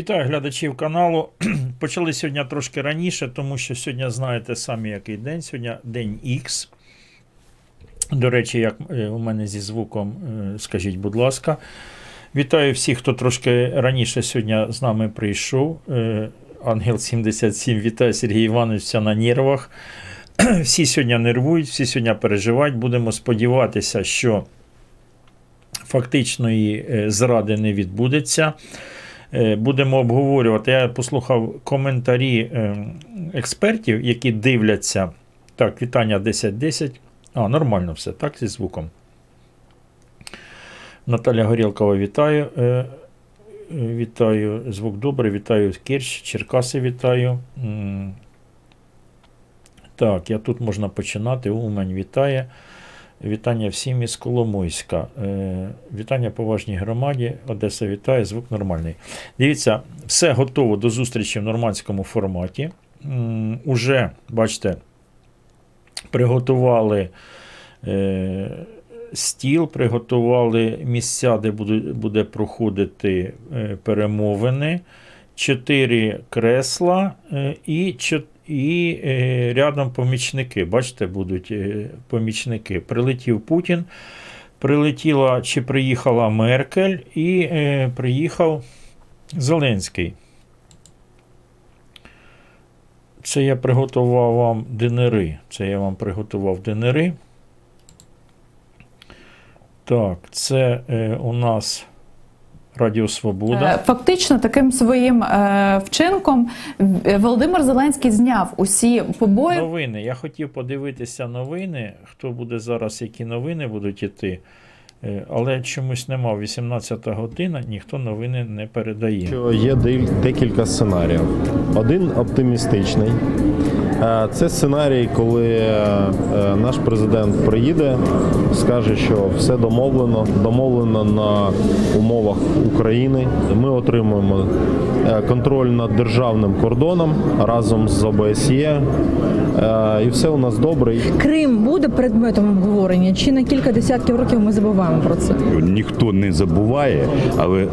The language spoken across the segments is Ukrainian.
Вітаю глядачів каналу. Почали сьогодні трошки раніше, тому що сьогодні знаєте самі який день. Сьогодні день X. До речі, як е, у мене зі звуком, е, скажіть, будь ласка. Вітаю всіх, хто трошки раніше сьогодні з нами прийшов. Е, Ангел 77, вітаю Сергій Іванович, все на нервах. Всі сьогодні нервують, всі сьогодні переживають. Будемо сподіватися, що фактичної зради не відбудеться. Е, Будемо обговорювати. Я послухав коментарі е, експертів, які дивляться. Так, вітання 1010. А, нормально все, так, зі звуком. Наталя Горілкова, вітаю. Е, Вітаю, звук добрий, вітаю Кирч, Черкаси вітаю. Так, я тут можна починати. Умань вітає. Вітання всім із Коломойська. Е, Вітання поважній громаді. Одеса вітає, звук нормальний. Дивіться, все готово до зустрічі в нормандському форматі. Уже, бачите, приготували е, стіл, приготували місця, де буде, проходити е, перемовини, чотири кресла і, чот- і е, рядом помічники. Бачите, будуть е, помічники. Прилетів Путін, прилетіла чи приїхала Меркель і е, приїхав Зеленський. Це я приготував вам динери. Це я вам приготував динери. Так, це е, у нас Радіо Свобода. Е, Фактично, таким своїм е, вчинком е, Володимир Зеленський зняв усі побої. Новини. Я хотів подивитися новини. Хто буде зараз, які новини будуть іти. Е, Але чомусь нема 18 година, ніхто новини не передає. Що Є декілька сценаріїв. Один оптимістичний. Е, Це сценарій, коли е, наш президент приїде, скаже, що все домовлено, домовлено на умовах України. Ми отримуємо контроль над державним кордоном разом з ОБСЄ. І все у нас добре. Крим буде предметом обговорення, чи на кілька десятків років ми забуваємо про це? Ніхто не забуває, але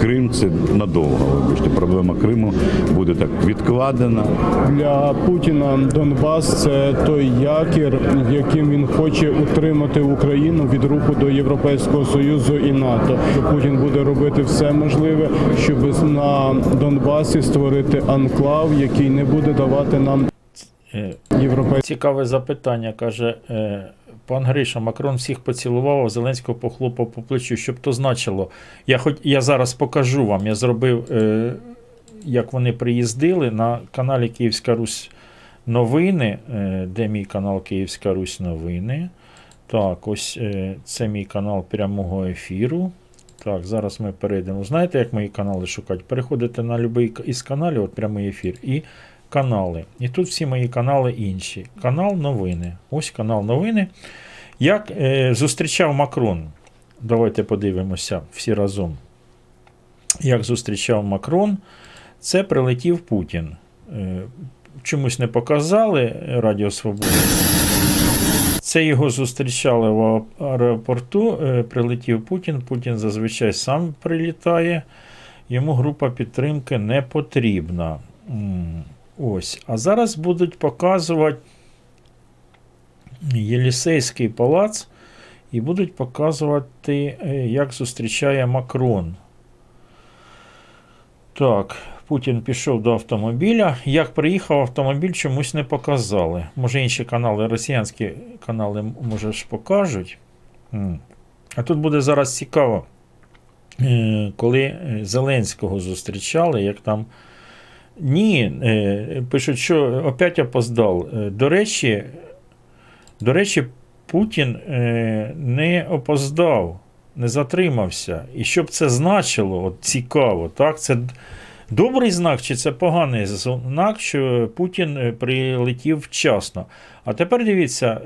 Крим це надовго. Вибачте, проблема Криму буде так відкладена. Для Путіна Донбас це той якір, яким він хоче утримати Україну від руху до Європейського союзу і НАТО. Путін буде робити все можливе, щоб на Донбасі створити анклав, який не буде давати нам Е, європейську. Цікаве запитання, каже е, пан Гриша, Макрон всіх поцілував, а Зеленського похлопав по плечу. Що б то значило? Я, хоч, я зараз покажу вам. Я зробив, е, як вони приїздили на каналі Київська Русь новини. Е, де мій канал Київська Русь новини? Так, ось е, це мій канал прямого ефіру. Так, зараз ми перейдемо. Знаєте, як мої канали шукати? Переходите на будь-який із каналів, от прямий ефір, і канали. І тут всі мої канали інші. Канал новини. Ось канал новини. Як е, зустрічав Макрон? Давайте подивимося всі разом. Як зустрічав Макрон, це прилетів Путін. Е, чомусь не показали Радіо Свобода. Це його зустрічали в аеропорту. е, Прилетів Путін. Путін зазвичай сам прилітає. Йому група підтримки не потрібна. Ось. А зараз будуть показувати Єлісейський палац і будуть показувати, е, як зустрічає Макрон. Так, Путін пішов до автомобіля. Як приїхав автомобіль, чомусь не показали. Може, інші канали, росіянські канали, може ж покажуть. А тут буде зараз цікаво, е, коли е, Зеленського зустрічали, як там. Ні, е, пишуть, що опять опоздав. Е, До речі, до речі, Путін е, не опоздав, не затримався. І що б це значило, от цікаво, так? Це добрий знак чи це поганий знак, що Путін прилетів вчасно. А тепер дивіться,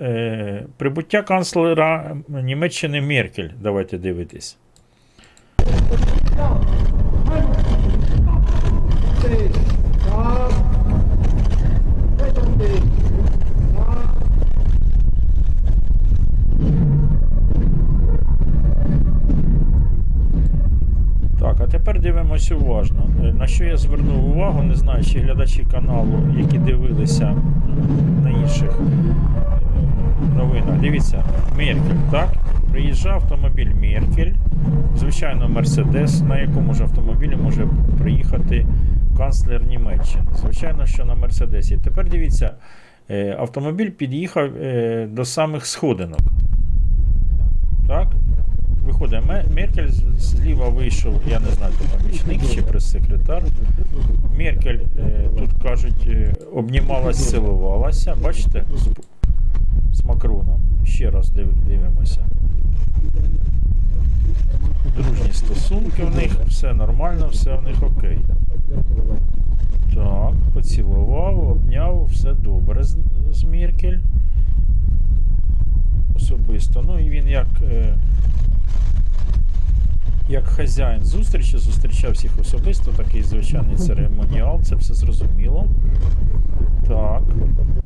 прибуття канцлера Німеччини Меркель. Давайте дивитись. А тепер дивимося уважно. е, на що я звернув увагу, не знаю, чи глядачі каналу, які дивилися на інших е, новинах. Дивіться, Меркель, так? Приїжджав автомобіль Меркель, звичайно, Мерседес, на якому ж автомобілі може приїхати канцлер Німеччини. Звичайно, що на Мерседесі. Тепер дивіться, е, автомобіль під'їхав до самих сходинок. Так? Виходить, Ме- Меркель зліва вийшов, я не знаю, хто помічник чи прес-секретар. Меркель, е, тут кажуть, е, обнімалась, цілувалася. Бачите? З Макроном. Ще раз дивимося. Дружні стосунки в них, все нормально, все в них окей. Так, поцілував, обняв, все добре з, з Меркель. Особисто. Ну і він як. Е, як хазяїн зустрічі, зустрічав всіх особисто, такий звичайний церемоніал, це все зрозуміло. Так.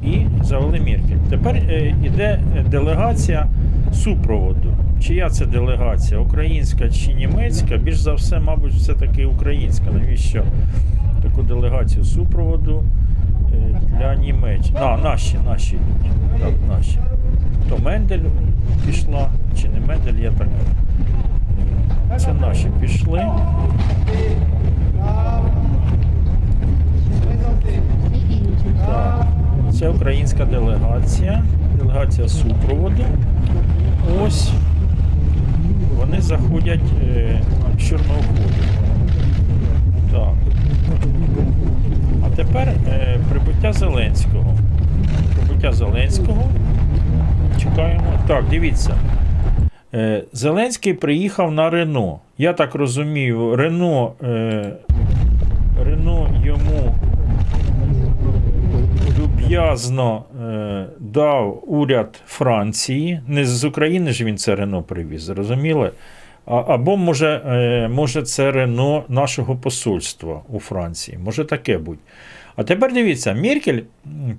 І завели Меркель. Тепер е, делегація супроводу. Чия це делегація? Українська чи німецька? Більш за все, мабуть, все-таки українська. Навіщо таку делегацію супроводу для Німеччини? А, наші, наші йдуть. Так, наші. То Мендель пішла, чи не Мендель, я так. е, Це наші пішли. Так. Це українська делегація. Делегація супроводу. Ось вони заходять е, з чорного ходу. Так. Тепер е, прибуття Зеленського. Прибуття Зеленського. Чекаємо. Так, дивіться. Е, Зеленський приїхав на Рено. Я так розумію, Рено, е, Рено йому люб'язно е, дав уряд Франції. Не з України ж він це Рено привіз, зрозуміли? Або може, е, може це Рено нашого посольства у Франції. Може таке бути. А тепер дивіться, Меркель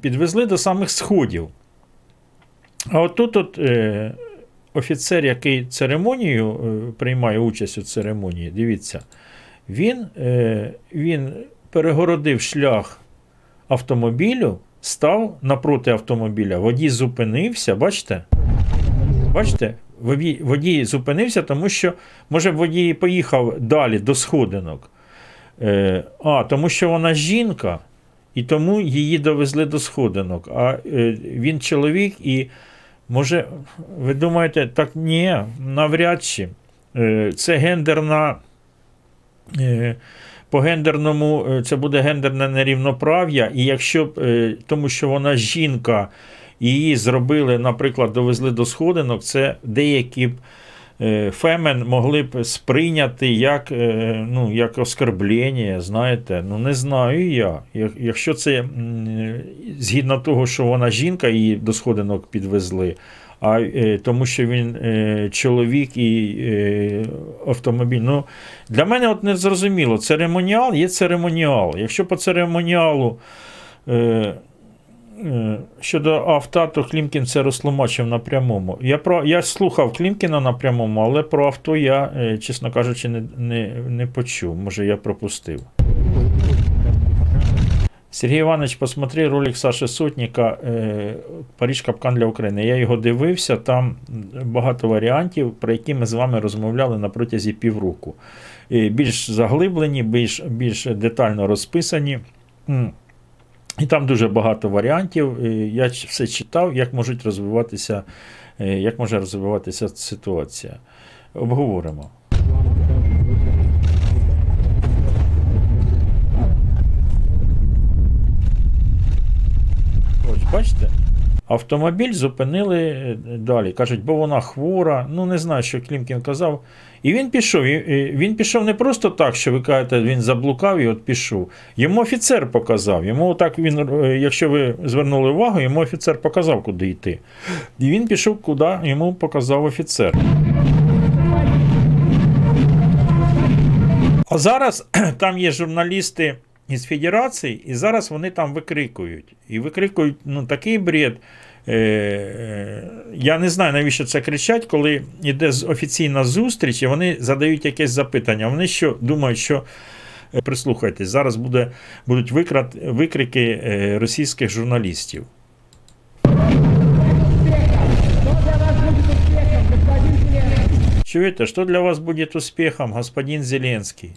підвезли до самих сходів. А отут от, е, офіцер, який церемонію е, приймає участь у церемонії, дивіться, він, е, він перегородив шлях автомобілю, став напроти автомобіля, водій зупинився, бачите? Бачите? Водій, водій зупинився, тому що, може, водій поїхав далі до сходинок. Е, а, тому що вона жінка, і тому її довезли до сходинок. А е, він чоловік, і може, ви думаєте, так ні, навряд чи. Е, це гендерна. Е, по гендерному це буде гендерне нерівноправ'я, і якщо тому що вона жінка, її зробили, наприклад, довезли до сходинок, це деякі б фемен могли б сприйняти як, е, ну, як оскорблення, знаєте, ну не знаю я. Якщо це згідно того, що вона жінка, її до сходинок підвезли, а е, тому що він е, чоловік і е, автомобіль. Ну, для мене от не зрозуміло, церемоніал є церемоніал. Якщо по церемоніалу е, е, щодо авто, то Клімкін це розтлумачив на прямому. Я, про, я слухав Клімкіна на прямому, але про авто я, е, чесно кажучи, не, не, не почув. Може, я пропустив. Сергій Іванович, посмотри ролик Саши Сотніка е, Париж Капкан для України. Я його дивився, там багато варіантів, про які ми з вами розмовляли на протязі півроку. Більш заглиблені, більш, більш детально розписані. І там дуже багато варіантів. Я все читав, як можуть розвиватися, е, як може розвиватися ситуація. Обговоримо. Ось, бачите? Автомобіль зупинили е, далі. Кажуть, бо вона хвора. Ну, не знаю, що Клімкін казав. І він пішов. Він пішов не просто так, що ви кажете, він заблукав і от пішов. Йому офіцер показав. Йому так він, е, якщо ви звернули увагу, йому офіцер показав, куди йти. І він пішов, куди йому показав офіцер. А зараз там є журналісти із Федерації, і зараз вони там викрикують. І викрикують ну, такий бред. Е, е, я не знаю, навіщо це кричать, коли йде офіційна зустріч, і вони задають якесь запитання. Вони що думають, що Е, Прислухайтесь, зараз буде, будуть викрат, викрики російських журналістів. Чуєте, що для вас буде успіхом, господин Зеленський?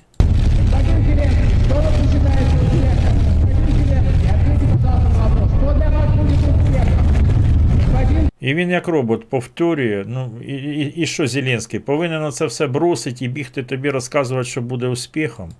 І він як робот повторює. Ну і, і, і що Зеленський повинен на це все бросити і бігти тобі розказувати, що буде успіхом.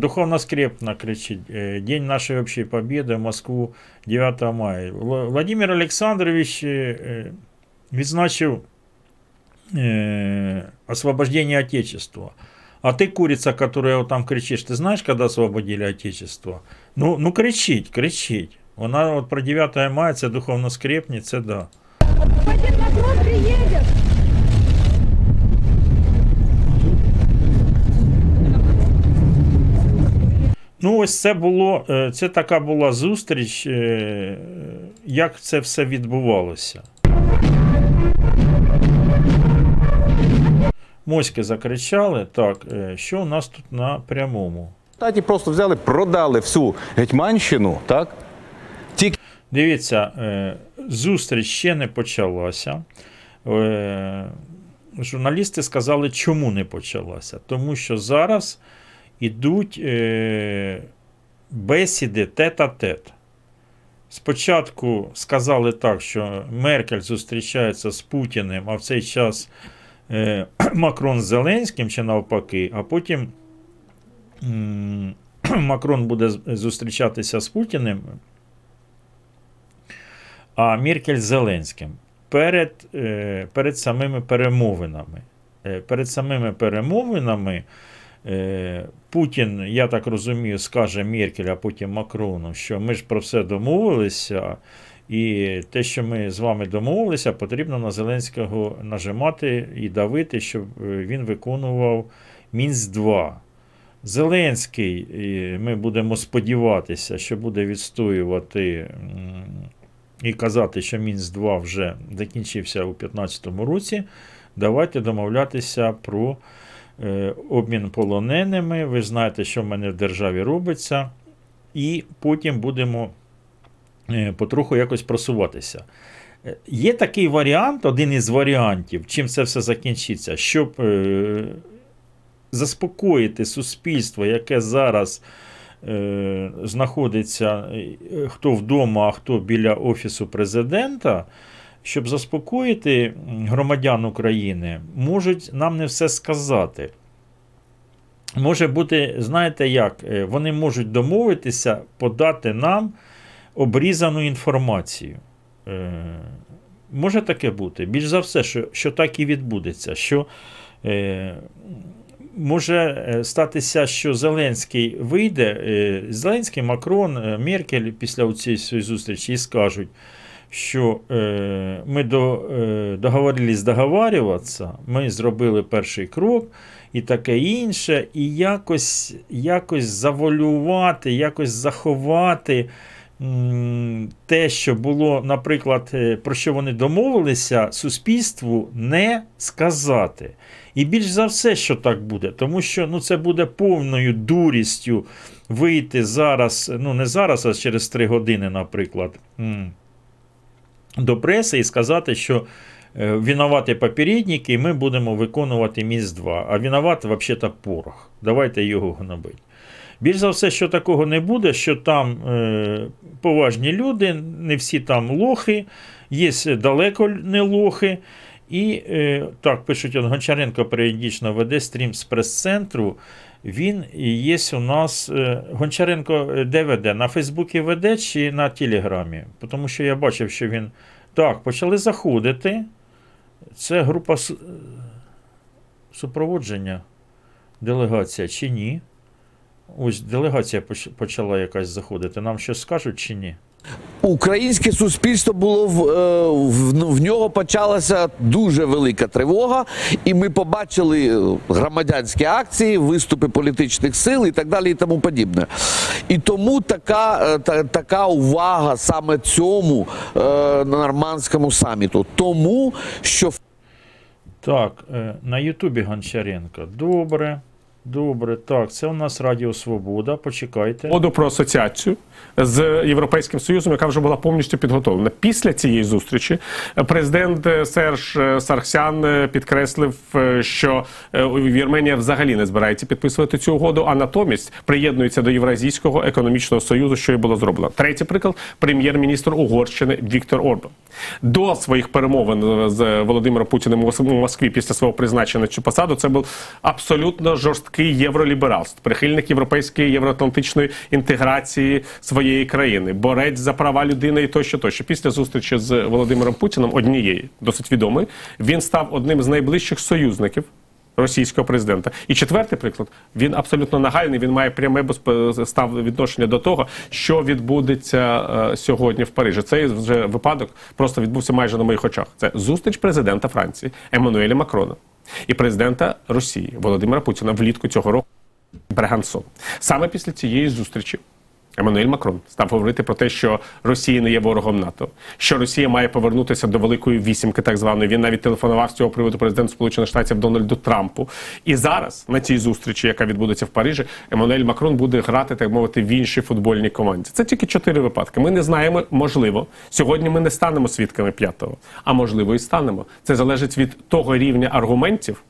Духовно скрепно кричить. э, День нашей общей победы Москву 9 мая. Вла- Владимир Олександрович е, е, відзначив е, освобождение Отечества. А ты, курица, которая вот там кричишь, ты знаешь, когда освободили Отечество? Ну, ну кричить, кричить. Вона от про 9 мая, це духовно скрепні, це да. Макрон Ну, ось це було, е, це така була зустріч, е, як це все відбувалося. Моськи закричали. Так, е, що у нас тут на прямому? Таті просто взяли, продали всю Гетьманщину, так? Тільки Дивіться, зустріч ще не почалася. Журналісти сказали, чому не почалася. Тому що зараз ідуть е, бесіди тет-а-тет. Спочатку сказали так, що Меркель зустрічається з Путіним, а в цей час е, Макрон з Зеленським чи навпаки, а потім м, Макрон буде зустрічатися з Путіним, а Меркель з Зеленським перед, е, перед самими перемовинами. Е, перед самими перемовинами Путін, я так розумію, скаже Меркель, а потім Макрону, що ми ж про все домовилися, і те, що ми з вами домовилися, потрібно на Зеленського нажимати і давити, щоб е, він виконував Мінськ 2. Зеленський, ми будемо сподіватися, що буде відстоювати і казати, що Мінськ 2 вже закінчився у 2015 році. Давайте домовлятися про е, обмін полоненими. Ви знаєте, що в мене в державі робиться, і потім будемо е, потроху якось просуватися. Е, Є такий варіант, один із варіантів, чим це все закінчиться, щоб е, заспокоїти суспільство, яке зараз е, знаходиться е, хто вдома, а хто біля Офісу президента. Щоб заспокоїти громадян України, можуть нам не все сказати. Може бути, знаєте як, е, вони можуть домовитися подати нам обрізану інформацію. Е, Може таке бути. Більш за все, що, що так і відбудеться. Що е, може е, статися, що Зеленський вийде, е, Зеленський, Макрон, Меркель після цієї зустрічі і скажуть, що е, ми до, е, договорились договарюватися, ми зробили перший крок і таке інше, і якось, якось заволювати, якось заховати м, те, що було, наприклад, е, про що вони домовилися, суспільству не сказати. І більш за все, що так буде, тому що ну, це буде повною дурістю вийти зараз, ну не зараз, а через три години, наприклад, до преси і сказати, що е, винувати попередники, і ми будемо виконувати міс 2. А винувати взагалі порох. Давайте його гнобити. Більш за все, що такого не буде, що там е, поважні люди, не всі там лохи, є далеко не лохи. І е, так, пишуть, Гончаренко періодично веде стрім з прес-центру. Він і є у нас. Е, Гончаренко е, де веде? На Фейсбуці веде чи на Телеграмі? Тому що я бачив, що він. Так, почали заходити. Це група су- супроводження делегація чи ні? Ось делегація почала якась заходити. Нам щось скажуть чи ні? Українське суспільство було в, е, в, ну, в нього почалася дуже велика тривога, і ми побачили е, громадянські акції, виступи політичних сил і так далі, і тому подібне. І тому така, е, та, така увага саме цьому е, нормандському саміту. Тому що Так, на Ютубі Гончаренко. Добре. Добре, так, це у нас Радіо Свобода. Почекайте. угоду про асоціацію з Європейським Союзом, яка вже була повністю підготовлена. Після цієї зустрічі е, президент е, Серж е, Саргсян е, підкреслив, що Вірменія взагалі не збирається підписувати цю угоду, а натомість приєднується до Євразійського економічного союзу, що і було зроблено. Третій приклад прем'єр-міністр Угорщини Віктор Орбан. До своїх перемовин з Володимиром Путіним у Москві після свого призначення на цю посаду це був абсолютно жорсткий євроліберал, прихильник європейської євроатлантичної інтеграції своєї країни, борець за права людини і тощо, тощо. Після зустрічі з Володимиром Путіним, однієї досить відомої, він став одним з найближчих союзників. Російського президента. І четвертий приклад він абсолютно нагальний. Він має пряме став відношення до того, що відбудеться е, сьогодні в Парижі. Цей вже випадок просто відбувся майже на моїх очах. Це зустріч президента Франції Еммануеля Макрона і президента Росії Володимира Путіна влітку цього року. Брегансон. Саме після цієї зустрічі Еммануель Макрон став говорити про те, що Росія не є ворогом НАТО, що Росія має повернутися до великої вісімки, так званої. Він навіть телефонував з цього приводу президенту Сполучених Штатів Дональду Трампу. І зараз на цій зустрічі, яка відбудеться в Парижі, Еммануель Макрон буде грати, так мовити, в іншій футбольній команді. Це тільки чотири випадки. Ми не знаємо, можливо, сьогодні ми не станемо свідками п'ятого, а можливо, і станемо. Це залежить від того рівня аргументів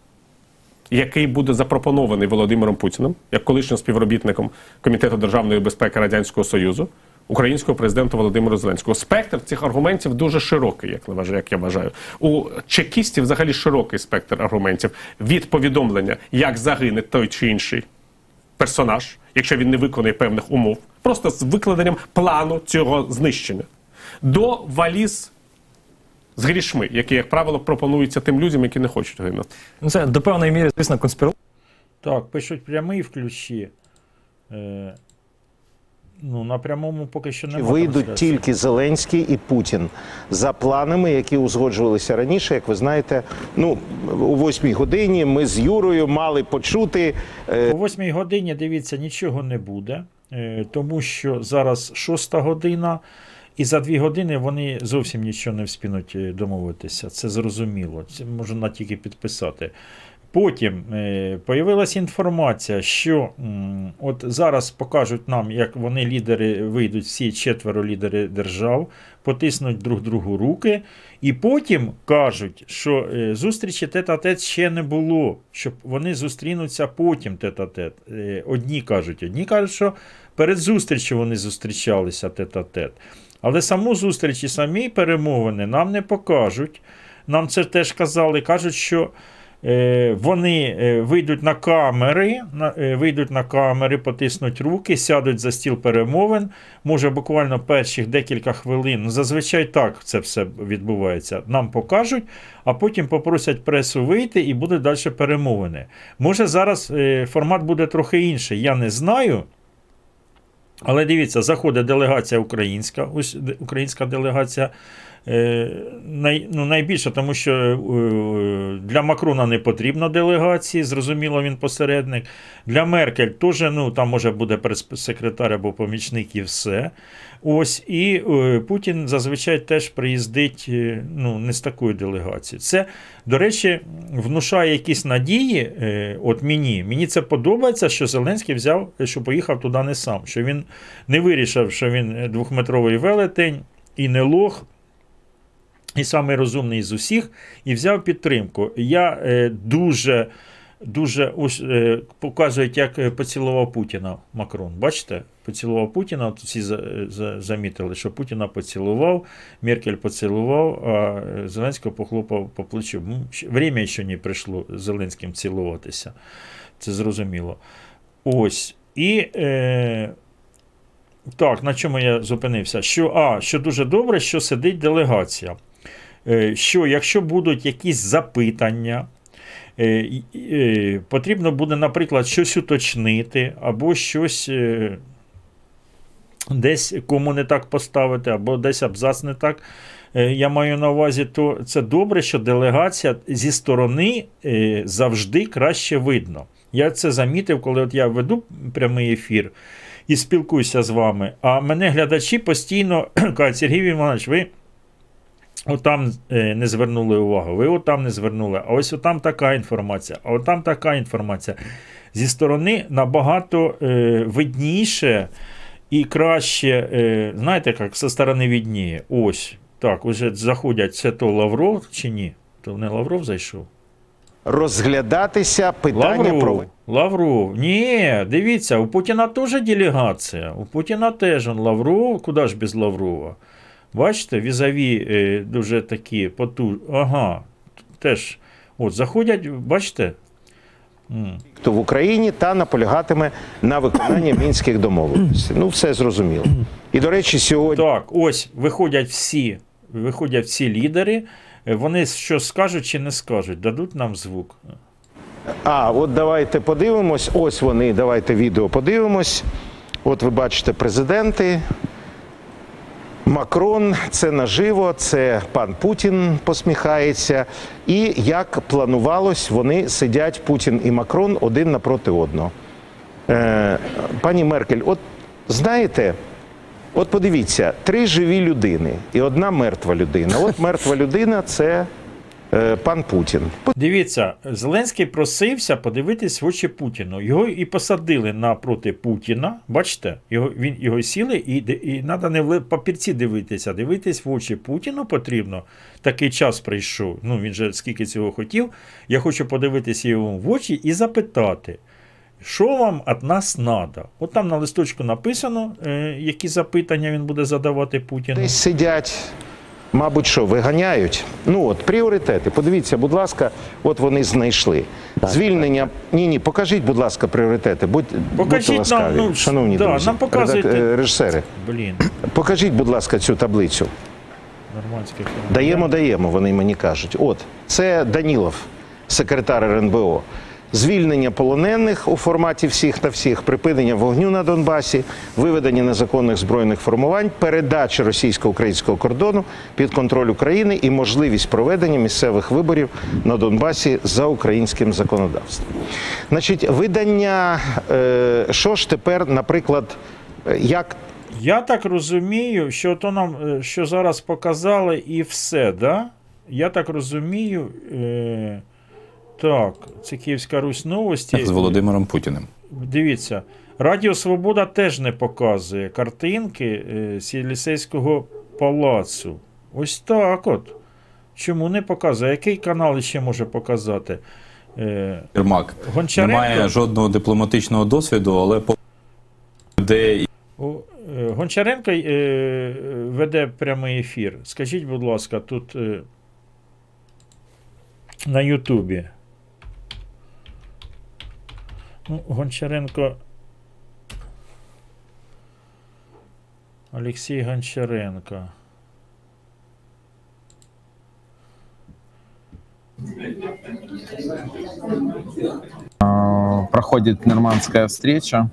який буде запропонований Володимиром Путіним як колишнім співробітником Комітету державної безпеки Радянського Союзу, українського президента Володимира Зеленського. Спектр цих аргументів дуже широкий, як, вважаю, як я вважаю. У чекістів взагалі широкий спектр аргументів від повідомлення, як загине той чи інший персонаж, якщо він не виконує певних умов, просто з викладенням плану цього знищення, до валіз. З грішми, які, як правило, пропонуються тим людям, які не хочуть гинути. Ну, це до певної міри, звісно, конспірологія. Так, пишуть прямий включі. Е, ну, на прямому поки що немає. Вийдуть тільки Зеленський і Путін за планами, які узгоджувалися раніше. Як ви знаєте, ну у восьмій годині ми з Юрою мали почути. е, О 8 годині, дивіться, нічого не буде, е, тому що зараз 6 година, і за 2 години вони зовсім нічого не вспінуть е, домовитися. Це зрозуміло. Це можна тільки підписати. Потім е, появилася інформація, що м, от зараз покажуть нам, як вони лідери вийдуть, всі четверо лідери держав, потиснуть друг другу руки, і потім кажуть, що е, зустрічі тет-а-тет ще не було, щоб вони зустрінуться потім тет-а-тет. Е, Одні кажуть, одні кажуть, що перед зустрічю вони зустрічалися тет-а-тет. Але саму зустріч і самі перемовини нам не покажуть. Нам це теж казали. Кажуть, що е, вони е, вийдуть на камери, е, вийдуть на камери, потиснуть руки, сядуть за стіл перемовин. Може, буквально перших декілька хвилин. Ну, зазвичай так це все відбувається. Нам покажуть, а потім попросять пресу вийти і будуть далі перемовини. Може, зараз формат буде трохи інший. Я не знаю. Але дивіться, заходить делегація українська, ось українська делегація. Е, най, ну, найбільше, тому що е, для Макрона не потрібно делегації, зрозуміло, він посередник. Для Меркель теж, ну, там може буде прес-секретар або помічник і все. Ось, і е, Путін зазвичай теж приїздить ну, не з такою делегацією. Це, до речі, внушає якісь надії. От мені. Мені це подобається, що Зеленський взяв, що поїхав туди не сам, що він не вирішив, що він двохметровий велетень і не лох. І самий розумний з усіх, і взяв підтримку. Я е, дуже, дуже е, показують, як е, поцілував Путіна Макрон. Бачите? Поцілував Путіна, от всі за, за, замітили, що Путіна поцілував, Меркель поцілував, а е, Зеленського похлопав по плечу. Время ще не прийшло Зеленським цілуватися. Це зрозуміло. Ось. І. Е, так, на чому я зупинився? Що, а, що дуже добре, що сидить делегація. Е, Що якщо будуть якісь запитання, е, е, потрібно буде, наприклад, щось уточнити, або щось. десь кому не так поставити, або десь абзац не так. Я маю на увазі, то це добре, що делегація зі сторони завжди краще видно. Я це замітив, коли от я веду прямий ефір і спілкуюся з вами. А мене глядачі постійно кажуть, Сергій Іванович, ви отам е, не звернули увагу, ви отам не звернули, а ось отам така інформація, а отам така інформація. Зі сторони набагато е, видніше і краще, е, знаєте, як зі сторони відніє. Ось. Так, уже заходять, це то Лавров чи ні? То не Лавров зайшов? Розглядатися питання про Лавров. Лавров. Ні, дивіться, у Путіна теж делегація. У Путіна теж он Лавров, куди ж без Лаврова? Бачите, візаві е, дуже такі поту. Ага, теж. От, заходять, бачите? М. то в Україні та наполягатиме на виконанні мінських домовленостей. Ну, все зрозуміло. І до речі, сьогодні Так, ось виходять всі, виходять всі лідери. Е, Вони що скажуть чи не скажуть, дадуть нам звук. А, от давайте подивимось. Ось вони, давайте відео подивимось. От ви бачите президенти. Макрон, це наживо, це пан Путін посміхається. І як планувалось, вони сидять Путін і Макрон один напроти одного. Е, пані Меркель, от знаєте, от подивіться, три живі людини і одна мертва людина. От мертва людина це пан Путін. Дивіться, Зеленський просився подивитись в очі Путіну. Його і посадили напроти Путіна. Бачите, його, він, його сіли, і, і треба не в папірці дивитися. Дивитись в очі Путіну потрібно. Такий час прийшов. Ну, він же скільки цього хотів. Я хочу подивитися йому в очі і запитати. Що вам від нас треба? От там на листочку написано, е, які запитання він буде задавати Путіну. Десь сидять, мабуть, що виганяють. Ну от пріоритети. Подивіться, будь ласка, от вони знайшли. Звільнення. Ні, ні, покажіть, будь ласка, пріоритети. Будь, Покажіть будьте нам, ну, шановні да, друзі, нам показуйте. е, режисери. Блін, Покажіть, будь ласка, цю таблицю. нормандський фільм. Даємо, даємо, вони мені кажуть. От, це Данілов, секретар РНБО. Звільнення полонених у форматі всіх та всіх, припинення вогню на Донбасі, виведення незаконних збройних формувань, передача російсько-українського кордону під контроль України і можливість проведення місцевих виборів на Донбасі за українським законодавством. Значить, видання, е, що ж тепер, наприклад, е, як Я так розумію, що то нам е, що зараз показали, і все, да? Я так розумію. Е, так, це Київська Русь новості. з Володимиром Путіним. Дивіться, Радіо Свобода теж не показує картинки е, з Єлісейського палацу. Ось так от. Чому не показує? Який канал ще може показати? Е, Єрмак Гончаренко? немає жодного дипломатичного досвіду, але по де е, Гончаренко е, веде прямий ефір. Скажіть, будь ласка, тут е, на Ютубі. Ну, Гончаренко. Олексій Гончаренко. проходит нормандская встреча.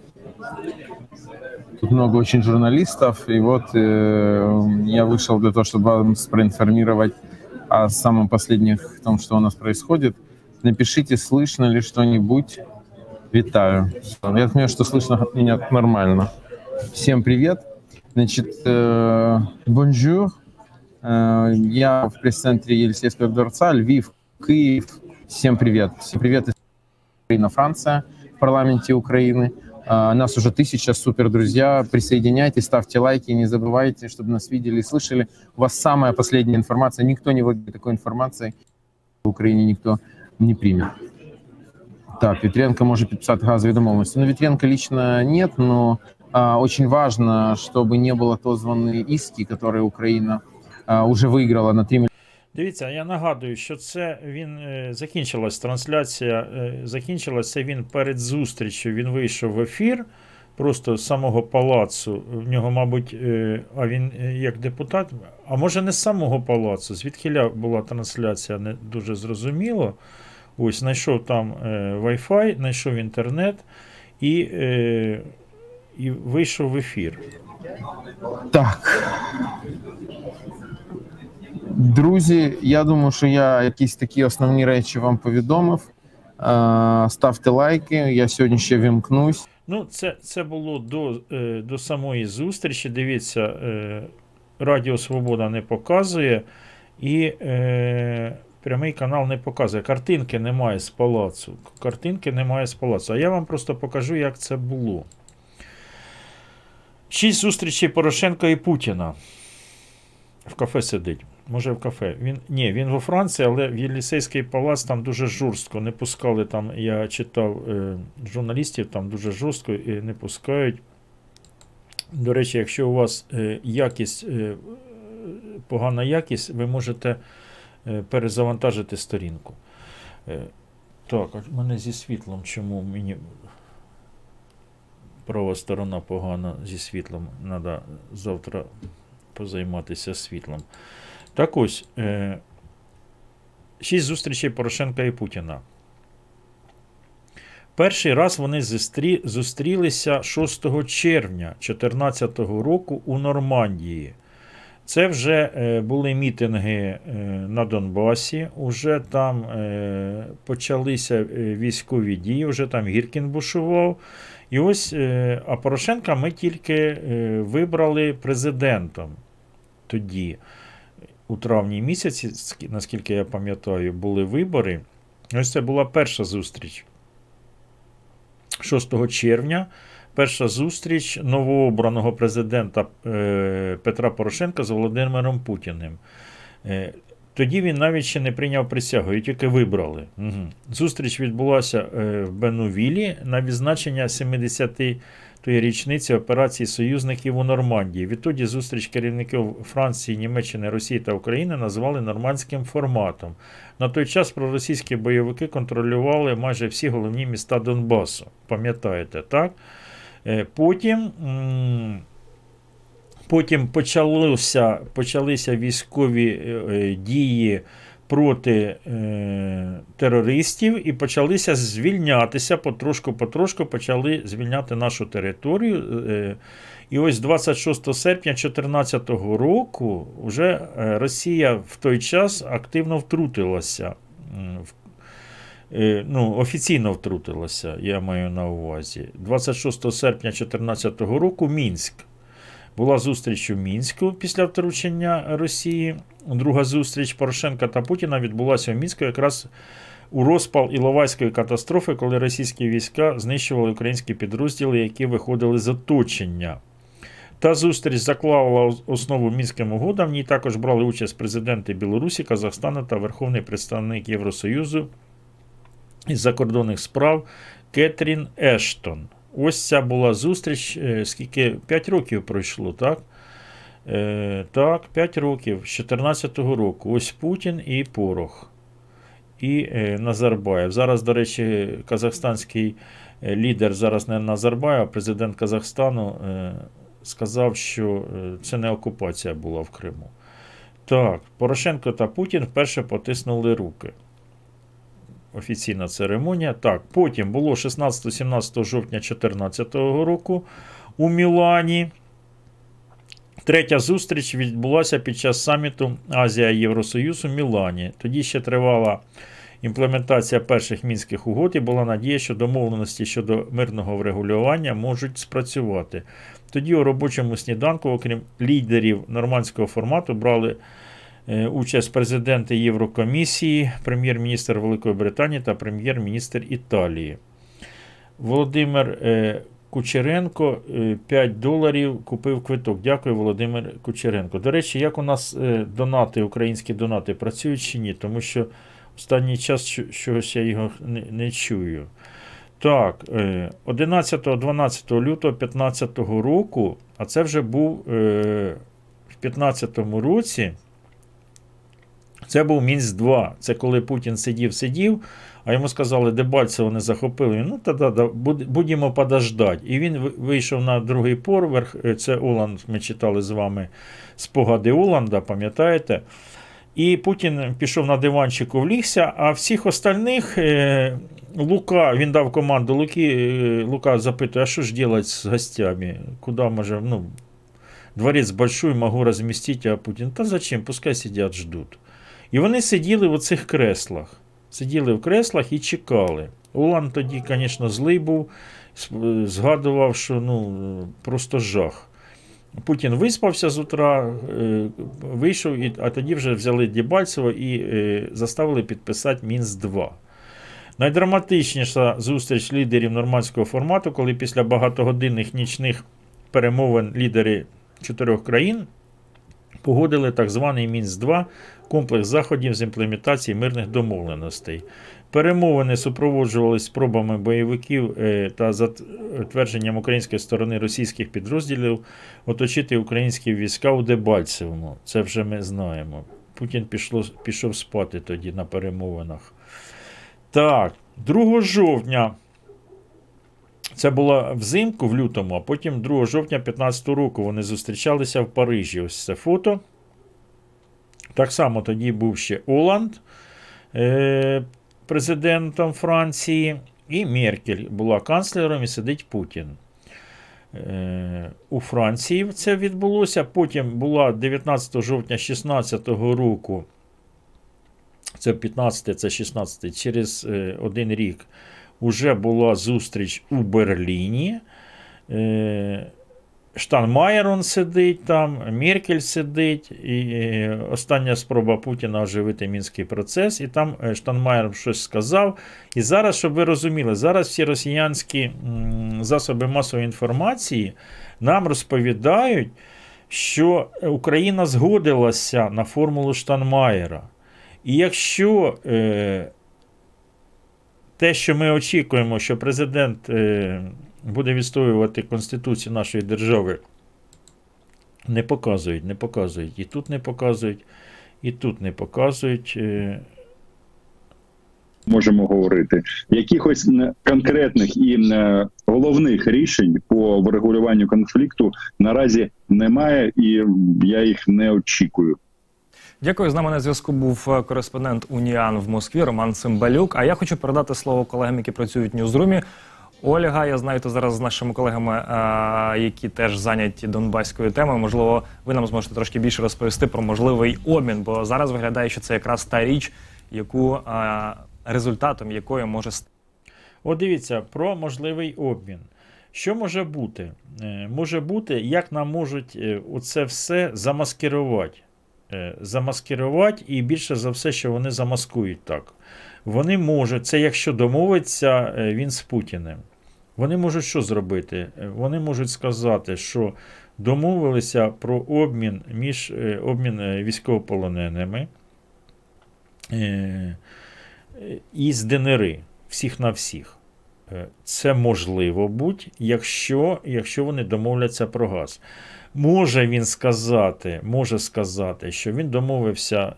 Тут много очень журналистов, и вот э, я вышел для того, чтобы вас проинформировать о самом последних том, что у нас происходит. Напишите, слышно ли что-нибудь. Витаю. Я понимаю, что слышно меня нормально. Всем привет. Значит, э, бонжур. Э, я в пресс-центре Елисейского дворца, Львив, Киев. Всем привет. Всем привет из Украина, Франция в парламенте Украины. А, Нас уже тысяча, супер, друзья. Присоединяйтесь, ставьте лайки, не забывайте, чтобы нас видели и слышали. У вас самая последняя информация. Никто не владеет такой информацией. В Украине никто не примет. Так, Вітренко може підписати газові домовленості. Ну, Вітренко лично нет, но а, очень важно, чтобы не было отозваны иски, которые Украина а, уже выиграла на 3 миллиона. Дивіться, я нагадую, що це він е, закінчилась трансляція. Е, закінчилася він перед зустрічю. Він вийшов в ефір просто з самого палацу. В нього, мабуть, е, а він е, як депутат, а може не з самого палацу. Звідкиля була трансляція, не дуже зрозуміло. Ось знайшов там е, Wi-Fi, знайшов інтернет і, е, і вийшов в ефір. Так. Друзі, я думаю, що я якісь такі основні речі вам повідомив. Е, Ставте лайки. Я сьогодні ще вімкнусь. Ну, це, це було до, до самої зустрічі. Дивіться, Радіо Свобода не показує і е, прямий канал не показує. Картинки немає з палацу. Картинки немає з палацу. А я вам просто покажу, як це було. Шість зустрічей Порошенка і Путіна. В кафе сидить. Може в кафе. Він, ні, він во Франції, але в Єлісейський палац там дуже жорстко. Не пускали там, я читав е, журналістів, там дуже жорстко і не пускають. До речі, якщо у вас е, якість, е, погана якість, ви можете перезавантажити сторінку. Е, так, а мене зі світлом, чому мені права сторона погана зі світлом. Треба завтра позайматися світлом. Так ось, е, шість зустрічей Порошенка і Путіна. Перший раз вони зустрі, зустрілися 6 червня 2014 року у Нормандії. Це вже е, були мітинги е, на Донбасі, уже там е, почалися військові дії, вже там Гіркін бушував. І ось, а Порошенка ми тільки вибрали президентом тоді, у травні місяці, наскільки я пам'ятаю, були вибори. Ось це була перша зустріч. 6 червня. Перша зустріч новообраного президента е, Петра Порошенка з Володимиром Путіним. Е, тоді він навіть ще не прийняв присягу, і тільки вибрали. Угу. Зустріч відбулася е, в Бенувілі на відзначення 70-ї річниці операції союзників у Нормандії. Відтоді зустріч керівників Франції, Німеччини, Росії та України назвали нормандським форматом. На той час проросійські бойовики контролювали майже всі головні міста Донбасу. Пам'ятаєте, так? Е, Потім. Потім почалося, почалися військові е, е, дії проти терористів і почалися звільнятися потрошку-потрошку почали звільняти нашу територію. І ось 26 серпня 2014 року вже Росія в той час активно втрутилася. в ну, офіційно втрутилася, я маю на увазі. 26 серпня 2014 року Мінськ. Була зустріч у Мінську після втручення Росії. Друга зустріч Порошенка та Путіна відбулася у Мінську якраз у розпал Іловайської катастрофи, коли російські війська знищували українські підрозділи, які виходили з оточення. Та зустріч заклала основу мінським угодам. В ній також брали участь президенти Білорусі, Казахстану та Верховний представник Євросоюзу із закордонних справ Кетрін Ештон. Ось ця була зустріч, е, скільки 5 років пройшло, так? Е, так, 5 років з 2014 року. Ось Путін і Порох. І е, Назарбаєв. Зараз, до речі, казахстанський е, лідер, зараз не Назарбаєв, а президент Казахстану е, сказав, що е, це не окупація була в Криму. Так, Порошенко та Путін вперше потиснули руки офіційна церемонія. Так, потім було 16-17 жовтня 2014 року у Мілані. Третя зустріч відбулася під час саміту Азія Євросоюз у Мілані. Тоді ще тривала імплементація перших мінських угод і була надія, що домовленості щодо мирного врегулювання можуть спрацювати. Тоді у робочому сніданку, окрім лідерів нормандського формату, брали участь президенти Єврокомісії, прем'єр-міністр Великої Британії та прем'єр-міністр Італії. Володимир е, Кучеренко е, 5 доларів купив квиток. Дякую, Володимир Кучеренко. До речі, як у нас е, донати, українські донати працюють чи ні? Тому що останній час чогось я його не, чую. Так, е, 11-12 лютого 2015 року, а це вже був е, в 2015 році. Це був Мінськ 2. Це коли Путін сидів, сидів, а йому сказали, Дебальцево не захопили. Ну, тоді да, будемо подождати. І він вийшов на другий поверх. Е, Це Оланд, ми читали з вами спогади Оланда, пам'ятаєте? І Путін пішов на диванчику, влігся, а всіх остальних е, Лука, він дав команду Луки, е, Лука запитує, а що ж робити з гостями? Куди може, ну, дворец большой, могу разместить, а Путін, та зачем, пускай сидять, ждуть. І вони сиділи в оцих креслах. Сиділи в креслах і чекали. Улан тоді, звісно, злий був, згадував, що ну, просто жах. Путін виспався з утра, е, вийшов, а тоді вже взяли Дебальцево і е, заставили підписати Мінськ-2. Найдраматичніша зустріч лідерів нормандського формату, коли після багатогодинних нічних перемовин лідери чотирьох країн погодили так званий Мінськ-2 комплекс заходів з імплементації мирних домовленостей. Перемовини супроводжувалися спробами бойовиків е, та затвердженням української сторони російських підрозділів оточити українські війська у Дебальцевому. Це вже ми знаємо. Путін пішло, пішов спати тоді на перемовинах. Так, 2 жовтня. Це було взимку в лютому, а потім 2 жовтня 2015 року вони зустрічалися в Парижі. Ось це фото. Так само тоді був ще Оланд, е, президентом Франції, і Меркель була канцлером і сидить Путін. Е, у Франції це відбулося. Потім була 19 жовтня 2016 року. Це 15, це 16, через е, один рік вже була зустріч у Берліні. Е, Штанмаєр он сидить там, Меркель сидить, і остання спроба Путіна оживити мінський процес. І там е, Штанмаєр щось сказав. І зараз, щоб ви розуміли, зараз всі росіянські засоби масової інформації нам розповідають, що Україна згодилася на формулу Штанмаєра. І якщо е, те, що ми очікуємо, що президент е, буде відстоювати Конституцію нашої держави, не показують, не показують. І тут не показують, і тут не показують. Е, можемо говорити. Якихось конкретних і головних рішень по врегулюванню конфлікту наразі немає, і я їх не очікую. Дякую. З нами на зв'язку був е, кореспондент Уніан в Москві Роман Цимбалюк. А я хочу передати слово колегам, які працюють в Ньюзрумі. Ольга, я знаю, ти зараз з нашими колегами, е, які теж зайняті донбаською темою. Можливо, ви нам зможете трошки більше розповісти про можливий обмін, бо зараз виглядає, що це якраз та річ, яку е, результатом якої може стати. От дивіться про можливий обмін. Що може бути? Е, Може бути, як нам можуть е, оце все замаскирувати. Замаскирувати і більше за все, що вони замаскують так. Вони можуть, це якщо домовиться він з Путіним. Вони можуть що зробити? Е, Вони можуть сказати, що домовилися про обмін між е, обмін е, військовополоненими із ДНРи, всіх на всіх. Це можливо будь, якщо, якщо вони домовляться про газ. Може він сказати, може сказати, що він домовився,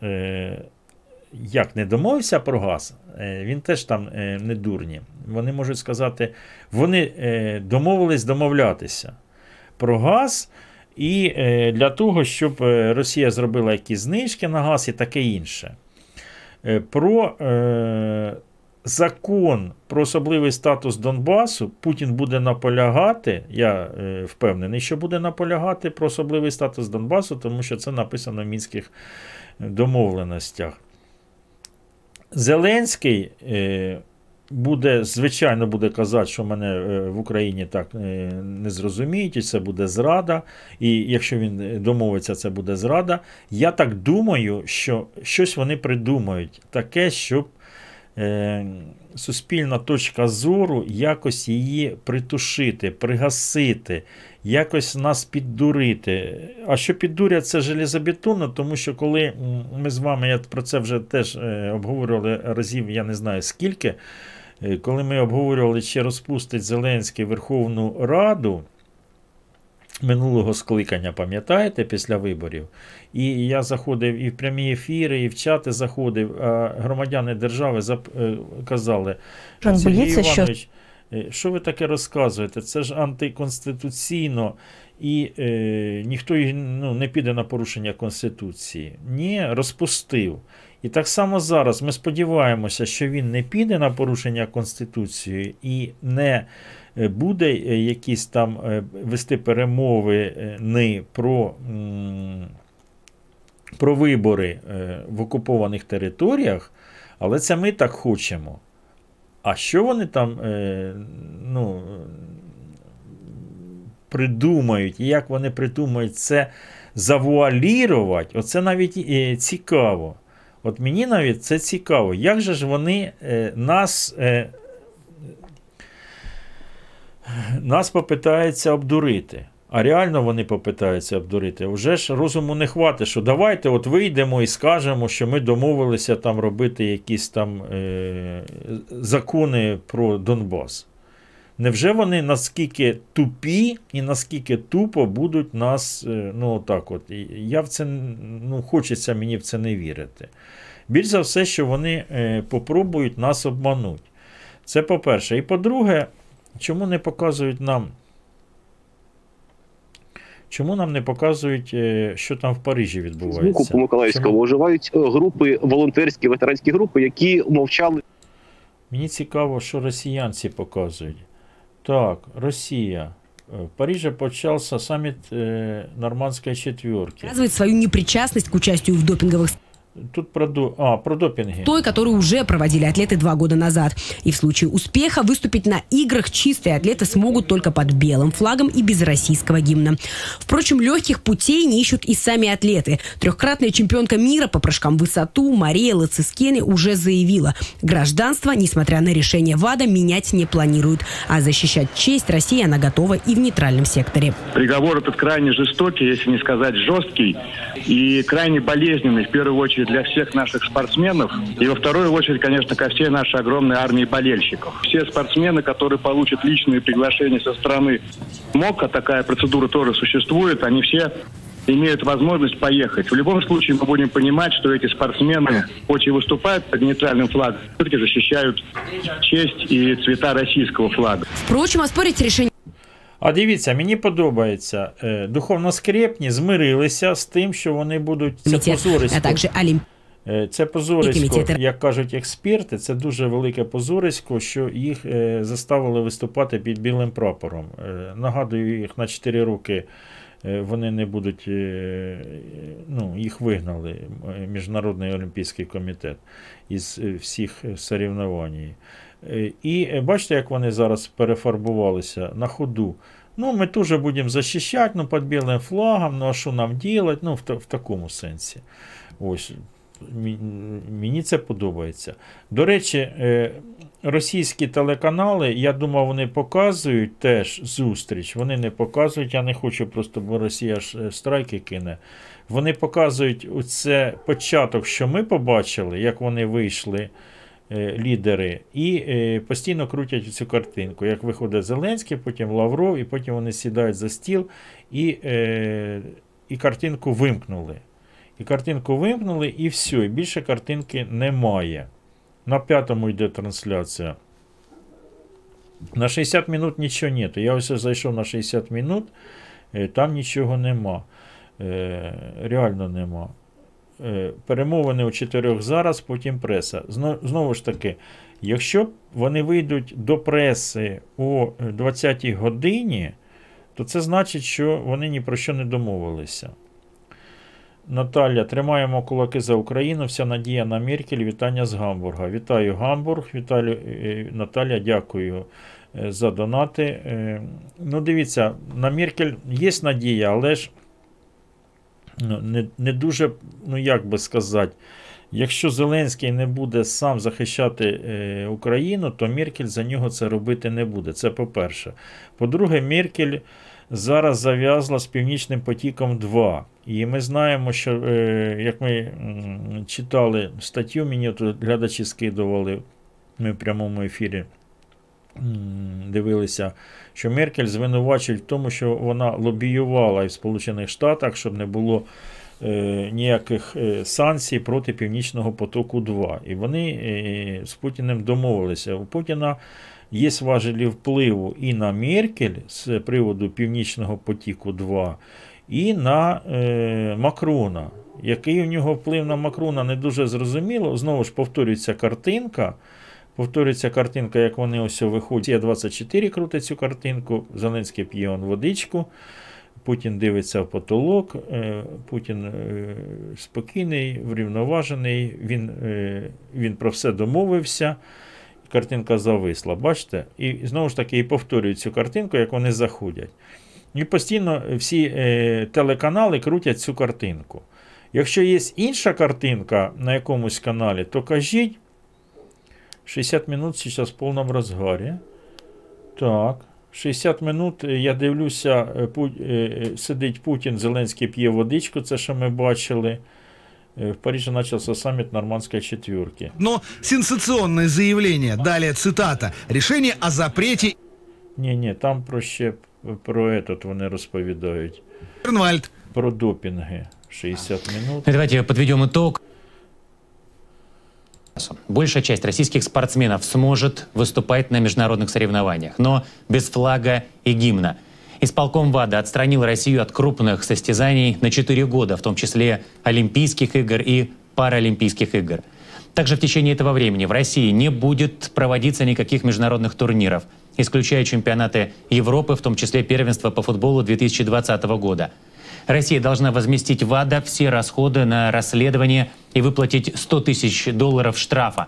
як не домовився про газ, е, він теж там е, не дурні. Вони можуть сказати, вони е, домовились домовлятися про газ. І для того, щоб Росія зробила якісь знижки на газ і таке інше. Про закон про особливий статус Донбасу Путін буде наполягати. Я впевнений, що буде наполягати про особливий статус Донбасу, тому що це написано в мінських домовленостях. Зеленський е, буде, звичайно, буде казати, що мене е, в Україні так е, не зрозуміють, і це буде зрада. І якщо він домовиться, це буде зрада. Я так думаю, що щось вони придумають таке, щоб суспільна точка зору якось її притушити, пригасити, якось нас піддурити. А що піддурять, це железобетонно, тому що коли ми з вами, я про це вже теж е, обговорювали разів, я не знаю скільки, е, коли ми обговорювали, чи розпустить Зеленський Верховну Раду. Минулого скликання, пам'ятаєте, після виборів. І я заходив і в прямі ефіри, і в чати заходив, а громадяни держави е, казали, Він Сергій що- Іванович, е, що ви таке розказуєте? Це ж антиконституційно, і е, ніхто ну, не піде на порушення Конституції. Ні, розпустив. І так само зараз ми сподіваємося, що він не піде на порушення Конституції і не е, буде е, якісь там е, вести перемови е, не про, про вибори е, в окупованих територіях, але це ми так хочемо. А що вони там е, ну, придумають, і як вони придумають це завуалірувати, оце навіть е, цікаво. От мені навіть це цікаво. Як же ж вони е, нас, е, нас попитаються обдурити? А реально вони попитаються обдурити. Вже ж розуму не хватить, що давайте от вийдемо і скажемо, що ми домовилися там робити якісь там е, закони про Донбас. Невже вони наскільки тупі і наскільки тупо будуть нас, е, ну так от. Я в це ну, хочеться мені в це не вірити. Більш за все, що вони е, попробують нас обманути. Це по-перше. І по-друге, чому не показують нам? Чому нам не показують, е, що там в Парижі відбувається? Звуку по Миколаївському оживають е, групи, волонтерські, ветеранські групи, які мовчали. Мені цікаво, що росіянці показують. Так, Росія. Е, В Париже почався саміт е, Нормандської четверки. Показывает свою непричастность к участию в допинговых Тут про, а, про допінги. той, которую уже проводили атлеты два года назад. И в случае успеха выступить на играх чистые атлеты смогут только под белым флагом и без российского гимна. Впрочем, легких путей не ищут и сами атлеты. Трехкратная чемпионка мира по прыжкам в высоту Мария Лацискене уже заявила, гражданство, несмотря на решение ВАДА, менять не планирует. А защищать честь России она готова и в нейтральном секторе. Приговор этот крайне жестокий, если не сказать жесткий, и крайне болезненный, в первую очередь, для всех наших спортсменов, и во вторую очередь, конечно, ко всей нашей огромной армии болельщиков. Все спортсмены, которые получат личные приглашения со стороны МОК, а такая процедура тоже существует, они все имеют возможность поехать. В любом случае мы будем понимать, что эти спортсмены, хоть и выступают под нейтральным флагом, все-таки защищают честь и цвета российского флага. Впрочем, оспорить решение А дивіться, мені подобається. Е, духовно-скрепні змирилися з тим, що вони будуть це позорисько. Е, Це позорисько, як кажуть експерти, це дуже велике позорисько, що їх е, заставили виступати під білим прапором. Нагадую, їх на 4 роки вони не будуть, ну, їх вигнали Міжнародний олімпійський комітет із всіх соревнованій. І бачите, як вони зараз перефарбувалися на ходу. Ну, ми теж будемо захищати, ну, під білим флагом, ну а що нам робити? Ну, в, в такому сенсі. Ось. Мені це подобається. До речі, е, російські телеканали, я думав, вони показують теж зустріч. Вони не показують, я не хочу просто, бо Росія ж е, страйки кине. Вони показують оце початок, що ми побачили, як вони вийшли. Е, Лідери і е, постійно крутять цю картинку. Як виходить Зеленський, потім Лавров, і потім вони сідають за стіл і, е, і картинку вимкнули. І картинку вимкнули, і все. І більше картинки немає. На п'ятому йде трансляція. На 60 минут нічого нету. Я ось зайшов на 60 минут, там нічого нема. Реально нема. Е, Перемовини у чотирьох зараз, потім преса. Знову ж таки, якщо вони вийдуть до преси о 20-й годині, то це значить, що вони ні про що не домовилися. Наталя, тримаємо кулаки за Україну. Вся надія на Меркель. Вітання з Гамбурга. Вітаю Гамбург. Віталю, е, Наталя, дякую е, за донати. Ну, дивіться, на Меркель є надія, але ж не, не дуже, ну як би сказати, якщо Зеленський не буде сам захищати е, Україну, то Меркель за нього це робити не буде. Це по-перше. По-друге, Меркель зараз зав'язла з Північним потіком 2. І ми знаємо, що е, як ми читали статтю, мені тут глядачі скидували, ми в прямому ефірі дивилися, що Меркель звинувачують в тому, що вона лобіювала і в Сполучених Штатах, щоб не було е, ніяких е, санкцій проти Північного потоку 2. І вони е, з Путіним домовилися. У Путіна є важелі впливу і на Меркель з приводу Північного потіку 2. і на Макрона. Який у нього вплив на Макрона, не дуже зрозуміло. Знову ж повторюється картинка. Повторюється картинка, як вони ось виходять. Є 24 крутить цю картинку. Зеленський п'є он водичку. Путін дивиться в потолок. е, Путін е, спокійний, врівноважений. Він, е, він про все домовився. Картинка зависла, бачите? І знову ж таки і повторюють цю картинку, як вони заходять. І постійно всі е, телеканали крутять цю картинку. Якщо є інша картинка на якомусь каналі, то кажіть. 60 минут зараз в повному розгарі. Так. 60 минут е, я дивлюся, е, Пу- е, сидить Путін, Зеленський п'є водичку, це що ми бачили. В Парижі почався саміт Нормандської четвірки. Но сенсационное заявление. Далее цитата. Решение о запрете ні, там про ще про этот вони розповідають. Бернвальд. Про допінги. 60 минут. Ну, Давайте подведем итог. Большая часть российских спортсменов сможет выступать на международных соревнованиях, но без флага и гимна. Исполком ВАДА отстранил Россию от крупных состязаний на 4 года, в том числе Олимпийских игр и Паралимпийских игр. Также в течение этого времени в России не будет проводиться никаких международных турниров, исключая чемпионаты Европы, в том числе первенство по футболу 2020 года. Россия должна возместить ВАДА все расходы на расследование и выплатить 100 тысяч долларов штрафа.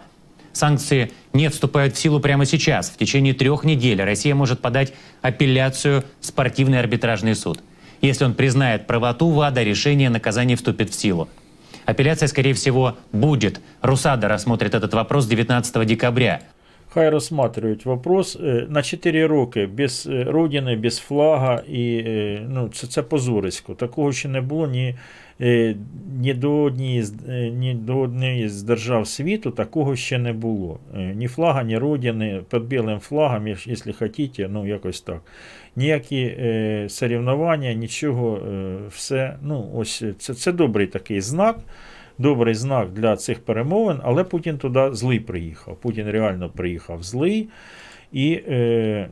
Санкции не вступают в силу прямо сейчас. В течение трех недель Россия может подать апелляцию в спортивный арбитражный суд. Если он признает правоту ВАДА, решение наказания вступит в силу. Апелляция, скорее всего, будет. РУСАДА рассмотрит этот вопрос 19 декабря. Хай розсматривають вопрос Е, на 4 роки без е, родини, без флага, і е, ну, це, це позорисько. Такого ще не було ні, ні, до однієї, ні до однієї з держав світу, такого ще не було. Ні флага, ні родини, під білим флагом, якщо хотіте, ну якось так. Ніякі е, нічого, все. Ну, ось це, це добрий такий знак добрий знак для цих перемовин, але Путін туди злий приїхав. Путін реально приїхав злий. І е,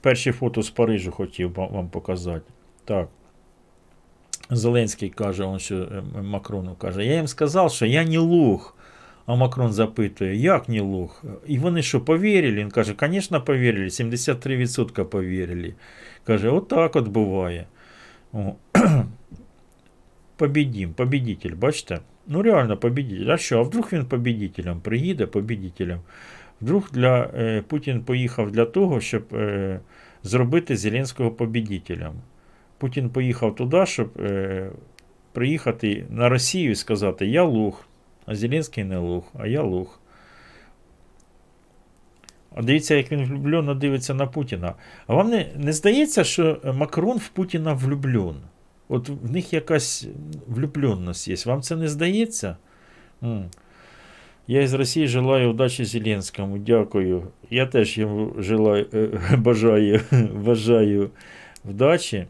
перші фото з Парижу хотів вам показати. Так. Зеленський каже, он що е, Макрону каже, я їм сказав, що я не лох. А Макрон запитує, як не лох? І вони що, повірили? Він каже, звісно, повірили, 73% повірили. Каже, отак от буває. О. Побідім, побідитель, бачите? Ну реально побідитель. А що? А вдруг він побідителем приїде, побідителем? Вдруг для, е, Путін поїхав для того, щоб е, зробити Зеленського побідителем. Путін поїхав туди, щоб е, приїхати на Росію і сказати: Я лох, а Зеленський не лох, а я лох. А дивіться, як він влюблено дивиться на Путіна. А вам не, не здається, що Макрон в Путіна влюблен? От в них якась влюбленность є. Вам це не здається? Я із Росії желаю удачі Зеленському. Дякую. Я теж йому желаю, е, бажаю, бажаю вдачі.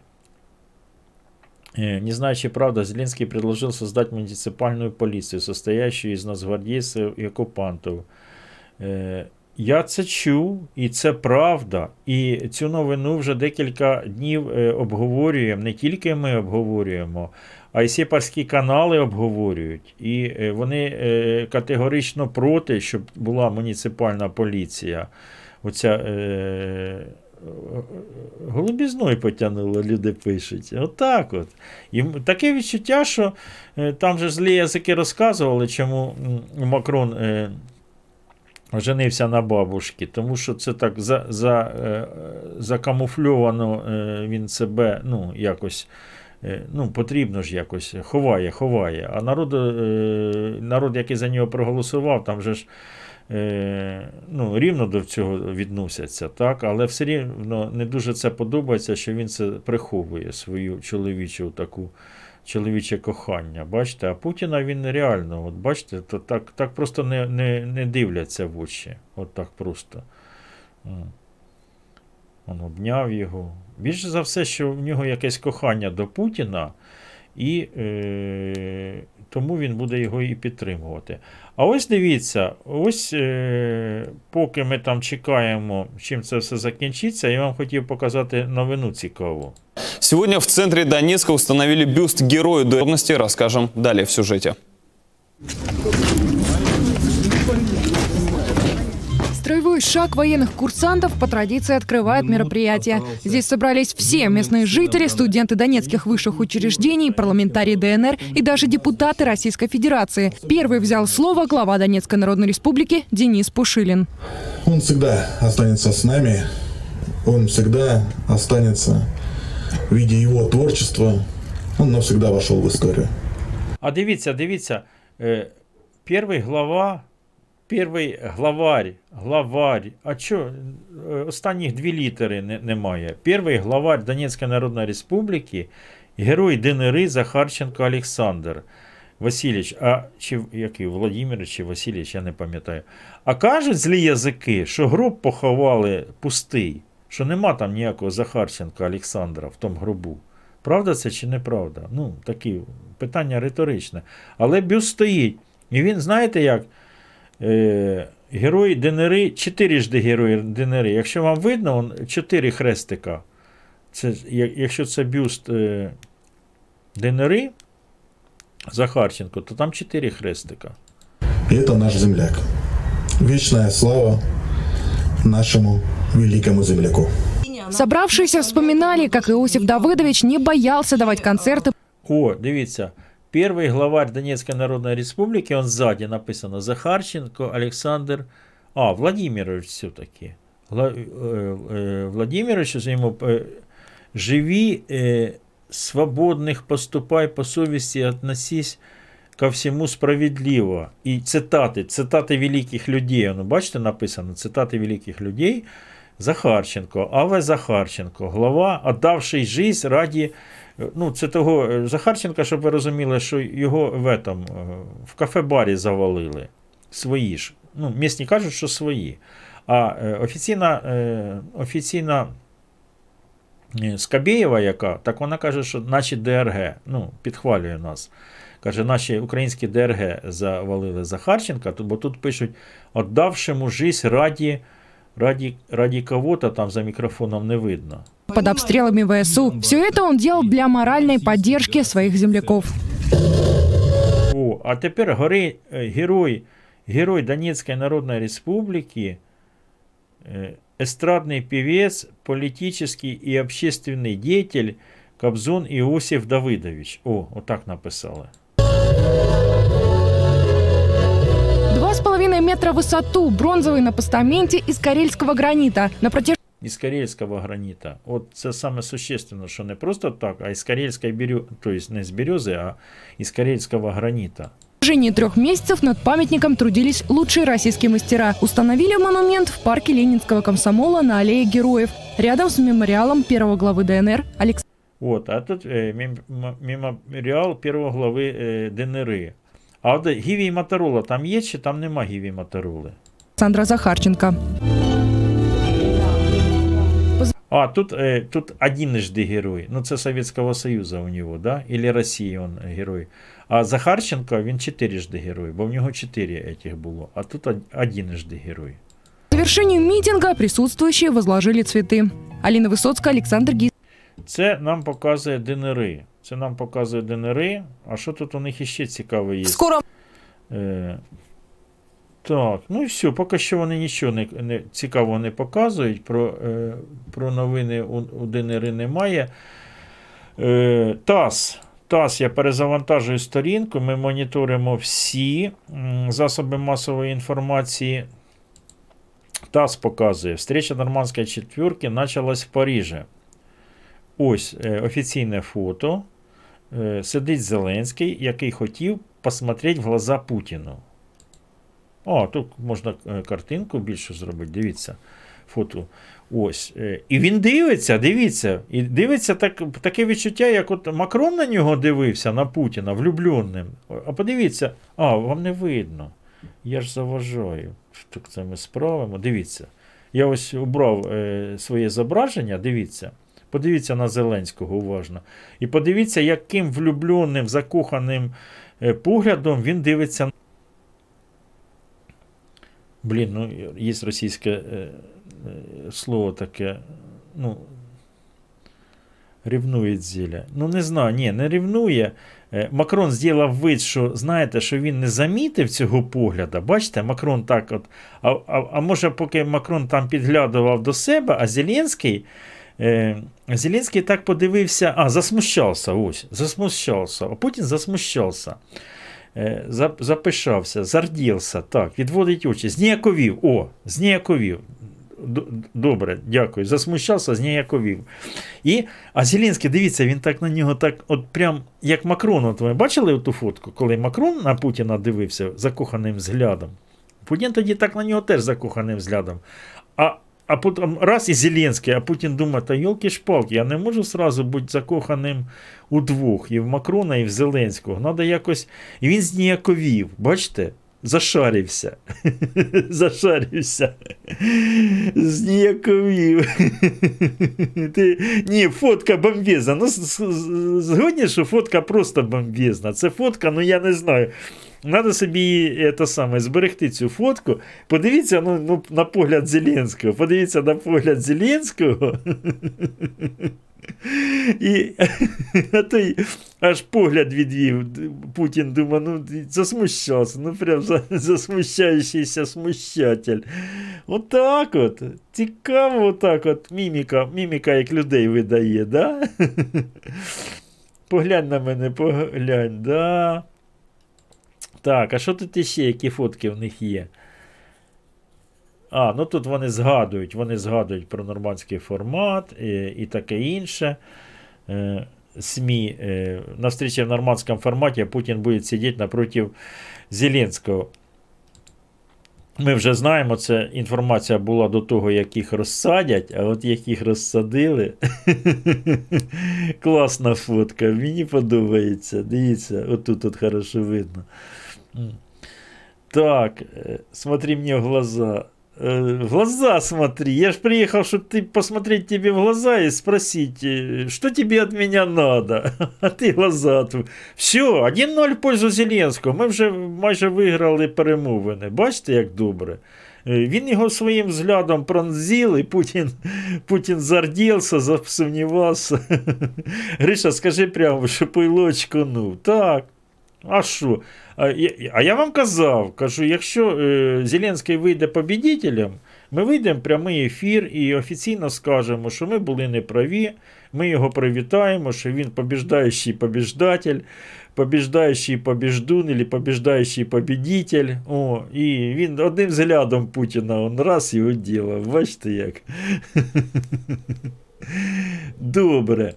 Э, Не знаю, чи правда, Зеленский предложил создать муниципальную полицию, состоящую из нацгвардейцев и оккупантов. Я це чув, і це правда. І цю новину вже декілька днів е, обговорюємо. Не тільки ми обговорюємо, а й сепарські канали обговорюють. І е, вони е, категорично проти, щоб була муніципальна поліція. Оця е, голубізною потягнуло, люди пишуть. Отак от. І таке відчуття, що там же злі язики розказували, чому Макрон. Е, Женився на бабушки, тому що це так за, за, е, закамуфльовано е, він себе ну, якось е, ну, потрібно ж якось ховає, ховає. А народ, народ, який за нього проголосував, там же ж ну, рівно до цього відносяться, так? але все рівно не дуже це подобається, що він це приховує свою чоловічу таку чоловіче кохання. Бачите, а Путіна він реально, от бачите, то так, так просто не, не, не дивляться в очі. От так просто. Он обняв його. Більше за все, що в нього якесь кохання до Путіна. і е, тому він буде його і підтримувати. А ось дивіться, ось е, поки ми там чекаємо, чим це все закінчиться, я вам хотів показати новину цікаву. Сьогодні в центрі Донецька встановили бюст герою. Подробности Розкажемо далі в сюжете. Строевой шаг военных курсантов по традиции открывает мероприятие. Здесь собрались все местные жители, студенты донецких высших учреждений, парламентарии ДНР и даже депутаты Российской Федерации. Первый взял слово глава Донецкой Народной Республики Денис Пушилин. Он всегда останется с нами, он всегда останется в виде его творчества, он навсегда вошел в историю. А дивіться, дивіться, е, перший глава, перший главарь, главарь, а що, е, останніх дві літери не, немає. Перший главарь Донецької Народної Республіки, герой ДНР Захарченко Олександр. Васильович, а чи який Владимир чи Васильович, я не пам'ятаю. А кажуть злі язики, що гроб поховали пустий, що нема там ніякого Захарченка Олександра в тому гробу. Правда це чи неправда? Ну, такі питання риторичне. Але бюст стоїть. І він, знаєте як? Е, герой ДНР, чотирижди герої ДНР. Якщо вам видно, он, чотири хрестика. Це, як- якщо це бюст е, ДНР Захарченко, то там чотири хрестика. И это наш земляк. Вечная слава нашему великому земляку. Собравшиеся вспоминали, как Иосиф Давыдович не боялся давать концерты О, дивіться. Перший главарь Донецької Народної Республіки, он ззаді написано Захарченко, Олександр. А, Владимирович все-таки. Е, е, Владимирович, йому е, живі, е, поступай по совісті, относись ко всему справедливо. І цитати, цитати великих людей. Ну, бачите, написано цитати великих людей. Захарченко, Аве Захарченко, глава, отдавший жизнь раді. Ну, це того е, Захарченка, щоб ви розуміли, що його в, этом, е, в кафе-барі завалили. Свої ж. Ну, місні кажуть, що свої. А е, офіційна, офіційна Скабєєва, яка, так вона каже, що наші ДРГ, ну, підхвалює нас. Каже, наші українські ДРГ завалили Захарченка, бо тут пишуть, отдавшему жизнь раді, раді, раді кого-то, там за мікрофоном не видно. под обстрелами ВСУ. Все это он делал для моральной поддержки своих земляков. О, а тепер гори, е, герой, герой Донецької Народної Республіки, е, эстрадный певец, политический и общественный деятель Кобзон Иосиф Давидович. О, отак написали. Два с половиной метра в высоту, бронзовый на постаменте из карельского гранита. На протяжении Із карельського граніта. От це саме существенно, що не просто так, а із карельської бірю, тобто не з берези, а із карельського граніта. протяжении трех месяцев над памятником трудились лучшие российские мастера. Установили монумент в парке Ленинского комсомола на аллее Героев, рядом с мемориалом первого главы ДНР Александра От, а тут е, мем- м- меморіал первого глави е, ДНР. А от Гівій Моторола там є чи там нема Гівій Мотороли? Захарченко. А, тут, э, тут одинжды герой. Ну, це Советского Союза у него, да? Или Росії он герой. А Захарченко, він чотирижди герой, бо в нього чотири этих було. А тут од- одинжды герой. К завершению митинга присутствующие возложили цветы. Алина Высоцкая, Александр Гиз. Це нам показує ДНР. Це нам показує ДНР. А що тут у них іще цікаве є? Скоро Е, так, ну і все, поки що вони нічого не, не, цікавого не показують. Про, е, про новини у, у ДНР немає. Е, ТАСС. ТАСС, я перезавантажую сторінку. Ми моніторимо всі засоби масової інформації. ТАСС показує, встреча нормандської четвірки почалась в Парижі. Ось е, офіційне фото. Е, сидить Зеленський, який хотів посмотреть в глаза Путіну. О, тут можна е, картинку більше зробити. Дивіться, фото. Ось. Е, І він дивиться, дивіться. І дивиться так, таке відчуття, як от Макрон на нього дивився, на Путіна, влюбленим. А подивіться, а, вам не видно. Я ж заважаю. Так це ми справимо. Дивіться. Я ось убрав е, своє зображення, дивіться. Подивіться на Зеленського уважно. І подивіться, яким влюбленим, закоханим е, поглядом він дивиться. Блін, ну є російське е, е, слово таке. Ну, рівнує зілля. Ну, не знаю, ні, не рівнує. Макрон зробив вид, що знаєте, що він не замітив цього погляду. Бачите, Макрон так от. А, а, а може, поки Макрон там підглядував до себе, а Зеленський. Е, Зеленський так подивився, а, засмущався, ось, засмущався, а Путін засмущався, е, запишався, зардівся, так, відводить очі, зніяковів, о, зніяковів. Добре, дякую. Засмущався, зніяковів. І, а Зеленський, дивіться, він так на нього, так, от прям як Макрон. От ви бачили ту фотку, коли Макрон на Путіна дивився закоханим взглядом? Путін тоді так на нього теж закоханим взглядом. А, а потім раз і Зеленський, а Путін думає, та йолки-шпалки, я не можу сразу бути закоханим у двох, і в Макрона, і в Зеленського. Надо якось. І він зніяковів, бачите? Зашарився. Зашарився. Зніяковів. Ти... Ні, фотка бомбезна. Ну, згодні, що фотка просто бомбезна. Це фотка, ну я не знаю. Надо собі е, те саме, зберегти цю фотку. Подивіться ну, ну, на погляд Зеленського. Подивіться на погляд Зеленського. І а той аж погляд відвів. Путін думає, ну засмущався, ну прям за- засмущаючийся смущатель. Отак от. Цікаво, отак от. Міміка, міміка як людей видає, да? Поглянь на мене, поглянь, да. Так, а що тут іще, які фотки в них є? А, ну тут вони згадують, вони згадують про нормандський формат і, і таке інше. Е, СМІ. Е, на встрече в нормандском формате Путін буде сидіти напротив Зеленського. Ми вже знаємо, це інформація була до того, як їх розсадять, а от як їх розсадили. Класна фотка, мені подобається. Дивіться, отут от хорошо видно. М. Так, э, смотри мне в глаза. Э, В глаза смотри. Я ж приехал, чтобы ты посмотреть тебе в глаза и спросить, э, что тебе от меня надо. А ти глаза тут. Все, 1-0 в пользу Зеленського. Ми вже майже виграли перемовини. Бачите, як добре. Е, Він його своїм взглядом пронзив, і Путін, Путін зардівся, засумнівався. Гриша, скажи прямо, що пилочку, ну. Так. А що? А я, вам казав, кажу, якщо е, Зеленський вийде побідітелем, ми вийдемо прямий ефір і офіційно скажемо, що ми були неправі, ми його привітаємо, що він побіждаючий побіждатель, побіждаючий побіждун, або побіждаючий побідітель. О, і він одним взглядом Путіна он раз його діло. Бачите як? Добре.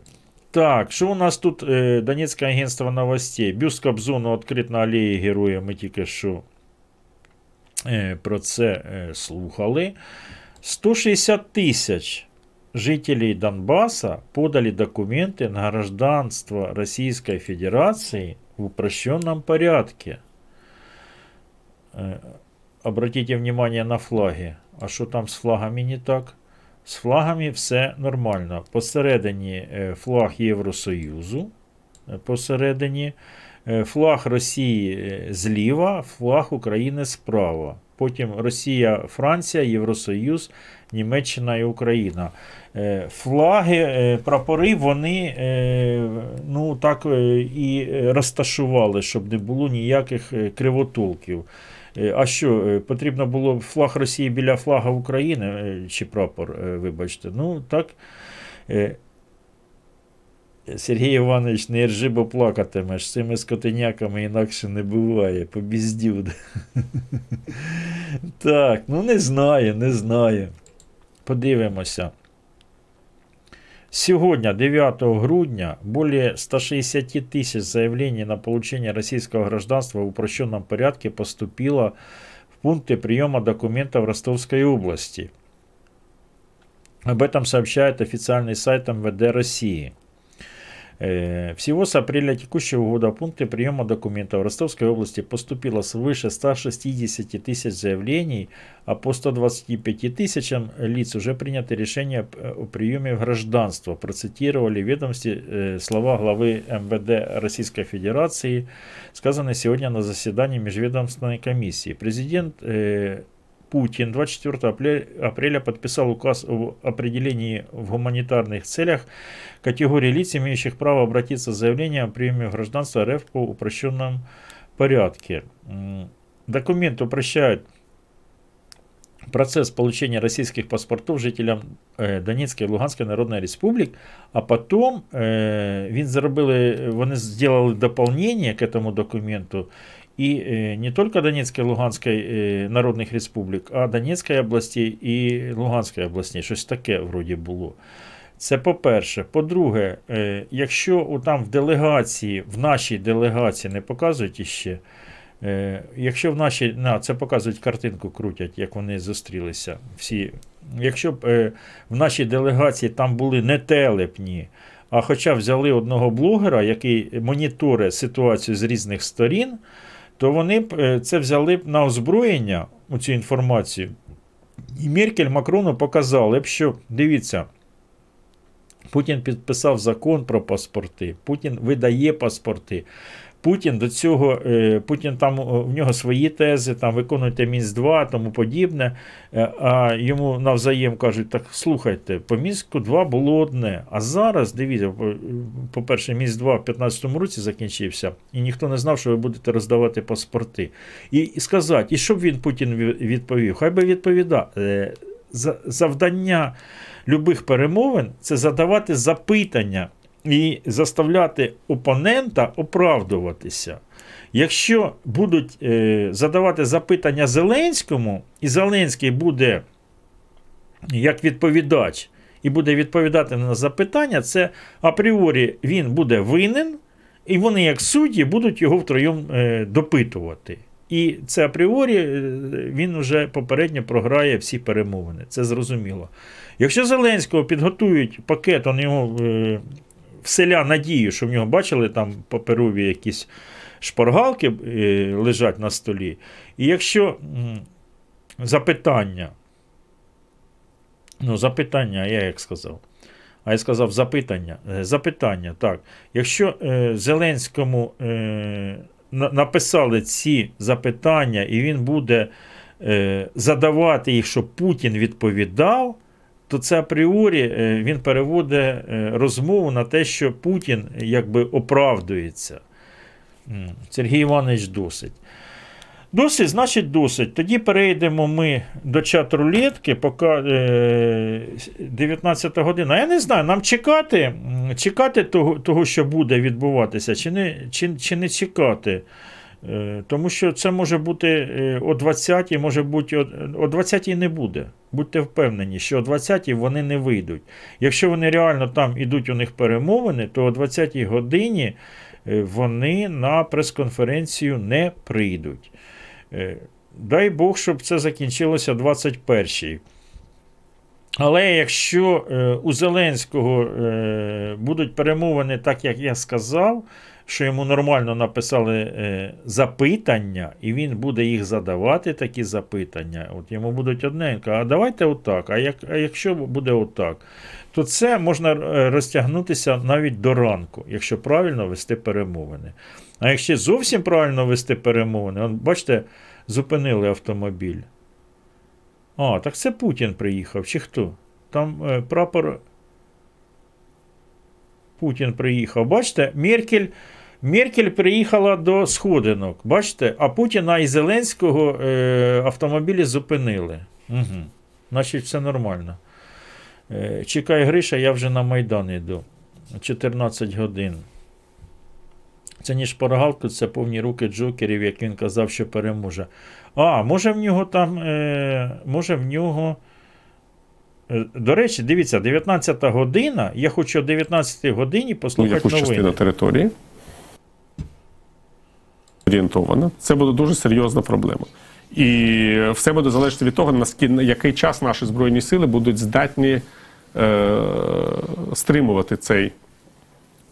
Так, що у нас тут е, Донецьке агентство новостей? Бюст Кобзону відкрит на алеї Героя. Ми тільки що е, про це е, слухали. 160 тисяч жителей Донбасса подали документы на гражданство Российской Федерации в упрощенном порядке. Обратите внимание на флаги. А що там з флагами не так? З флагами все нормально. Посередині е, флаг Євросоюзу. е, Посередині е, флаг Росії зліва, флаг України справа. Потім Росія, Франція, Євросоюз, Німеччина і Україна. Флаги, прапори вони ну, так і розташували, щоб не було ніяких кривотолків. Е, А що, е, потрібно було флаг Росії біля флага України е, чи прапор, вибачте. Ну, так. Сергій Іванович, не ржи, бо плакатимеш. З цими скотиняками інакше не буває. Побіздів. Так, ну не знаю, не знаю. Подивимося. Сегодня, 9 грудня, более 160 тысяч заявлений на получение российского гражданства в упрощенном порядке поступило в пункты приема документов Ростовской области. Об этом сообщает официальный сайт МВД России. Э, Всего с апреля текущего года пункты приема документов в Ростовской области поступило свыше 160 тысяч заявлений, а по 125 тысячам лиц уже принято решение э, о приеме в гражданство. Процитировали в ведомстве э, слова главы МВД Российской Федерации, сказанные сегодня на заседании Межведомственной комиссии. Президент Путин 24 апреля, апреля подписал указ о определении в гуманитарных целях категории лиц, имеющих право обратиться с заявлением о приеме гражданства РФ по упрощенном порядке. М, Документ упрощает процесс получения российских паспортов жителям е, Донецької і Луганської Народної Республік, а потім е, він зробили, вони зробили дополнение к этому документу, и э, не только Донецкой и Луганской э, народных республік, а Донецької області і Луганської області. Щось таке вроді було. Це по-перше. По-друге, е, якщо у- там в делегації, в нашій делегації не показують іще, е, якщо в нашій, на, це показують картинку, крутять, як вони зустрілися. Всі. Якщо б е, в нашій делегації там були не телепні, а хоча взяли одного блогера, який моніторить ситуацію з різних сторін, то вони б е, це взяли б на озброєння, у цю інформацію. І Меркель Макрону показали б, що дивіться, Путін підписав закон про паспорти, Путін видає паспорти. Путін до цього, е, Путін там е, в нього свої тези, там виконуйте Мінськ 2 тому подібне. Е, А йому навзаєм кажуть: так слухайте, по Мінську 2 було одне. А зараз, дивіться, по- по-перше, Мінськ 2 в 15-му році закінчився, і ніхто не знав, що ви будете роздавати паспорти. І, сказати, і що б він Путін відповів? Хай би відповідав. За- Завдання любих перемовин це задавати запитання і заставляти опонента оправдуватися. Якщо будуть е, задавати запитання Зеленському, і Зеленський буде як відповідач і буде відповідати на запитання, це апріорі він буде винен, і вони, як судді, будуть його втроєм е, допитувати. І це апріорі е, він вже попередньо програє всі перемовини. Це зрозуміло. Якщо Зеленського підготують пакет, он його е, вселя надію, що в нього бачили там паперові якісь шпаргалки е, лежать на столі. І якщо запитання, ну, запитання, я як сказав. А я сказав запитання. Е, Запитання, так. Якщо е, Зеленському на- написали ці запитання, і він буде задавати їх, щоб Путін відповідав, то це апріорі е, він переводить е, розмову на те, що Путін якби оправдується. Сергій Іванович досить. Досить, значить, досить. Тоді перейдемо ми до чат рулетки, поки е, 19 година. Я не знаю, нам чекати, чекати того, того, що буде відбуватися, чи не, чи, чи не чекати. Е, Тому що це може бути е, о 20-й, може бути о, о 20-й не буде. Будьте впевнені, що о 20-й вони не вийдуть. Якщо вони реально там ідуть у них перемовини, то о 20-й годині е, вони на прес-конференцію не прийдуть. Дай Бог, щоб це закінчилося 21-й. Але якщо у Зеленського будуть перемовини, так як я сказав, що йому нормально написали е, запитання, і він буде їх задавати, такі запитання, от йому будуть одненько, а давайте отак. А, як, а якщо буде отак, то це можна е, розтягнутися навіть до ранку, якщо правильно вести перемовини. А якщо зовсім правильно вести перемовини, от бачите, зупинили автомобіль. А, так це Путін приїхав, чи хто? Там е, прапор. Путін приїхав. Бачите, Меркель, Меркель приїхала до сходинок. Бачите, а Путіна і Зеленського е, автомобілі зупинили. Угу. Значить, все нормально. Е, чекай, Гриша, я вже на Майдан йду. 14 годин. Це не шпаргалка, це повні руки Джокерів, як він казав, що переможе. А, може в нього там. Е, може в нього. Е, До речі, дивіться, 19 година. Я хочу о 19 годині Ну, послухати якусь новини. частину території орієнтована, це буде дуже серйозна проблема. І все буде залежати від того, наскільки який час наші збройні сили будуть здатні е, стримувати цей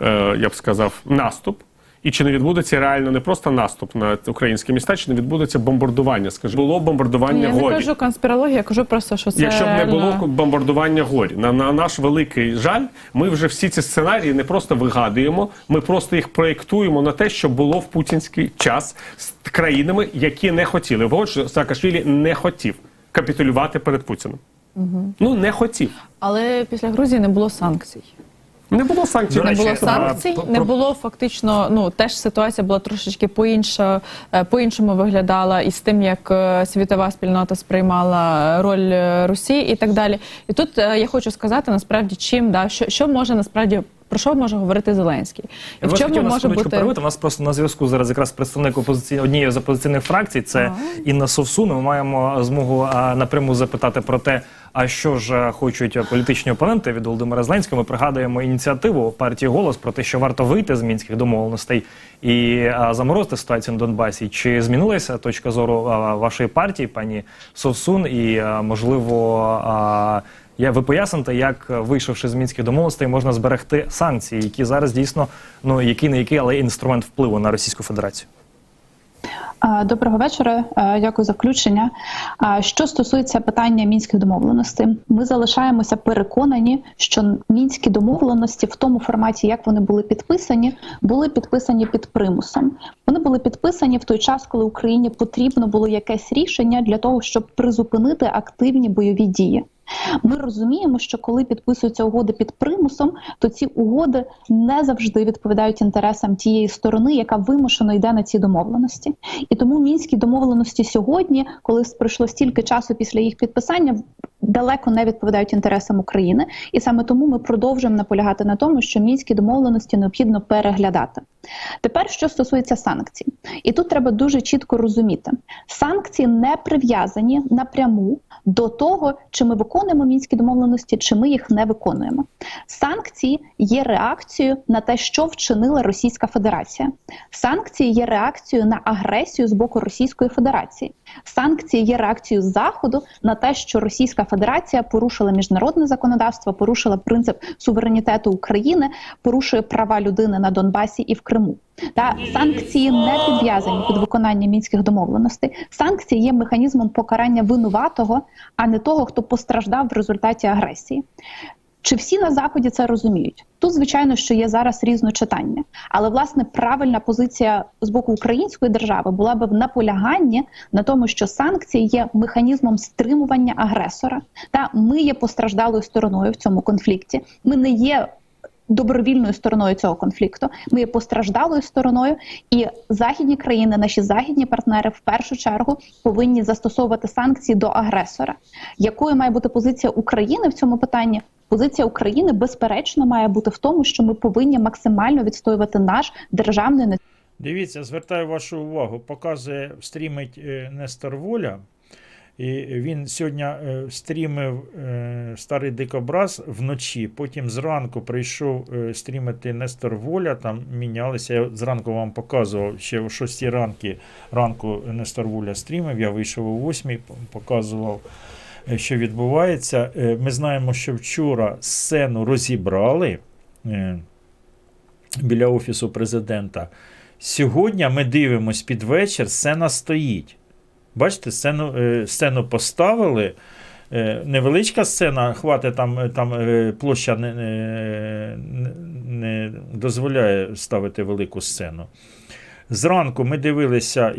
е, я б сказав, наступ. І чи не відбудеться реально не просто наступ на українські міста, чи не відбудеться бомбардування? Скажи, було бомбардування Я не горі. кажу конспірологію, я кажу просто, що це Якщо б не було бомбардування горі, на, на наш великий жаль, ми вже всі ці сценарії не просто вигадуємо, ми просто їх проєктуємо на те, що було в путінський час з країнами, які не хотіли. От що Саакашвілі не хотів капітулювати перед Путіним. Мгм. Ну не хотів. Але після Грузії не було санкцій. Не було санкцій. не було а, санкцій, про- не було фактично. Ну теж ситуація була трошечки по-інша, е, по-іншому виглядала із тим, як е, світова спільнота сприймала роль Русі Росії і так далі. І тут е, я хочу сказати насправді, чим да що, що може насправді про що може говорити Зеленський, і в чому може бути перервати. У нас просто на зв'язку зараз якраз представник опозиції однієї з опозиційних фракцій. Це Інна Совсун. Ми маємо змогу а, напряму запитати про те, а що ж хочуть політичні опоненти від Володимира Зеленського. Ми пригадуємо ініціативу партії голос про те, що варто вийти з мінських домовленостей і а, заморозити ситуацію на Донбасі. Чи змінилася точка зору а, вашої партії, пані Совсун, і а, можливо. А, я ви поясните, як е, вийшовши з мінських домовленостей, можна зберегти санкції, які зараз дійсно ну який не який, але інструмент впливу на Російську Федерацію. Доброго вечора, дякую за включення. Що стосується питання мінських домовленостей, ми залишаємося переконані, що мінські домовленості в тому форматі, як вони були підписані, були підписані під примусом. Вони були підписані в той час, коли Україні потрібно було якесь рішення для того, щоб призупинити активні бойові дії. Ми розуміємо, що коли підписуються угоди під примусом, то ці угоди не завжди відповідають інтересам тієї сторони, яка вимушено йде на ці домовленості. І тому мінські домовленості сьогодні, коли пройшло стільки часу після їх підписання, далеко не відповідають інтересам України. І саме тому ми продовжуємо наполягати на тому, що мінські домовленості необхідно переглядати. Тепер, що стосується санкцій, і тут треба дуже чітко розуміти: санкції не прив'язані напряму до того, чи ми виконуємо мінські домовленості, чи ми їх не виконуємо. Санкції є реакцією на те, що вчинила Російська Федерація. Санкції є реакцією на агресію з боку Російської Федерації. Санкції є реакцією Заходу на те, що Російська Федерація порушила міжнародне законодавство, порушила принцип суверенітету України, порушує права людини на Донбасі і в Криму. Та санкції не підв'язані під виконання мінських домовленостей. Санкції є механізмом покарання винуватого, а не того, хто постраждав в результаті агресії. Чи всі на заході це розуміють? Тут, звичайно, що є зараз різночитання, але власне правильна позиція з боку української держави була би в наполяганні на тому, що санкції є механізмом стримування агресора. Та ми є постраждалою стороною в цьому конфлікті. Ми не є добровільною стороною цього конфлікту. Ми є постраждалою стороною, і західні країни, наші західні партнери, в першу чергу повинні застосовувати санкції до агресора. Якою має бути позиція України в цьому питанні? Позиція України безперечно має бути в тому, що ми повинні максимально відстоювати наш державний Дивіться, звертаю вашу увагу, показує, стрімить е, Нестор Воля. І він сьогодні е, стрімив е, старий дикобраз вночі. Потім зранку прийшов стрімити Нестор Воля. Там мінялися. Я зранку вам показував ще о 6 ранки, ранку Нестор Воля стрімив. Я вийшов о 8, показував, що відбувається. Е, Ми знаємо, що вчора сцену розібрали е, біля офісу президента. Сьогодні ми дивимось під вечір, сцена стоїть. Бачите, сцену, е, сцену поставили. Е, Невеличка сцена, хватить там, е, там е, площа не, не, не дозволяє ставити велику сцену. Зранку ми дивилися,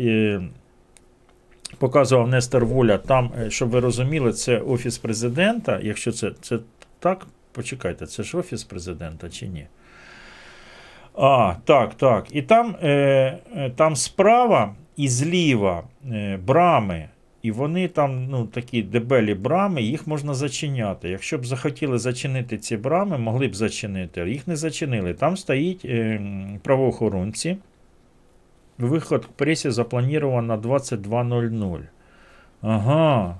показував Нестор Воля, там, е, щоб ви розуміли, це Офіс президента. Якщо це, це так, почекайте, це ж Офіс президента чи ні? А, так, так. І там, е, е, там справа і зліва е, брами, і вони там ну, такі дебелі брами, їх можна зачиняти. Якщо б захотіли зачинити ці брами, могли б зачинити, їх не зачинили. Там стоїть е, правоохоронці. Виход к пресі запланирован на 22.00. Ага.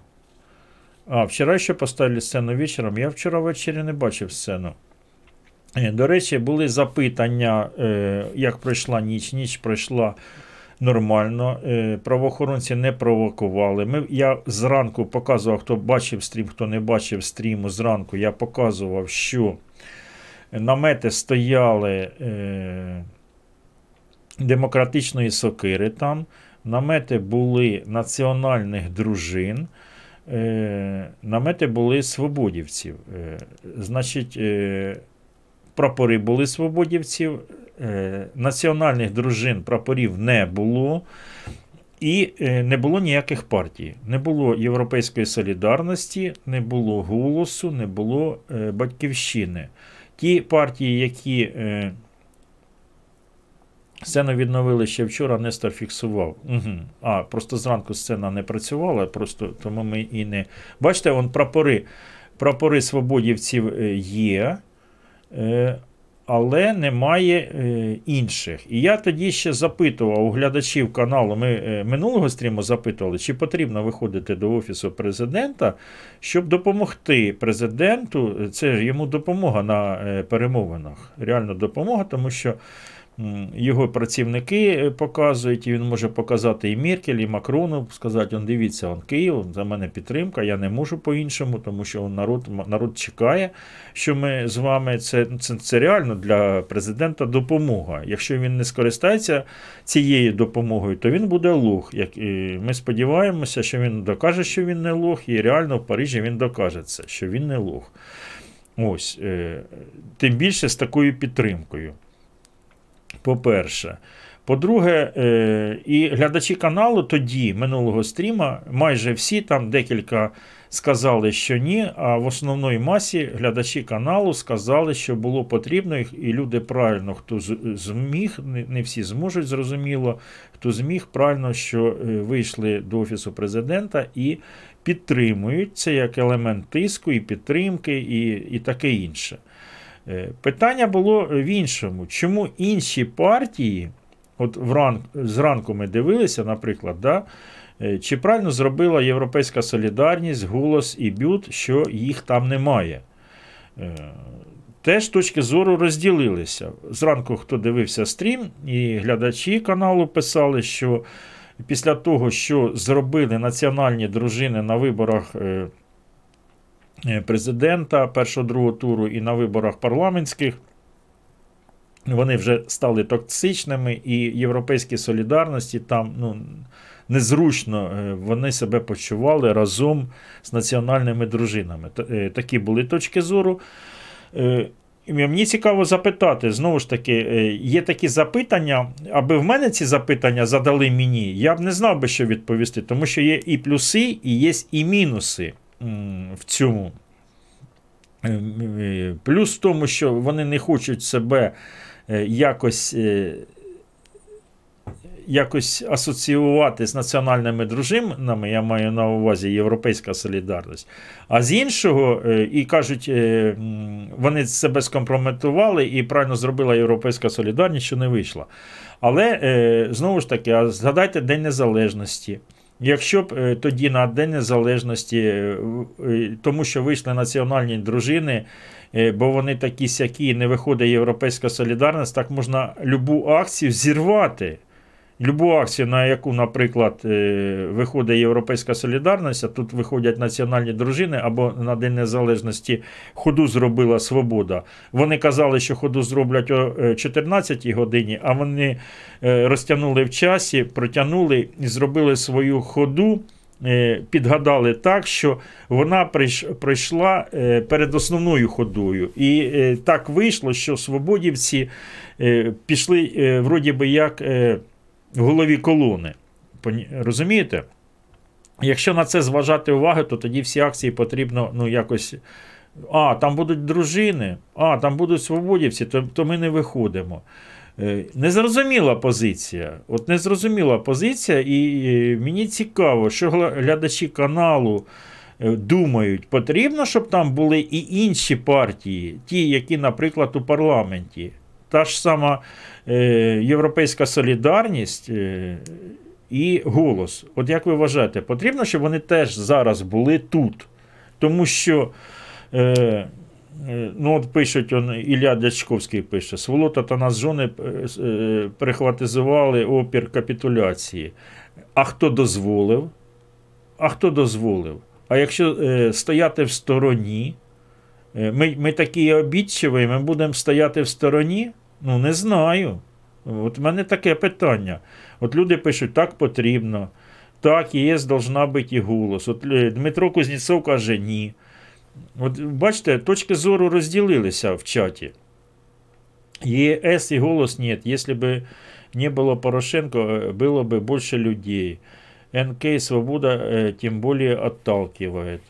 А, вчора ще поставили сцену вечором. Я вчора ввечері не бачив сцену. Е, До речі, були запитання, е, як пройшла ніч. Ніч пройшла нормально. Е, Правоохоронці не провокували. Ми, я зранку показував, хто бачив стрім, хто не бачив стріму зранку, я показував, що намети стояли е, демократичної сокири там, намети були національних дружин, е, намети були свободівців. Е, значить, е, прапори були свободівців, національних дружин прапорів не було. І не було ніяких партій. Не було Європейської солідарності, не було голосу, не було батьківщини. Ті партії, які сцену відновили ще вчора, Нестор фіксував. Угу. А, просто зранку сцена не працювала, просто тому ми і не. Бачите, он прапори, прапори свободівців е, є. Е, але немає е, інших. І я тоді ще запитував у глядачів каналу. Ми минулого стріму запитували, чи потрібно виходити до Офісу президента, щоб допомогти президенту. Це ж йому допомога на перемовинах. Реально допомога, тому що. Його працівники е, показують, і він може показати і Меркель, і Макрону, сказати, он дивіться, он Київ, за мене підтримка, я не можу по-іншому, тому що народ, народ чекає, що ми з вами. Це, це, це реально для президента допомога. Якщо він не скористається цією допомогою, то він буде лох. Як, і ми сподіваємося, що він докаже, що він не лох, і реально в Парижі він докаже це, що він не лох. Ось, е, тим більше з такою підтримкою. По-перше. По-друге, е, і глядачі каналу тоді, минулого стріма, майже всі, там декілька сказали, що ні, а в основної масі глядачі каналу сказали, що було потрібно, і- люди правильно, хто зміг, не, не всі зможуть, зрозуміло, хто зміг, правильно, що е, вийшли до Офісу президента і підтримують це як елемент тиску і підтримки, і, і таке інше. Е, Питання було в іншому. Чому інші партії, от вран, зранку ми дивилися, наприклад, да, е, чи правильно зробила Європейська Солідарність, Голос і Бют, що їх там немає? Е, Теж точки зору розділилися. Зранку, хто дивився стрім, і глядачі каналу писали, що після того, що зробили національні дружини на виборах президента першого другого туру і на виборах парламентських, вони вже стали токсичними, і європейські солідарності там ну, незручно е, вони себе почували разом з національними дружинами. Е, Такі були точки зору. Е, Мені цікаво запитати, знову ж таки, е, є такі запитання, аби в мене ці запитання задали мені, я б не знав би, що відповісти, тому що є і плюси, і є і мінуси в цьому. Е, е, Плюс в тому, що вони не хочуть себе е, якось, якось асоціювати з національними дружинами, я маю на увазі Європейська солідарність. А з іншого, і кажуть, вони себе скомпрометували і правильно зробила Європейська солідарність, що не вийшла. Але знову ж таки, згадайте День Незалежності. Якщо б е, тоді на День Незалежності, е, е, тому що вийшли національні дружини, бо вони такі сякі, не виходить Європейська солідарність, так можна любу акцію зірвати. Любу акцію, на яку, наприклад, е, виходить Європейська солідарність, а тут виходять національні дружини, або на День Незалежності ходу зробила Свобода. Вони казали, що ходу зроблять о е, 14 годині, а вони е, розтягнули в часі, протягнули і зробили свою ходу. е, Підгадали так, що вона пройшла е, перед основною ходою. І е, так вийшло, що свободівці е, пішли е, вроді би як е, в голові колони. Розумієте? Якщо на це зважати увагу, то тоді всі акції потрібно ну, якось. А, там будуть дружини, а, там будуть свободівці, то, то ми не виходимо. Е, Незрозуміла позиція. От незрозуміла позиція, і мені цікаво, що глядачі каналу е, думають, потрібно, щоб там були і інші партії, ті, які, наприклад, у парламенті. Та ж сама е, Європейська солідарність е, і голос. От як ви вважаєте, потрібно, щоб вони теж зараз були тут? Тому що. Е, Ну, от пишуть, он, Ілля Дячковський пише: Сволота та нас жони перехватизували опір капітуляції. А хто дозволив? А хто дозволив? А якщо е, стояти в стороні, Ми, ми такі обідчиві, ми будемо стояти в стороні? Ну, не знаю. От в мене таке питання. От люди пишуть, так потрібно. Так, ЄС должна бути і голос. От е, Дмитро Кузнєцов каже ні. От бачите, точки зору розділилися в чаті. ЕС и голос нет. Если бы не было Порошенко, э, было бы больше людей. НК свобода э, тем более отталкивает.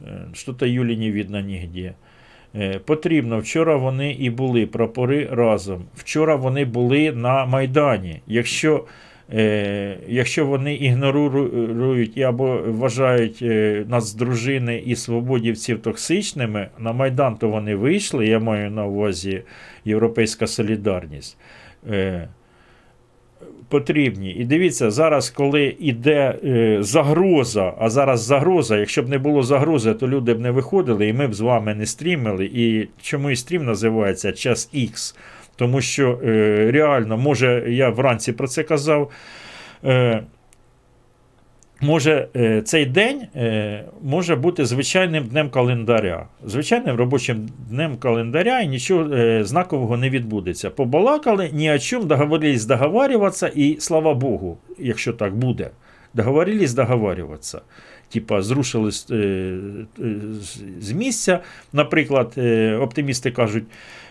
Э, Что-то Юлі не видно нігде. Е, Потрібно. Вчора вони і були прапори разом. Вчора вони були на Майдані. Якщо, е, якщо вони ігнорують або вважають нас дружини і свободівців токсичними, на Майдан то вони вийшли, я маю на увазі Європейська солідарність. Е, потрібні. І дивіться, зараз, коли йде е, загроза, а зараз загроза, якщо б не було загрози, то люди б не виходили, і ми б з вами не стрімили. І чому і стрім називається час Х? Тому що е, реально, може, я вранці про це казав. Може, е, цей день е, може бути звичайним днем календаря, звичайним робочим днем календаря, і нічого е, знакового не відбудеться. Побалакали, ні о чому, договорились договарюватися, і слава Богу, якщо так буде, договорились договарюватися. Типа зрушили з, місця. Наприклад, оптимісти кажуть,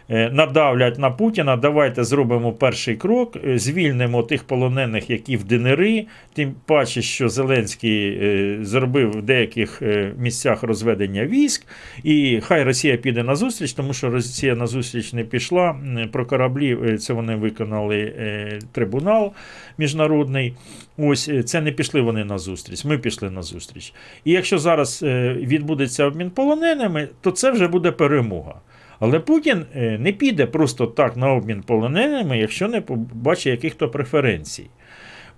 надавлять на Путіна, давайте зробимо перший крок, е, звільнимо тих полонених, які в ДНРи, тим паче, що Зеленський е, зробив в деяких е, місцях розведення військ, і хай Росія піде на зустріч, тому що Росія на зустріч не пішла. Про кораблі е, це вони виконали е, трибунал міжнародний. Ось е, це не пішли вони на зустріч. Ми пішли на зустріч. І якщо зараз е, відбудеться обмін полоненими, то це вже буде перемога. Але Путін е, не піде просто так на обмін полоненими, якщо не побачить яких-то преференцій.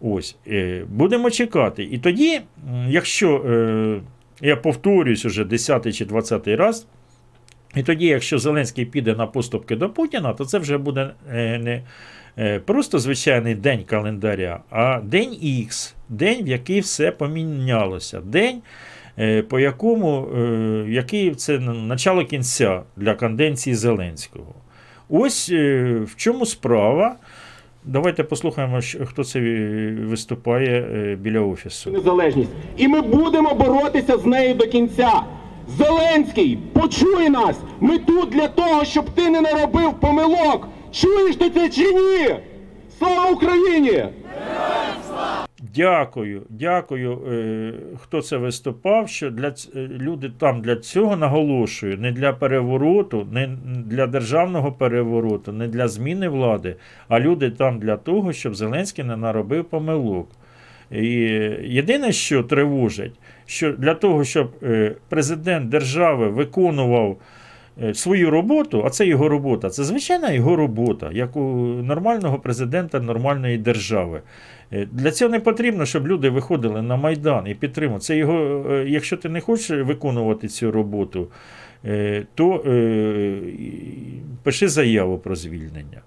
Ось, е, будемо чекати. І тоді, якщо е, я повторююсь уже 10 чи 20 раз, і тоді, якщо Зеленський піде на поступки до Путіна, то це вже буде не просто звичайний день календаря, а день Х, день, в який все помінялося. День, по якому е, який це начало кінця для канденції Зеленського. Ось е, в чому справа. Давайте послухаємо, хто це е, виступає е, біля офісу. незалежність. І ми будемо боротися з нею до кінця. Зеленський, почуй нас! Ми тут для того, щоб ти не наробив помилок. Чуєш ти це чи ні? Слава Україні! Дякую, дякую, е, хто це виступав. Що для е, люди там для цього наголошую, не для перевороту, не для державного перевороту, не для зміни влади, а люди там для того, щоб Зеленський не наробив помилок. І єдине, що тривожить, що для того, щоб е, президент держави виконував свою роботу, а це його робота, це звичайна його робота, як у нормального президента нормальної держави. Е, Для цього не потрібно, щоб люди виходили на Майдан і підтримували. Це його, е, якщо ти не хочеш виконувати цю роботу, е, то пиши заяву про звільнення.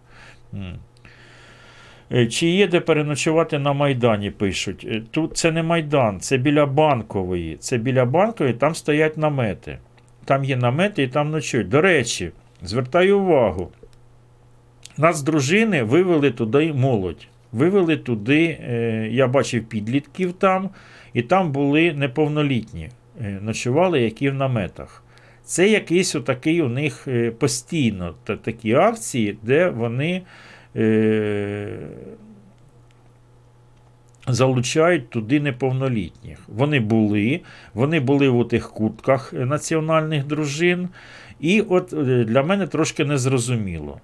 Чи є де переночувати на Майдані, пишуть. Тут це не Майдан, це біля банкової. Це біля банкової, там стоять намети. Там є намети і там ночують. До речі, звертаю увагу. Нас дружини вивели туди молодь. Вивели туди, е, я бачив підлітків там, і там були неповнолітні, е, ночували, які в наметах. Це якийсь отакий у них е, постійно такі акції, де вони залучають туди неповнолітніх. Вони були, вони були у тих кутках національних дружин, і от для мене трошки незрозуміло.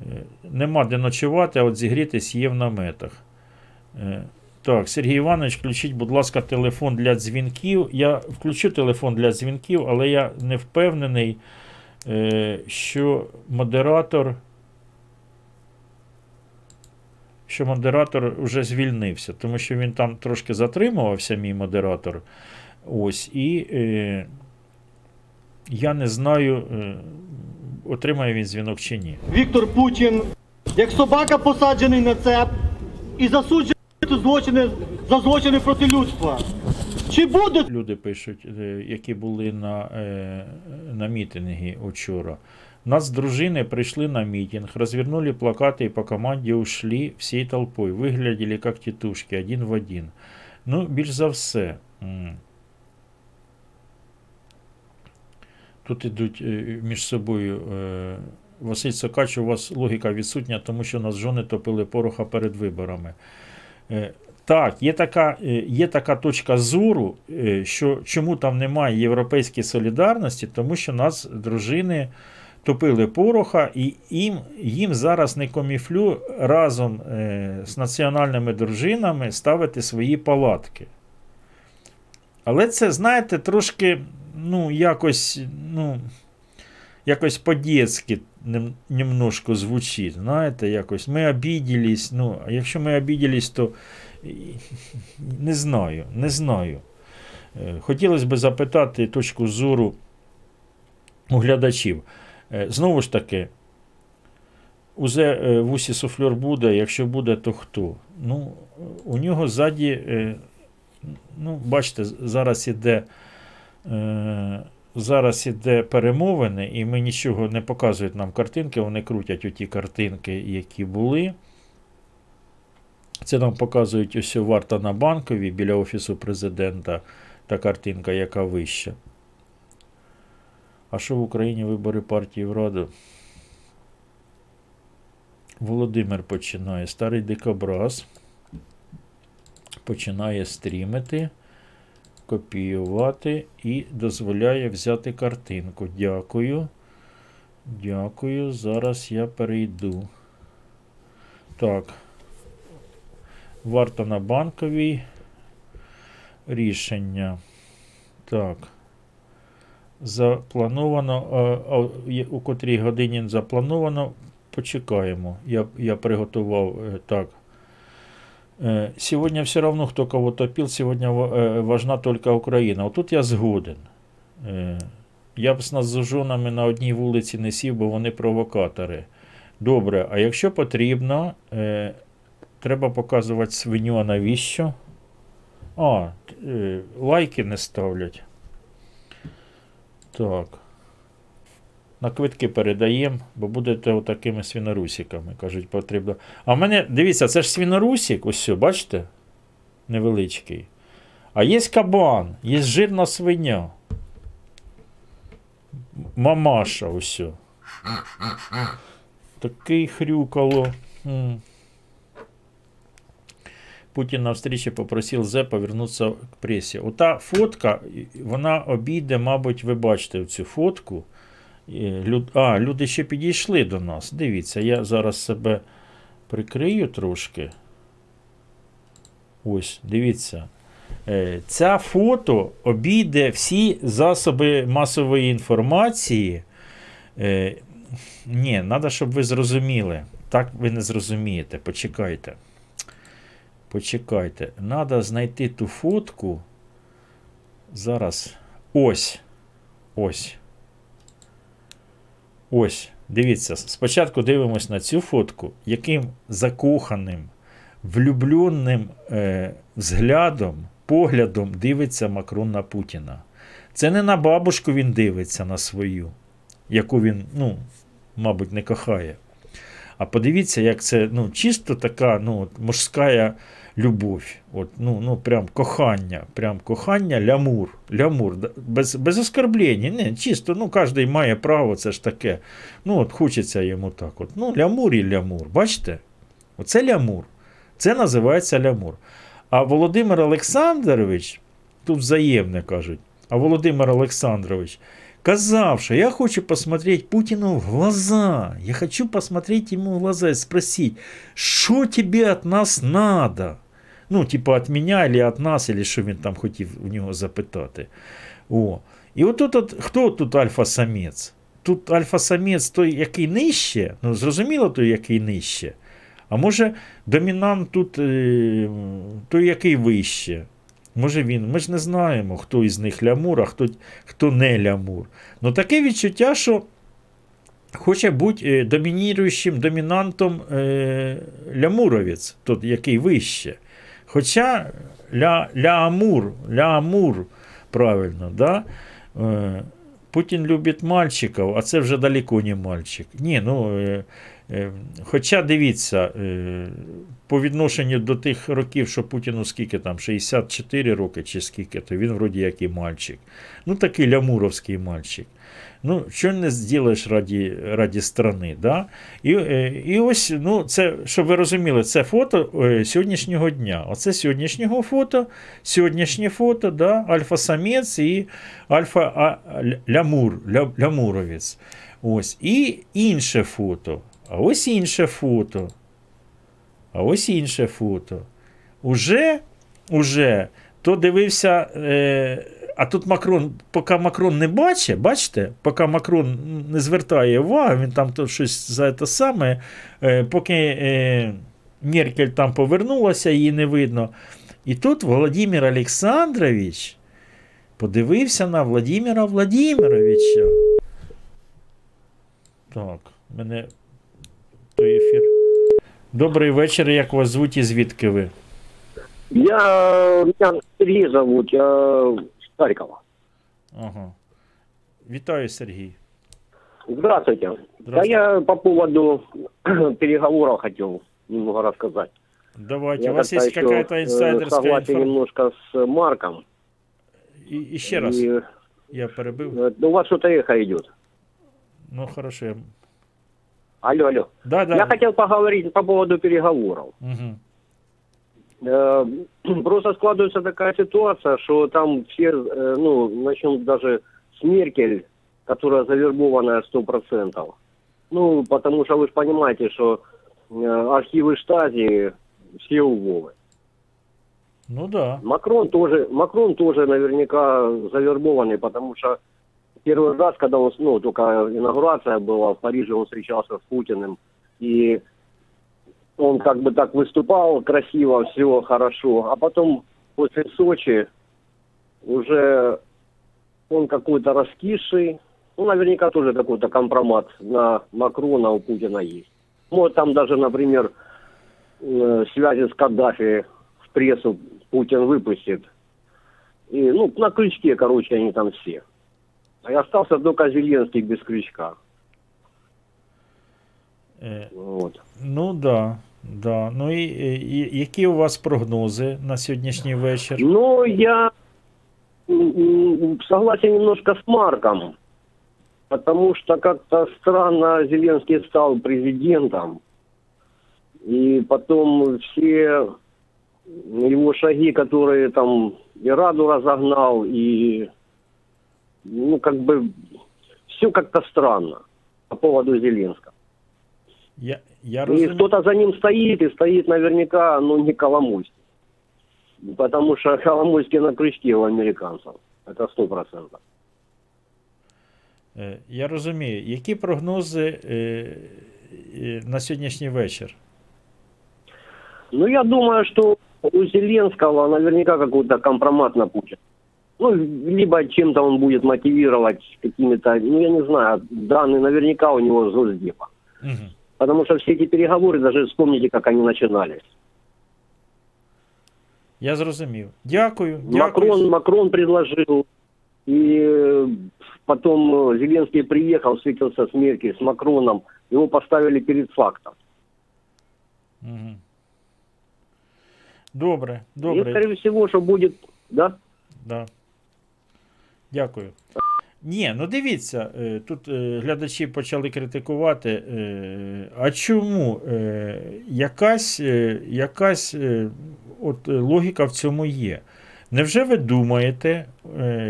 Е, Нема де ночувати, а от зігрітись є в наметах. Е, Так, Сергій Іванович, включіть, будь ласка, телефон для дзвінків. Я включу телефон для дзвінків, але я не впевнений, е, що модератор. Що модератор вже звільнився, тому що він там трошки затримувався, мій модератор. Ось, і я не знаю, е, отримає він дзвінок чи ні. Віктор Путін, як собака посаджений на цеп і засуджений злочини за злочини проти людства. Чи буде люди пишуть, е, які були на, е, на мітингі вчора. Нас дружины пришли на митинг, развернули плакаты и по команде ушли всей толпой. Выглядели как тетушки, один в один. Ну, більш за все. Тут ідуть е, між собою. е, Василь Сокач, у вас логіка відсутня, тому що нас жони топили пороха перед виборами. Е, Так, є така, є така точка зору, що чому там немає європейської солідарності, тому що нас дружини топили пороха, і їм, їм зараз не коміфлю разом з національними дружинами ставити свої палатки. Але це, знаєте, трошки, ну, якось, ну, якось по-дєцьки немножко звучить. Знаєте, якось ми обіділись. Ну, а якщо ми обіділись, то не знаю, не знаю. Е, Хотілося б запитати точку зору у глядачів. Е, Знову ж таки, узе е, в усі суфльор буде, якщо буде, то хто? Ну, у нього ззаді, ну, бачите, зараз іде. Е, Зараз іде перемовини, і ми нічого не показують нам картинки. Вони крутять оті картинки, які були. Це нам показують ось варта на банковій біля Офісу президента та картинка, яка вища. А що в Україні вибори партії в Раду? Володимир починає. Старий дикобраз. Починає стрімити, копіювати і дозволяє взяти картинку. Дякую. Дякую. Зараз я перейду. Так. Варто на банковій. Рішення. Так. Заплановано. а, а, у котрій годині заплановано. Почекаємо. Я, я приготував е, так. Э, Сегодня все равно, кто кого топил, сегодня э, важна только Україна. Отут я згоден. Е, Я б з нас жонами на одній вулиці не сів, бо вони провокатори. Добре, а якщо потрібно, е, треба показувати свиню, а навіщо? А, е, лайки не ставлять. Так. На квитки передаємо, бо будете отакими свінорусиками, кажуть, потрібно. А в мене, дивіться, це ж свінорусик, ось, все, бачите? Невеличкий. А є кабан, є жирна свиня. Мамаша, ось. Такий хрюкало. Путін на встречі попросив Зе повернутися к пресі. Ота фотка, вона обійде, мабуть, ви бачите цю фотку. А, люди ще підійшли до нас. Дивіться, я зараз себе прикрию трошки. Ось, дивіться. Е, Ця фото обійде всі засоби масової інформації. Е, Ні, треба, щоб ви зрозуміли. Так ви не зрозумієте. Почекайте. Почекайте. Треба знайти ту фотку. Зараз. Ось. Ось. Ось, дивіться, спочатку дивимось на цю фотку, яким закоханим, влюбленим е, взглядом, поглядом дивиться Макрон на Путіна. Це не на бабушку він дивиться на свою, яку він, ну, мабуть, не кохає. А подивіться, як це ну, чисто така ну, мужська любов. От, ну, ну, прям кохання, прям кохання, лямур. лямур. Без, без оскорблення. Не, чисто, ну, кожен має право, це ж таке. Ну, от хочеться йому так. От. Ну, лямур і лямур. Бачите? Оце лямур. Це називається лямур. А Володимир Олександрович, тут взаємне кажуть, а Володимир Олександрович казав, я хочу посмотреть Путину в глаза. Я хочу посмотреть ему в глаза и спросить, что тебе от нас надо? Ну, типа, от меня или от нас, или що він там хотів у нього запитати. О. І от, хто тут альфа-самець? Тут альфа-самець той, який нижче, ну, зрозуміло, той, який нижче. А може, домінант тут е, той, який вище. Може він, ми ж не знаємо, хто із них лямур, а хто, хто не лямур. Ну таке відчуття, що хоче бути е, домініруючим домінантом е, лямуровець, тот, який вище. Хоча ля, ля Амур, правильно, да? Е, Путін любить мальчиків, а це вже далеко не мальчик. Ні, ну, е, хоча дивіться, е, по відношенню до тих років, що Путіну скільки там, 64 роки чи скільки, то він вроді як і мальчик. Ну, такий лямуровський мальчик. Ну, що не зробиш раді, раді страни. Да? І, е, і ось, ну, це, щоб ви розуміли, це фото е, сьогоднішнього дня. Оце сьогоднішнього фото, сьогоднішнє фото, да? альфа-самець і альфа-лямур, лямуровець. Ось. І інше фото. А ось інше фото. А ось інше фото. Уже, уже то дивився. Е, а тут Макрон, поки Макрон не бачить, бачите, поки Макрон не звертає увагу, він там то щось за те саме, е, поки е, Меркель там повернулася, її не видно. І тут Володимир Олександрович подивився на Владимира Владимировича. Так, мене той ефір. Добрий вечір, як вас звуть і звідки ви? Я, меня Сергей зовут, я с Харькова. Ага. Вітаю, Сергій. Здравствуйте. Да я по поводу переговоров хотел немного рассказать. Давайте, я у вас как-то есть еще, какая-то э, инсайдерская согласен информация? немножко с Марком. І, і ще раз, И, я перебив. э, ну, у вас что-то эхо идет. Ну, хорошо. я- Алло, алло. Да, да. Я хотел поговорить по поводу переговоров. Э, Просто складывается такая ситуация, что там все, э, ну, начнем даже с Меркель, которая завербованная 100%. Ну, потому что вы же понимаете, что э, архивы штази все у Вовы. Ну да. Макрон тоже, Макрон тоже наверняка завербованный, потому что первый раз, когда он, ну, только инаугурация была в Париже, он встречался с Путиным, и он как бы так выступал красиво, все хорошо, а потом после Сочи уже он какой-то раскисший, ну, наверняка тоже какой-то компромат на Макрона у Путина есть. Вот там даже, например, э, связи с Каддафи в прессу Путин выпустит. И, ну, на крючке, короче, они там все. А и остался только Зеленский без крючка. Е, Вот. Ну да. Да. Ну і, і, і які у вас прогнози на сьогоднішній вечір? Ну, я м, м, согласен немножко с Марком, потому что как-то странно Зеленский стал президентом, и потом все его шаги, которые там и Раду разогнал, и ну как бы все как-то странно по поводу Зеленского. Я, я И кто-то за ним стоит, и стоит наверняка, ну, не Коломойский. Потому что Коломойский на крючке у американцев. Это сто процентов. Е, Я розумію. Які прогнози е, е, на сьогоднішній вечір? Ну, я думаю, что у Зеленского наверняка какой-то компромат на Путина. Ну, либо чем-то он будет мотивировать какими-то, ну, я не знаю, данные наверняка у него с Госдепа. Потому что все эти переговоры, даже вспомните, как они начинались. Я зрозумів. Дякую. дякую. Макрон, Макрон предложил, и э, потом э, Зеленский приехал, встретился с Меркель, с Макроном, его поставили перед фактом. Мгм. Добре, И, добре. скорее всего, что будет, да? Да. Дякую. Ні, ну дивіться, е, тут е, глядачі почали критикувати. е, А чому? Якась, якась от логіка в цьому є. Невже ви думаєте,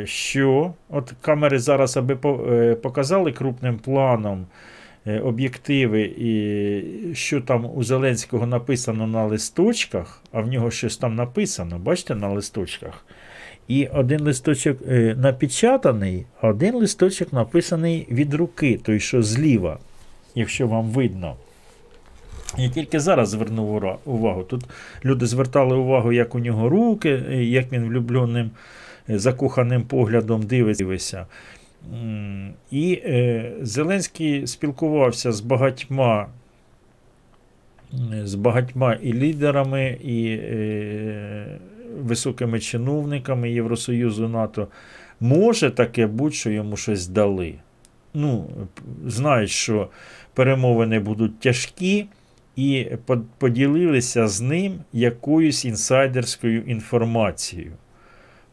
що от камери зараз аби показали крупним планом об'єктиви, і що там у Зеленського написано на листочках, а в нього щось там написано, бачите, на листочках. І один листочок е, напечатаний, а один листочок написаний від руки, той, що зліва, якщо вам видно. Я тільки зараз звернув увагу. Тут люди звертали увагу, як у нього руки, е, як він влюбленим, е, закоханим поглядом дивиться. І Зеленський спілкувався з багатьма з багатьма і лідерами, і високими чиновниками Євросоюзу НАТО. Може таке бути, що йому щось дали. Ну, знають, що перемовини будуть тяжкі, і поділилися з ним якоюсь інсайдерською інформацією.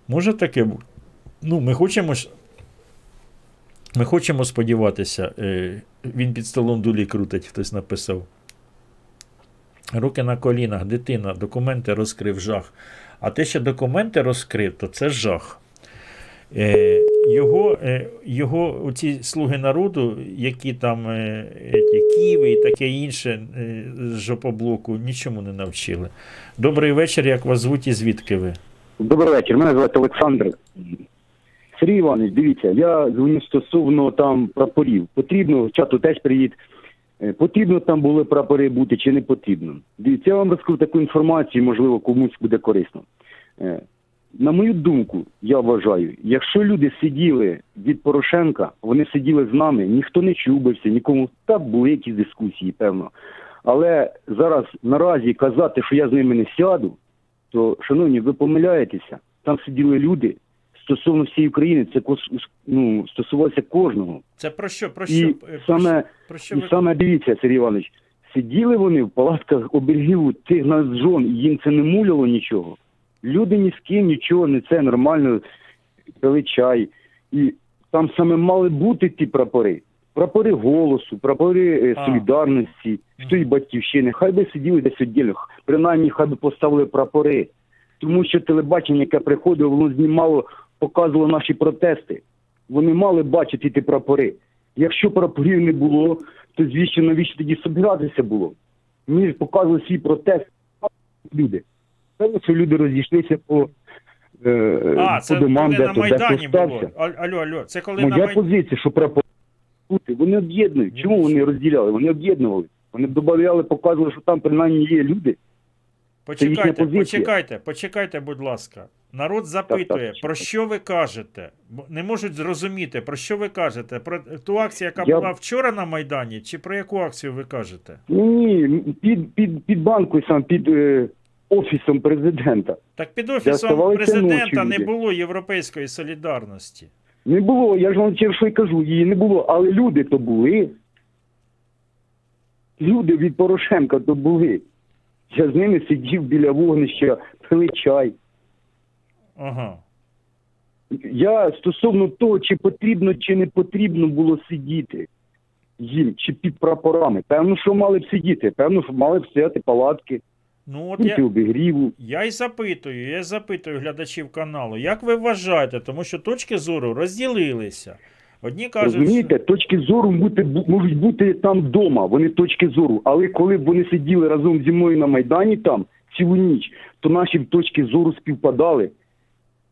Може таке бути? Ну, ми хочемо. Ми хочемо сподіватися, е, він під столом дулі крутить, хтось написав. Руки на колінах, дитина, документи розкрив жах. А те, що документи розкрив, то це жах. Е, його, е, його оці слуги народу, які там е, Києви і таке інше з жопоблоку, нічому не навчили. Добрий вечір, як вас звуть і звідки ви? Добрий вечір, мене звати Олександр. Сергій Іванович, дивіться, я дзвоню стосовно там прапорів. Потрібно, чату теж привіт. Е, Потрібно там були прапори бути чи не потрібно. Дивіться, я вам розкажу таку інформацію, можливо, комусь буде корисно. Е, На мою думку, я вважаю, якщо люди сиділи від Порошенка, вони сиділи з нами, ніхто не чубився, нікому та були якісь дискусії, певно. Але зараз наразі казати, що я з ними не сяду, то, шановні, ви помиляєтеся. Там сиділи люди стосовно всієї України, це ну, стосувалося кожного. Це про що? Про що? Про саме, про що і саме дивіться, Сергій Іванович, сиділи вони в палатках оберігів тих нас жон, і їм це не муляло нічого. Люди ні з ким нічого не це нормально пили чай. І там саме мали бути ті прапори. Прапори голосу, прапори е, А. солідарності, і батьківщини. Хай би сиділи десь віддільно, принаймні хай би поставили прапори. Тому що телебачення, яке приходило, воно знімало, показувало наші протести. Вони мали бачити ті прапори. Якщо прапорів не було, то звісно, навіщо тоді собиратися було? Ми ж показували свій протест. Люди. Певно, що люди розійшлися по, е, А, це коли на Майдані було. Алло, алло, це коли на Моя Майдані. позиція, що прапори вони об'єднують. Чому вони розділяли? Вони об'єднували. Вони додавали, показували, що там принаймні є люди. Почекайте, почекайте, почекайте, будь ласка. Народ запитує, про що ви кажете? Не можуть зрозуміти, про що ви кажете? Про ту акцію, яка Я- була вчора на Майдані, чи про яку акцію ви кажете? Ні, ні, під, під, під банкою сам, під е, офісом президента. Так під офісом президента не було європейської солідарності. Не було, я ж вам через кажу, її не було, але люди то були. Люди від Порошенка то були. Я з ними сидів біля вогнища, пили чай. Ага. Я стосовно того, чи потрібно, чи не потрібно було сидіти їм, чи під прапорами. Певно, що мали б сидіти, певно, що мали б стояти палатки, Ну от я, обігріву. я й запитую, я й запитую глядачів каналу, як ви вважаєте, тому що точки зору розділилися. Одні кажуть. Розумієте, точки зору бути, можуть бути там вдома, вони точки зору. Але коли б вони сиділи разом зі мною на Майдані там цілу ніч, то наші точки зору співпадали.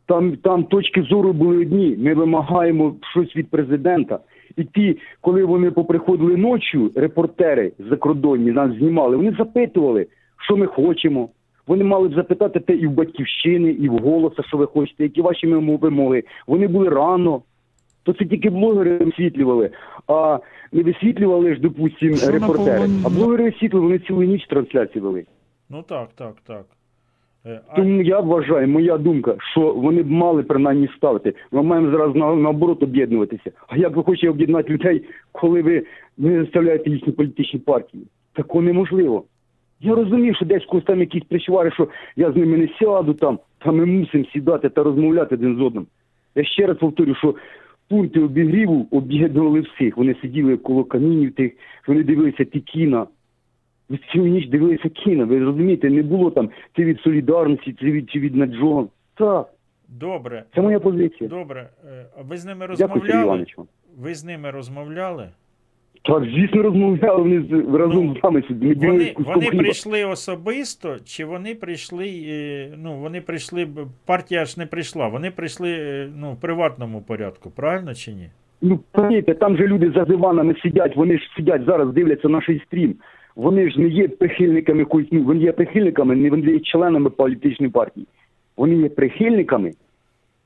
Там, там точки зору були одні. Ми вимагаємо щось від президента. І ті, коли вони поприходили ночі, репортери закордонні нас знімали, вони запитували, що ми хочемо. Вони мали б запитати те і в батьківщини, і в голоса, що ви хочете, які ваші вимо- вимоги. Вони були рано. То це тільки блогери висвітлювали, а не висвітлювали ж, допустим, Що репортери. наповнено? А блогери висвітлювали, вони цілу ніч трансляції вели. Ну так, так, так. Е, а- Тому я вважаю, моя думка, що вони б мали принаймні ставити. Ми маємо зараз на, наоборот об'єднуватися. А як ви хочете об'єднати людей, коли ви не заставляєте їхні політичні партії? Такого неможливо. Я розумію, що десь когось там якісь причвари, що я з ними не сяду там, та ми мусимо сідати та розмовляти один з одним. Я ще раз повторю, що пункти обігріву об'єднували всіх. Вони сиділи коло камінів тих, вони дивилися ті кіна. Ви цілу ніч дивилися кіно, ви розумієте, не було там це від солідарності, це від, чи від наджон. Так, Добре. це моя позиція. Добре. Е, А ви з ними розмовляли? Дякую. Ви з ними розмовляли? Так, звісно, розмовляли вони разом з нами сиділи. Вони, вони прийшли особисто, чи вони прийшли, е, ну, вони прийшли, партія ж не прийшла, вони прийшли е, ну, в приватному порядку, правильно чи ні? Ну, розумієте, там же люди за диванами сидять, вони ж сидять зараз, дивляться наш стрім. Вони ж не є прихильниками якоїсь, ну, вони є прихильниками, не вони є членами політичної партії. Вони є прихильниками,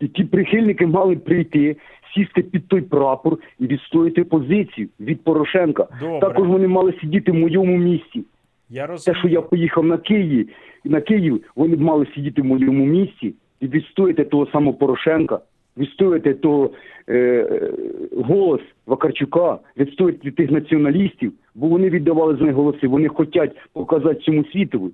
ті прихильники мали прийти, сісти під той прапор і відстояти позицію від Порошенка. Добре. Також вони мали сидіти в моєму місці. Я Те, що я поїхав на Київ, на Київ, вони б мали сидіти в моєму місті і відстояти того самого Порошенка, відстояти того е, е, голос Вакарчука, відстояти тих націоналістів, бо вони віддавали за них голоси. Вони хочуть показати цьому світові.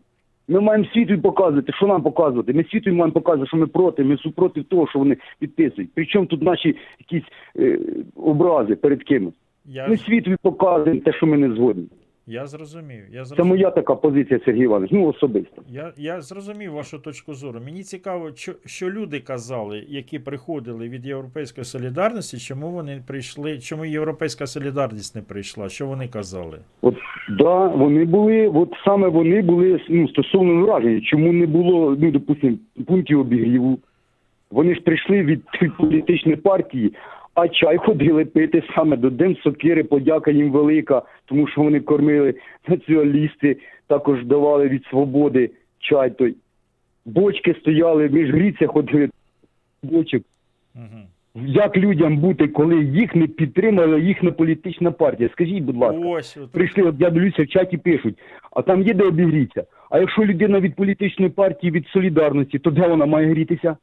Ми маємо світу показувати, що нам показувати. Ми світу маємо показувати, що ми проти, ми супроти того, що вони підписують. Причому тут наші якісь е, образи перед кимось. Я, Ми світу показуємо те, що ми не згодні. Я зрозумів. Я Це зрозумів. моя така позиція, Сергій Іванович, ну особисто. Я, я зрозумів вашу точку зору. Мені цікаво, що, що люди казали, які приходили від Європейської солідарності, чому вони прийшли, чому Європейська солідарність не прийшла, що вони казали? От да, вони були, от саме вони були ну, стосовно враження. Чому не було, ну, допустим, пунктів обігріву? Вони ж прийшли від політичної партії, а чай ходили пити саме до День Сокири, подяка їм велика, тому що вони кормили націоналісти, також давали від свободи чай той. Бочки стояли, між гріця ходили бочок. Як людям бути, коли їх не підтримала їхня політична партія? Скажіть, будь ласка. Ось, от, Прийшли, от я дивлюся, в чаті пишуть, а там є де обігріться. А якщо людина від політичної партії, від солідарності, то де вона має грітися?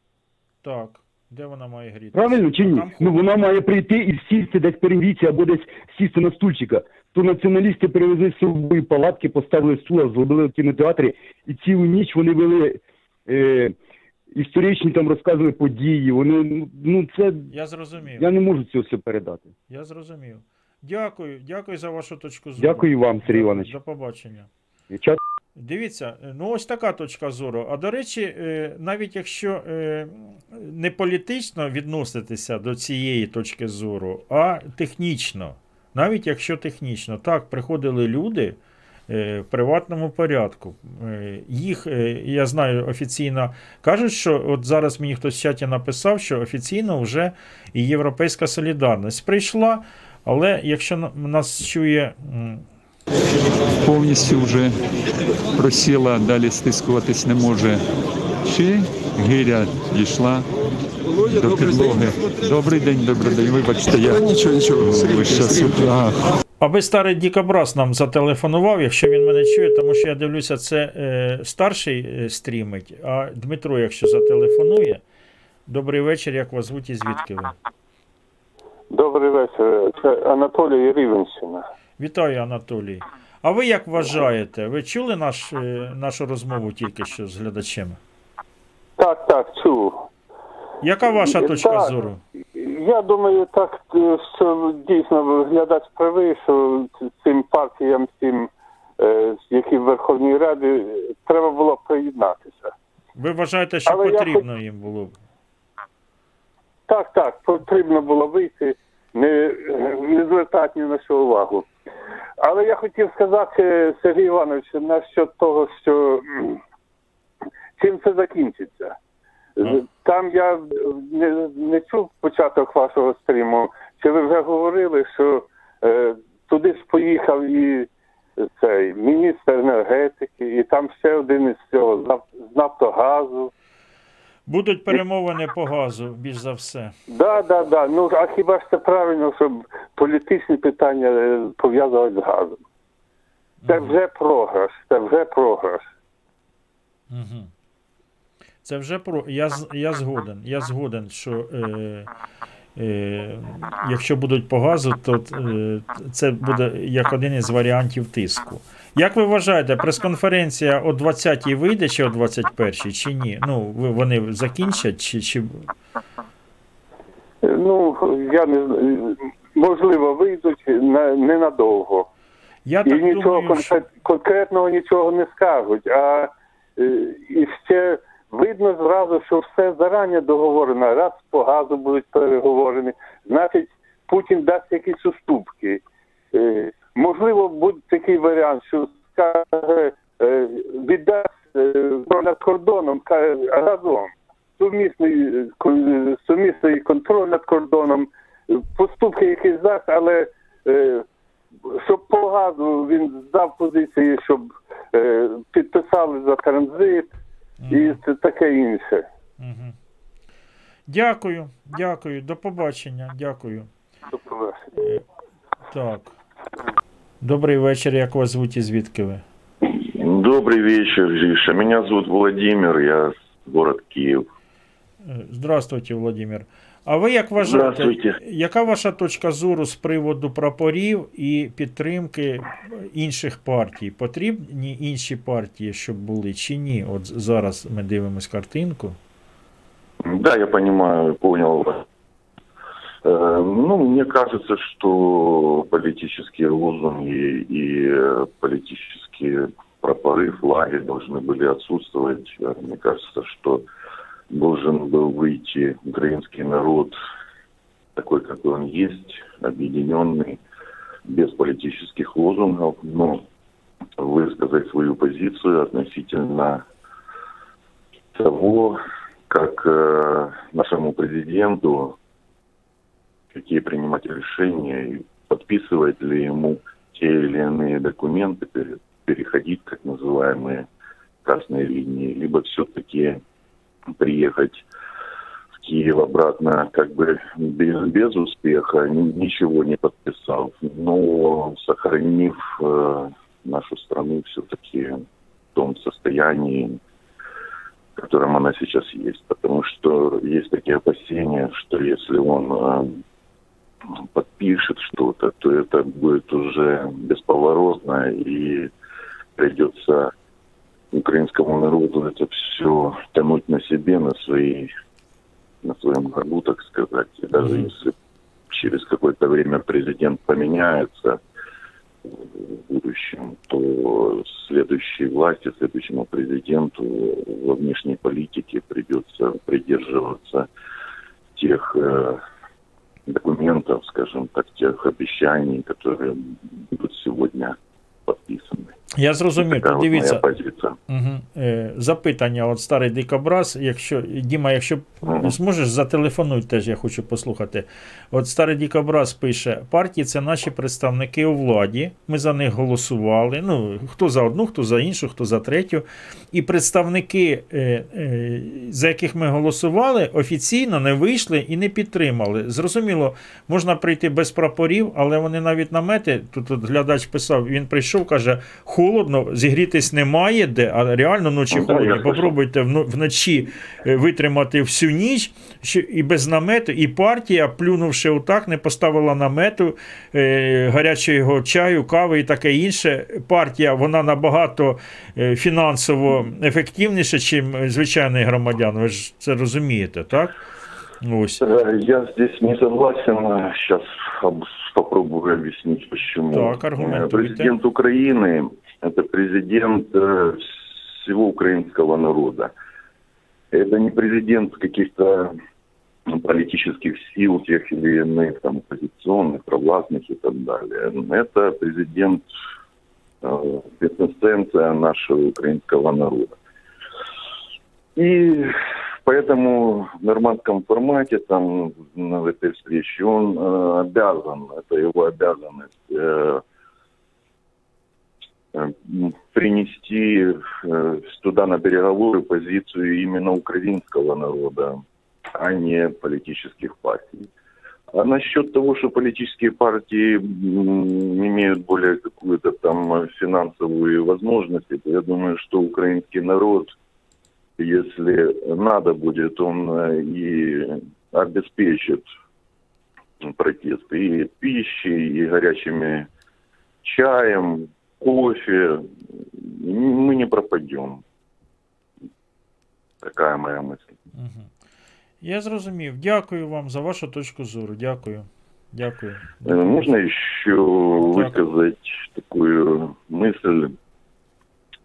так, де вона має гріти? Правильно чи ні? Ну вона має прийти і сісти десь перегрітися або десь сісти на стульчика. То націоналісти привезли з собою палатки, поставили стула, зробили в кінотеатрі, і цілу ніч вони вели е, історичні там розказували події. Вони ну це Я зрозумів. я не можу цього все передати. Я зрозумів. Дякую, дякую за вашу точку зору. Дякую вам, Сергій Іванович. До побачення. Дивіться, ну ось така точка зору. А до речі, е, навіть якщо е, не політично відноситися до цієї точки зору, а технічно, навіть якщо технічно, так, приходили люди е, в приватному порядку. Е, Їх, е, я знаю, офіційно кажуть, що от зараз мені хтось в чаті написав, що офіційно вже і Європейська солідарність прийшла, але якщо нас чує. Повністю вже просіла, далі стискуватись не може. Чи гиря дійшла до підлоги. Добрий день, добрий день. Вибачте, я нічого, нічого. Ви щас... Аби старий Дікобраз нам зателефонував, якщо він мене чує, тому що я дивлюся, це е, старший е, стрімить, а Дмитро, якщо зателефонує. Добрий вечір, як вас звуть і звідки ви? Добрий вечір. Це Анатолій Рівенщина. Вітаю, Анатолій. А ви як вважаєте? Ви чули наш, е, нашу розмову тільки що з глядачем? Так, так, чув. Яка ваша Е, точка так. зору? Я думаю, так, е, що дійсно глядач правий, що цим партіям, цим, які в Верховній Раді, треба було приєднатися. Ви вважаєте, що Але я потрібно їм було? Так, так, потрібно було вийти, не, не звертати ні на що увагу. Але я хотів сказати, Сергій Іванович, насчет того, що чим це закінчиться. Там я не, не чув початок вашого стріму. Чи ви вже говорили, що е, туди ж поїхав і цей міністр енергетики, і там ще один із цього з Нафтогазу. Будуть перемовини по газу, більш за все. Да, да, да. Ну а хіба ж це правильно, щоб політичні питання е, пов'язувати з газом? Це вже програш, це вже програш. Угу. Це вже про. Я, я згоден. Я згоден, що е, е, якщо будуть по газу, то е, це буде як один із варіантів тиску. Як ви вважаєте, прес-конференція о 20-й вийде чи о 21-й, чи ні? Ну, ви- вони закінчать, чи, чи... Е, Ну, я не знаю. Можливо, вийдуть на, ненадовго. Я і так нічого думаю, що- конкретного нічого не скажуть. А е, і ще видно зразу, що все зарані договорено. Раз по газу будуть переговорені, значить Путін дасть якісь уступки. Е, можливо, буде такий варіант, що скаже, е, віддасть е, контроль над кордоном каже, разом. Сумісний, е, сумісний контроль над кордоном, е, поступки якісь дасть, але е, щоб по газу він здав позиції, щоб е, підписали за транзит і таке інше. Дякую, дякую, до побачення, дякую. Е, Так. Добрий вечір, як вас звуть і звідки ви? Добрый вечер, Гриша. Меня зовут Владимир, я город Киев. Е, Здравствуйте, Владимир. А ви як вважаєте, яка ваша точка зору з приводу прапорів і підтримки інших партій? Потрібні інші партії, щоб були чи ні? От зараз ми дивимось картинку. Да, я понимаю, понял вас. Э, Ну, мне кажется, что политические лозунги и политические прапоры, флаги должны были отсутствовать. Э, Мне кажется, что должен был выйти украинский народ такой, какой он есть, объединенный, без политических лозунгов, но высказать свою позицию относительно того, как э, нашему президенту, какие принимать решения, и подписывать ли ему те или иные документы, пере- переходить так называемые красные линии, либо все-таки приехать в Киев обратно как бы без, без успеха, ни- ничего не подписав, но сохранив э, нашу страну все-таки в том состоянии, в котором она сейчас есть. Потому что есть такие опасения, что если он э, подпишет что-то, то это будет уже бесповоротно и придется украинскому народу это все тянуть на себе, на своей, на своем горбу, так сказать. И даже если через какое-то время президент поменяется в будущем, то следующей власти, следующему президенту во внешней политике придется придерживаться тех э, документов, скажем так, тех обещаний, которые будут сегодня подписаны. Я зрозумів, Така то от моя дивіться. позиція. Угу. Е, запитання, от старий дикобраз, якщо Діма, якщо зможеш, зателефонуй теж, я хочу послухати. От старий дикобраз пише: партії це наші представники у владі. Ми за них голосували. Ну, хто за одну, хто за іншу, хто за третю. І представники, е, е, за яких ми голосували, офіційно не вийшли і не підтримали. Зрозуміло, можна прийти без прапорів, але вони навіть намети. Тут от глядач писав, він прийшов, каже, холодно, зігрітись немає де, а реально ночі Ну, слышав. Попробуйте вночі е, витримати всю ніч і без намету, і партія, плюнувши отак, не поставила намету, е, гарячого чаю, кави і таке інше. Партія вона набагато е, фінансово ефективніша, ніж звичайний громадян. Ви ж це розумієте, так? Ось. Я здесь не согласен. Сейчас попробую объяснить, почему. Так. Э, Президент Украины – это президент э, всего украинского народа. Это не президент каких-то ну, политических сил, тех или иных, там, оппозиционных, провластных и так далее. Это президент, э, эссенция нашего украинского народа. И поэтому в нормандском формате, там, на этой встрече, он э, обязан, это его обязанность, э, э, принести э, туда на переговоры позицию именно украинского народа, а не политических партий. А насчет того, что политические партии имеют более какую-то там финансовую возможность, я думаю, что украинский народ если надо будет, он э, и обеспечит протест и пищей, и горячими чаем, кофе. Мы не пропадем. Такая моя мысль. Я зрозумів. Дякую вам за вашу точку зору. Дякую. Дякую. Э, Можно еще высказать такую мысль?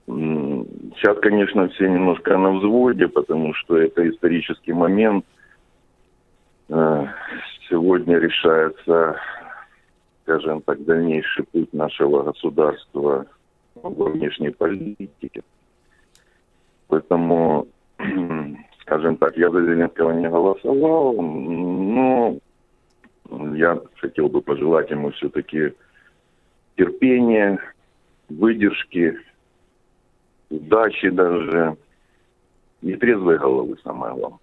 Сейчас, конечно, все немножко на взводе, потому что это исторический момент. Э, Сегодня решается, скажем так, дальнейший путь нашего государства во внешней политике. Поэтому, скажем так, я за Зеленского не голосовал, но я хотел бы пожелать ему все-таки терпения, выдержки, удачи даже и трезвой головы, самое главное.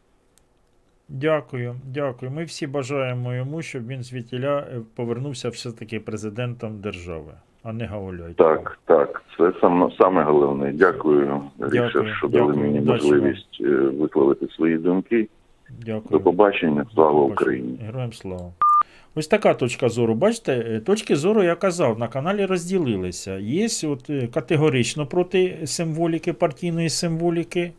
Дякую, дякую. Ми всі бажаємо йому, щоб він звідтіля е, повернувся все-таки президентом держави. а не гауляйте. Так, так, це саме, саме головне. Дякую, Рішер, що дали дякую. мені Удачі можливість е, висловити свої думки. Дякую. До побачення, слава Україні. Героям слава. Ось така точка зору. Бачите, е, точки зору, я казав, на каналі розділилися. Є от е, категорично проти символіки, партійної символіки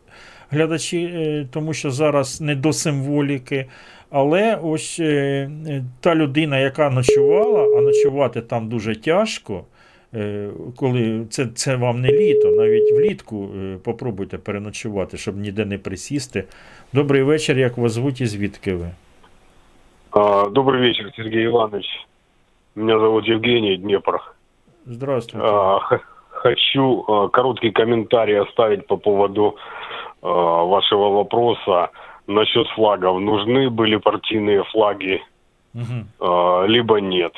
глядачі, е, тому що зараз не до символіки. Але ось та людина, яка ночувала, а ночувати там дуже тяжко. Коли це, це вам не літо, навіть влітку попробуйте переночувати, щоб ніде не присісти. Добрий вечір, як вас звуть і звідки ви? А, Добрый вечер, Сергей Иванович. Меня зовут Евгений Днепр. Здравствуйте. А, Хочу а, короткий комментарий оставить по поводу вашего вопроса насчет флагов. Нужны были партийные флаги, а, либо нет.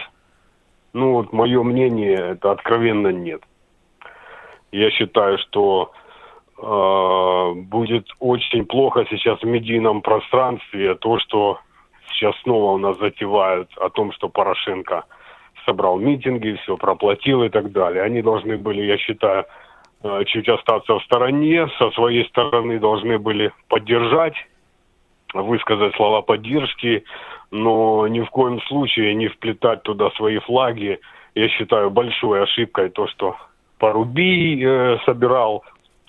Ну, вот мое мнение, это откровенно нет. Я считаю, что будет очень плохо сейчас в медийном пространстве то, что сейчас снова у нас затевают о том, что Порошенко собрал митинги, все проплатил и так далее. Они должны были, я считаю, э, чуть остаться в стороне, со своей стороны должны были поддержать, высказать слова поддержки, но ни в коем случае не вплетать туда свои флаги. Я считаю большой ошибкой то, что Поруби э, собирал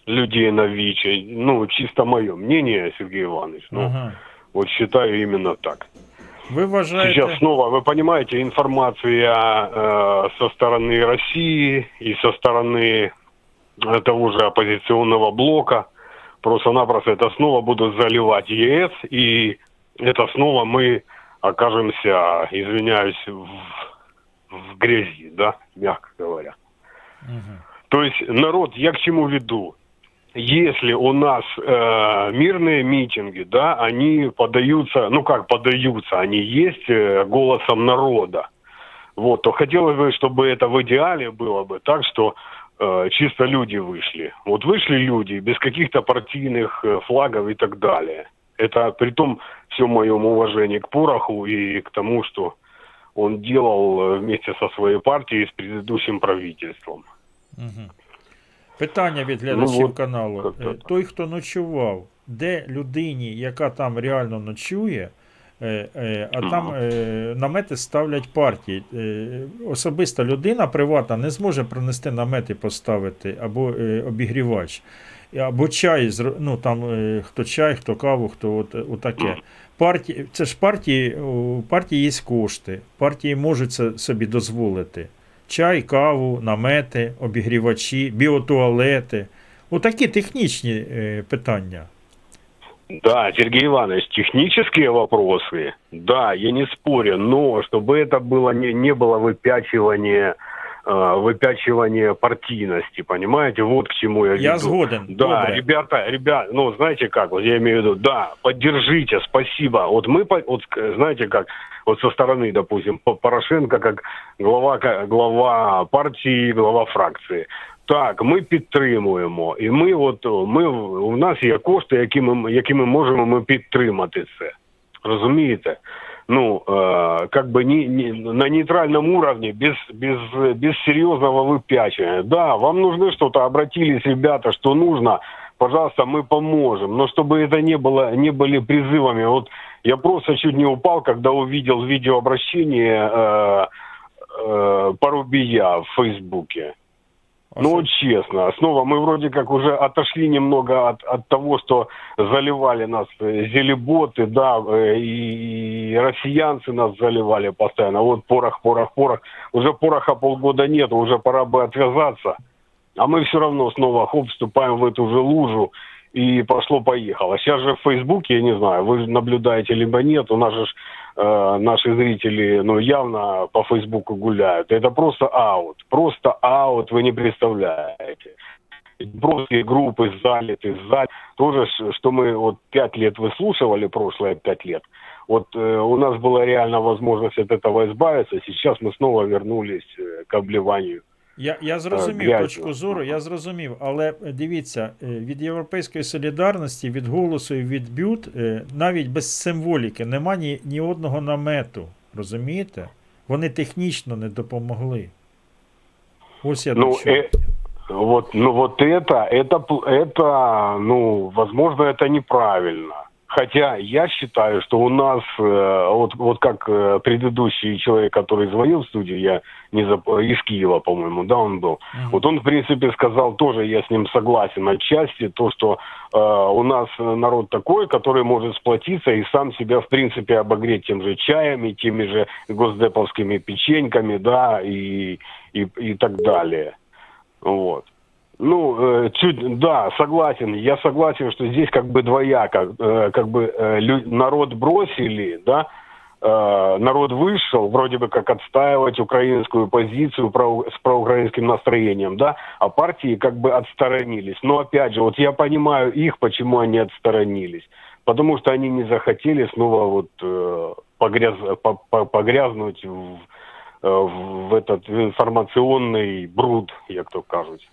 людей на ВИЧе. Ну, чисто мое мнение, Сергей Иванович. Ну, Ага. Вот считаю именно так. Ви вважаєте, Сейчас снова, вы понимаете, информация э, со стороны России и со стороны того же оппозиционного блока. Просто-напросто это снова будут заливать ЕС, и это снова мы окажемся, извиняюсь, в, в грязи, да, мягко говоря. То есть народ, я к чему веду? Если у нас э, мирные митинги, да, они подаются, ну как подаются, они есть э, голосом народа, вот, то хотелось бы, чтобы это в идеале было бы так, что э, чисто люди вышли. Вот вышли люди без каких-то партийных э, флагов и так далее. Это при том все моем уважении к Пороху и к тому, что он делал э, вместе со своей партией с предыдущим правительством. Мгм. Питання від глядачів Ну, каналу. Е, Той, хто ночував, де людині, яка там реально ночує, е, е, а там намети ставлять партії. Особиста людина приватна не зможе принести намети поставити або обігрівач. Або чай, ну там хто чай, хто каву, хто от, отаке. Партії, це ж партії, у партії є кошти, партії можуть це собі дозволити Чай, каву, намети, обігрівачі, біотуалети. Отакі технічні е, питання. Да, Сергей Иванович, технические вопросы, да, я не спорю, но чтобы это было не, не было выпячивание, э, выпячивание партийности, понимаете, вот к чему я веду. Я сгоден, Да, добре. ребята, ребят, ну, знаете как, вот я имею в виду, да, поддержите, спасибо. Вот мы, по- вот к- знаете как, вот со стороны, допустим, По- Порошенко как глава, ка- глава партии, глава фракции. Так, ми підтримуємо, і ми, от ми у нас є кошти, які ми, які ми можемо ми підтримати це. Розумієте? Ну, э, как бы не, не- на нейтральном уровне, без, без, без серьезного выпячивания. Да, вам нужны что-то, обратились ребята, что нужно, пожалуйста, мы поможем. Но чтобы это не было, не были призывами. Вот я просто чуть не упал, когда увидел видеообращение э, э, Порубия в Фейсбуке. Ну, вот честно, снова мы вроде как уже отошли немного от, от того, что заливали нас э, зелеботы, да, э, и, и россиянцы нас заливали постоянно. Вот порох, порох, порох. Уже пороха полгода нет, уже пора бы отвязаться. А мы все равно снова хоп, вступаем в эту же лужу, и пошло-поехало. Сейчас же в Фейсбуке, я не знаю, вы наблюдаете либо нет, у нас же э, наши зрители, ну, явно по Фейсбуку гуляют. Это просто аут, просто аут, вы не представляете. Просто группы залиты, заль. Тоже, что мы вот пять лет выслушивали, прошлые пять лет, вот э, у нас была реально возможность от этого избавиться, сейчас мы снова вернулись э, к обливанию Я, я зрозумів грязю. точку зору, я зрозумів, але е, дивіться, е, від Європейської солідарності, від голосу і від бют, е, навіть без символіки нема ні, ні одного намету. Розумієте? Вони технічно не допомогли. Ось я Ну, до чого. э, вот, ну вот это, это, пл- это, ну, возможно, это неправильно. Хотя я считаю, что у нас, э, вот, вот как э, предыдущий человек, который звонил в студию, я не зап- из Киева, по-моему, да, он был. Вот он, в принципе, сказал тоже, я с ним согласен отчасти, то, что э, у нас народ такой, который может сплотиться и сам себя, в принципе, обогреть тем же чаем и теми же госдеповскими печеньками, да, и, и, и так далее. Вот. Ну, э, чуть, да, согласен. Я согласен, что здесь как бы двояко. Э, как бы э, народ бросили, да, народ вышел, вроде бы как отстаивать украинскую позицию про- с проукраинским настроением, да, а партии как бы отсторонились. Но опять же, вот я понимаю их, почему они отсторонились. Потому что они не захотели снова вот э, погряз- по- по- погрязнуть в, в этот информационный бруд, як то кажуть.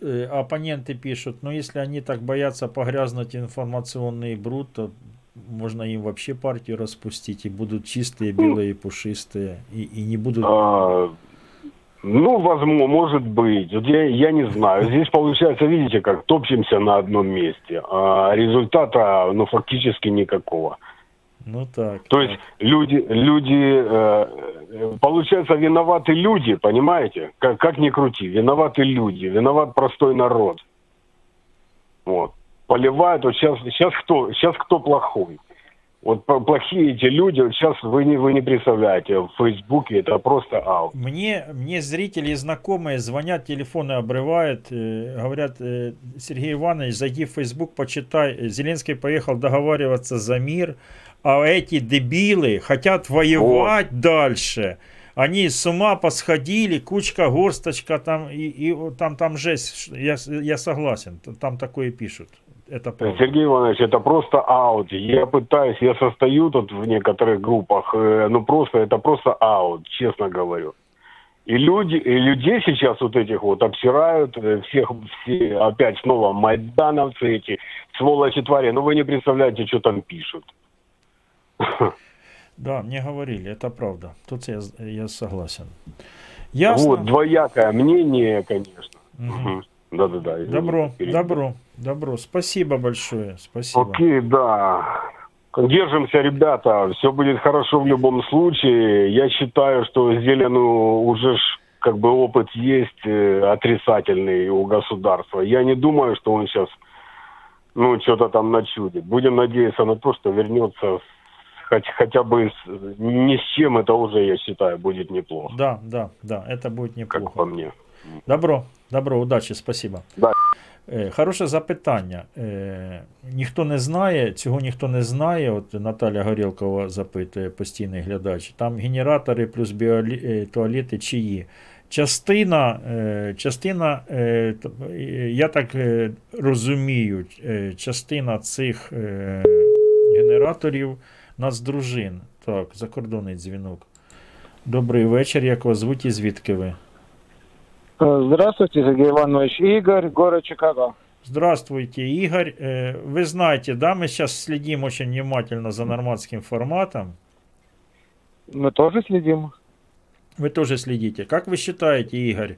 Э, Оппоненты пишут, ну если они так боятся погрязнуть информационный бруд, то можно им вообще партию распустить, и будут чистые, белые, и пушистые, и, и не будут... А, ну, возможно, может быть. Вот я, я не знаю. Здесь получается, видите, как топчемся на одном месте, а результата, ну, фактически никакого. Ну так. То есть люди, люди, э, получается, виноваты люди, понимаете? Как, как ни крути, виноваты люди, виноват простой народ. Вот. Поливают, вот сейчас, сейчас кто, сейчас кто плохой? Вот плохие эти люди, вот сейчас вы не, вы не представляете, в Фейсбуке это просто аут. Мне, мне зрители и знакомые звонят, телефоны обрывают, э, говорят, э, Сергей Иванович, зайди в Facebook, почитай, Зеленский поехал договариваться за мир, а эти дебилы хотят воевать дальше. Они с ума посходили, кучка, горсточка, там, и, и вот там, там жесть, я, я согласен, там такое пишут. Это правда. Сергей Иванович, это просто аут. Я пытаюсь, я состою тут в некоторых группах, э, ну просто, это просто аут, честно говорю. И люди, и людей сейчас вот этих вот обсирают, э, всех, все, опять снова майдановцы эти, сволочи твари, ну вы не представляете, что там пишут. Да, мне говорили, это правда. Тут я, я согласен. Ясно. Вот, двоякое мнение, конечно. Мгм. Да-да-да. Добро, перебил. добро, добро. Спасибо большое, спасибо. Окей, да. Держимся, ребята. Все будет хорошо в любом случае. Я считаю, что Зелену уже ж как бы опыт есть э, отрицательный у государства. Я не думаю, что он сейчас ну, что-то там начудит. Будем надеяться на то, что вернется с- хоть, хотя бы с- ни с чем, это уже, я считаю, будет неплохо. Да, да, да, это будет неплохо. Как по мне. Добро, добро, удачі, спасибо. Да. Е, Хороше запитання. Е, Ніхто не знає, цього ніхто не знає. От Наталя Горілкова запитує постійний глядач. Там генератори плюс біотуалети чиї. Частина, е, частина е, т- е, я так е, розумію, е, частина цих е, генераторів нацдружин. Так, закордонний дзвінок. Добрий вечір, як вас звуть і звідки ви? Здравствуйте, Сергей Иванович. Игорь, город Чикаго. Здравствуйте, Игорь. Э, Вы знаете, да, мы сейчас следим очень внимательно за нормандским форматом. Мы тоже следим. Вы тоже следите. Как вы считаете, Игорь,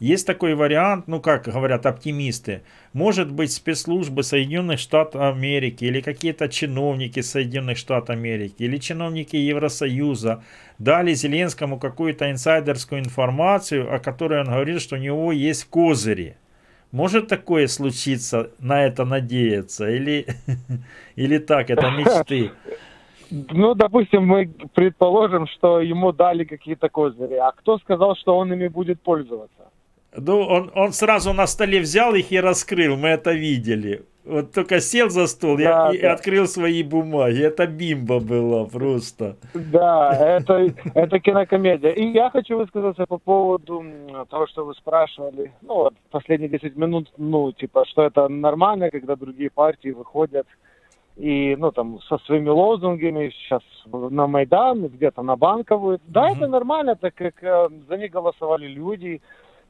есть такой вариант, ну как говорят оптимисты, может быть спецслужбы Соединенных Штатов Америки или какие-то чиновники Соединенных Штатов Америки или чиновники Евросоюза дали Зеленскому какую-то инсайдерскую информацию, о которой он говорит, что у него есть козыри. Может такое случиться, на это надеяться? Или, или так, это мечты? Ну, допустим, мы предположим, что ему дали какие-то козыри. А кто сказал, что он ими будет пользоваться? Ну, он, он сразу на столе взял их и раскрыл, мы это видели. Вот только сел за стол и- Да, и, да. открыл свои бумаги. Это бимба была просто. Да, это, это кинокомедия. И я хочу высказаться по поводу того, что вы спрашивали. Ну, вот последние 10 минут, ну, типа, что это нормально, когда другие партии выходят и, ну, там, со своими лозунгами, сейчас на Майдан, где-то на Банковую. Да, это нормально, так как э, за них голосовали люди,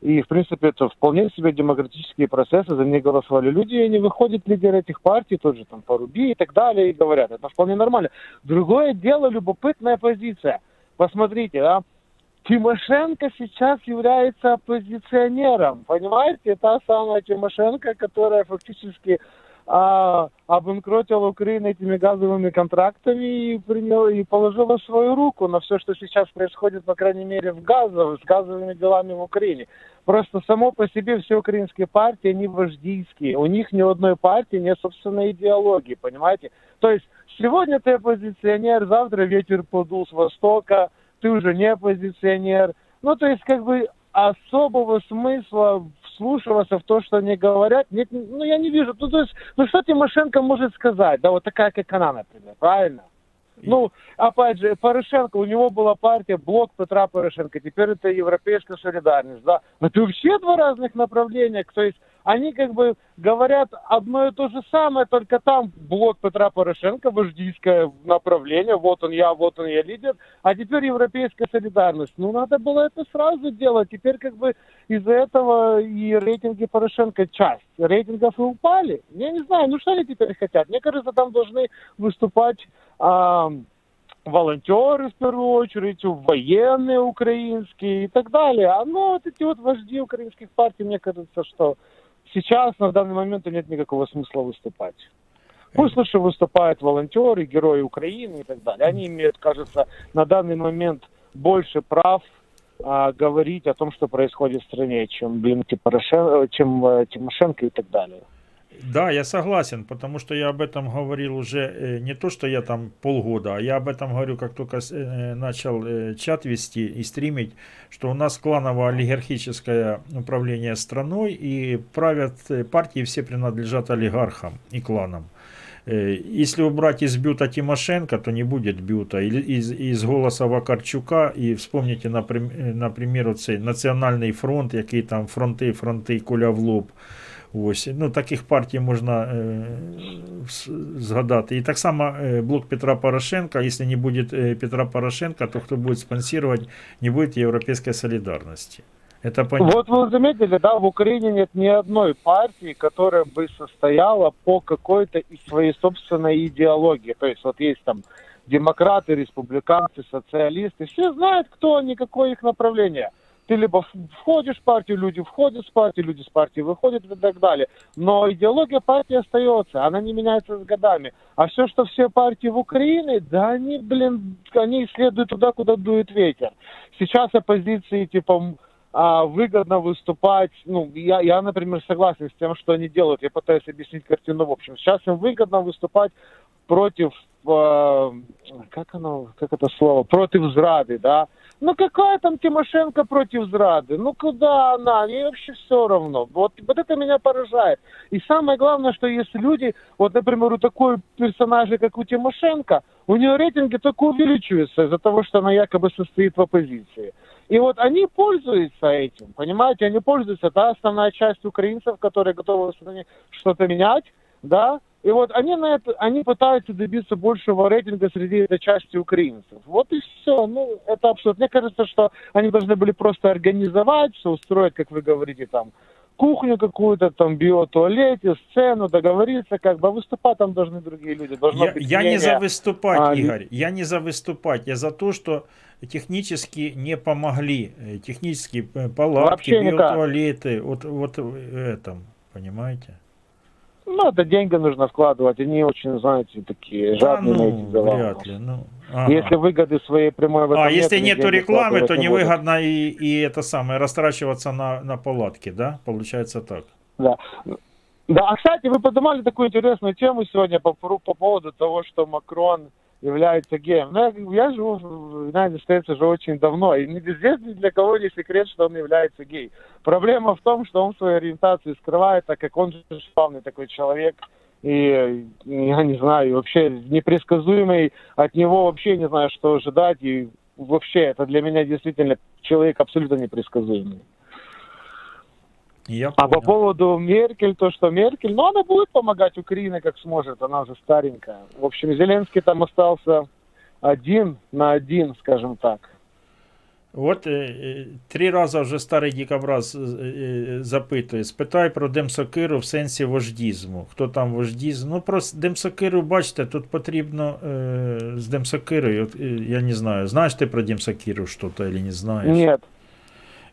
и, в принципе, это вполне себе демократические процессы, за них голосовали люди, и они выходят лидеры этих партий, тот же там Поруби и так далее, и говорят, это вполне нормально. Другое дело, любопытная позиция. Посмотрите, а, Тимошенко сейчас является оппозиционером. Понимаете, та самая Тимошенко, которая фактически а, обанкротила Украину этими газовыми контрактами и, принял, и положила свою руку на все, что сейчас происходит, по крайней мере, в газов, с газовыми делами в Украине. Просто само по себе все украинские партии, они вождийские. У них ни одной партии нет собственной идеологии, понимаете? То есть сегодня ты оппозиционер, завтра ветер подул с востока, ты уже не оппозиционер. Ну, то есть, как бы, особого смысла вслушиваться в то, что они говорят, нет, ну, я не вижу. Ну, то есть, ну, что Тимошенко может сказать? Да, вот такая, как она, например, правильно? Ну, опять же, Порошенко, у него была партия Блок Петра Порошенко, теперь это Европейская солидарность, да. Это вообще два разных направления, то есть они как бы говорят одно и то же самое, только там блок Петра Порошенко, вождийское направление, вот он я, вот он я лидер, а теперь европейская солидарность. Ну, надо было это сразу делать. Теперь как бы из-за этого и рейтинги Порошенко часть рейтингов и упали. Я не знаю, ну что они теперь хотят? Мне кажется, там должны выступать а, волонтеры, в первую очередь, военные украинские и так далее. А ну, вот эти вот вожди украинских партий, мне кажется, что сейчас на данный момент нет никакого смысла выступать. Пусть лучше выступают волонтеры, герои Украины и так далее. Они имеют, кажется, на данный момент больше прав а, говорить о том, что происходит в стране, чем, блин, Тимошенко, чем э, Тимошенко и так далее. Да, я согласен, потому что я об этом говорил уже э, не то, что я там полгода, а я об этом говорю, как только э, начал э, чат вести и стримить, что у нас кланово-олигархическое управление страной и правят партии все принадлежат олигархам и кланам. Если убрать из бюта Тимошенко, то не будет бюта. Из, из голоса Вакарчука, и вспомните, например, цей Національний фронт, який там фронти, фронти, куля в лоб. Ось, ну, Таких партій можна е, згадати. І так само е, блок Петра Порошенка, якщо не буде е, Петра Порошенка, то хто буде спонсировать, не буде Європейської солідарності. Это понятно. Вот вы заметили, да, в Украине нет ни одной партии, которая бы состояла по какой-то из своей собственной идеологии. То есть вот есть там демократы, республиканцы, социалисты. Все знают, кто они, какое их направление – ты либо входишь в партию, люди входят в партию, люди с партии выходят и так далее. Но идеология партии остается, она не меняется с годами. А все, что все партии в Украине, да они, блин, они следуют туда, куда дует ветер. Сейчас оппозиции, типа, а, выгодно выступать. Ну, я, я, например, согласен с тем, что они делают. Я пытаюсь объяснить картину в общем. Сейчас им выгодно выступать против, э, как оно, как это слово, против зрады, да. Ну какая там Тимошенко против зрады? Ну куда она? Ей вообще все равно. Вот, вот это меня поражает. И самое главное, что если люди, вот, например, у такой персонажа, как у Тимошенко, у нее рейтинги только увеличиваются из-за того, что она якобы состоит в оппозиции. И вот они пользуются этим, понимаете, они пользуются, да, основная часть украинцев, которые готовы что-то менять, да, и вот они на это, они пытаются добиться большего рейтинга среди этой части украинцев. Вот и все. Ну, это абсурд. Мне кажется, что они должны были просто организовать, все устроить, как вы говорите, там, кухню какую-то, там, биотуалете, сцену, договориться, как бы, а выступать там должны другие люди. я, быть я не за выступать, а, Игорь, я не за выступать, я за то, что технически не помогли, э, технически э, палатки, биотуалеты, вот, вот этом, понимаете? Ну, это деньги нужно вкладывать. Они очень, знаете, такие жадные да, ну, на эти дела. Вряд ли, ну. Ага. Если выгоды своей прямой в этом А, нет, если нету рекламы, то невыгодно и, и это самое, растрачиваться на, на палатки, да? Получается так. Да. Да, а, кстати, вы поднимали такую интересную тему сегодня по, по поводу того, что Макрон является геем. Ну, я, я живу в Юнайтед Стейтс уже очень давно, и здесь для кого не секрет, что он является гей. Проблема в том, что он свою ориентацию скрывает, так как он же славный такой человек, и я не знаю, вообще непредсказуемый, от него вообще не знаю, что ожидать, и вообще это для меня действительно человек абсолютно непредсказуемый. Я а по поводу Меркель, то, что Меркель, ну, она будет помогать Украине, как сможет, она уже старенькая. В общем, Зеленский там остался один на один, скажем так. От е, е, три рази вже старий дікобраз е, е, запитує, спитай про демсокиру в сенсі вождізму. Хто там вождізм? Ну, про демсокиру, бачите, тут потрібно е, з демсокирою, е, я не знаю, знаєш ти про демсокиру что-то или не знаєш? Нет.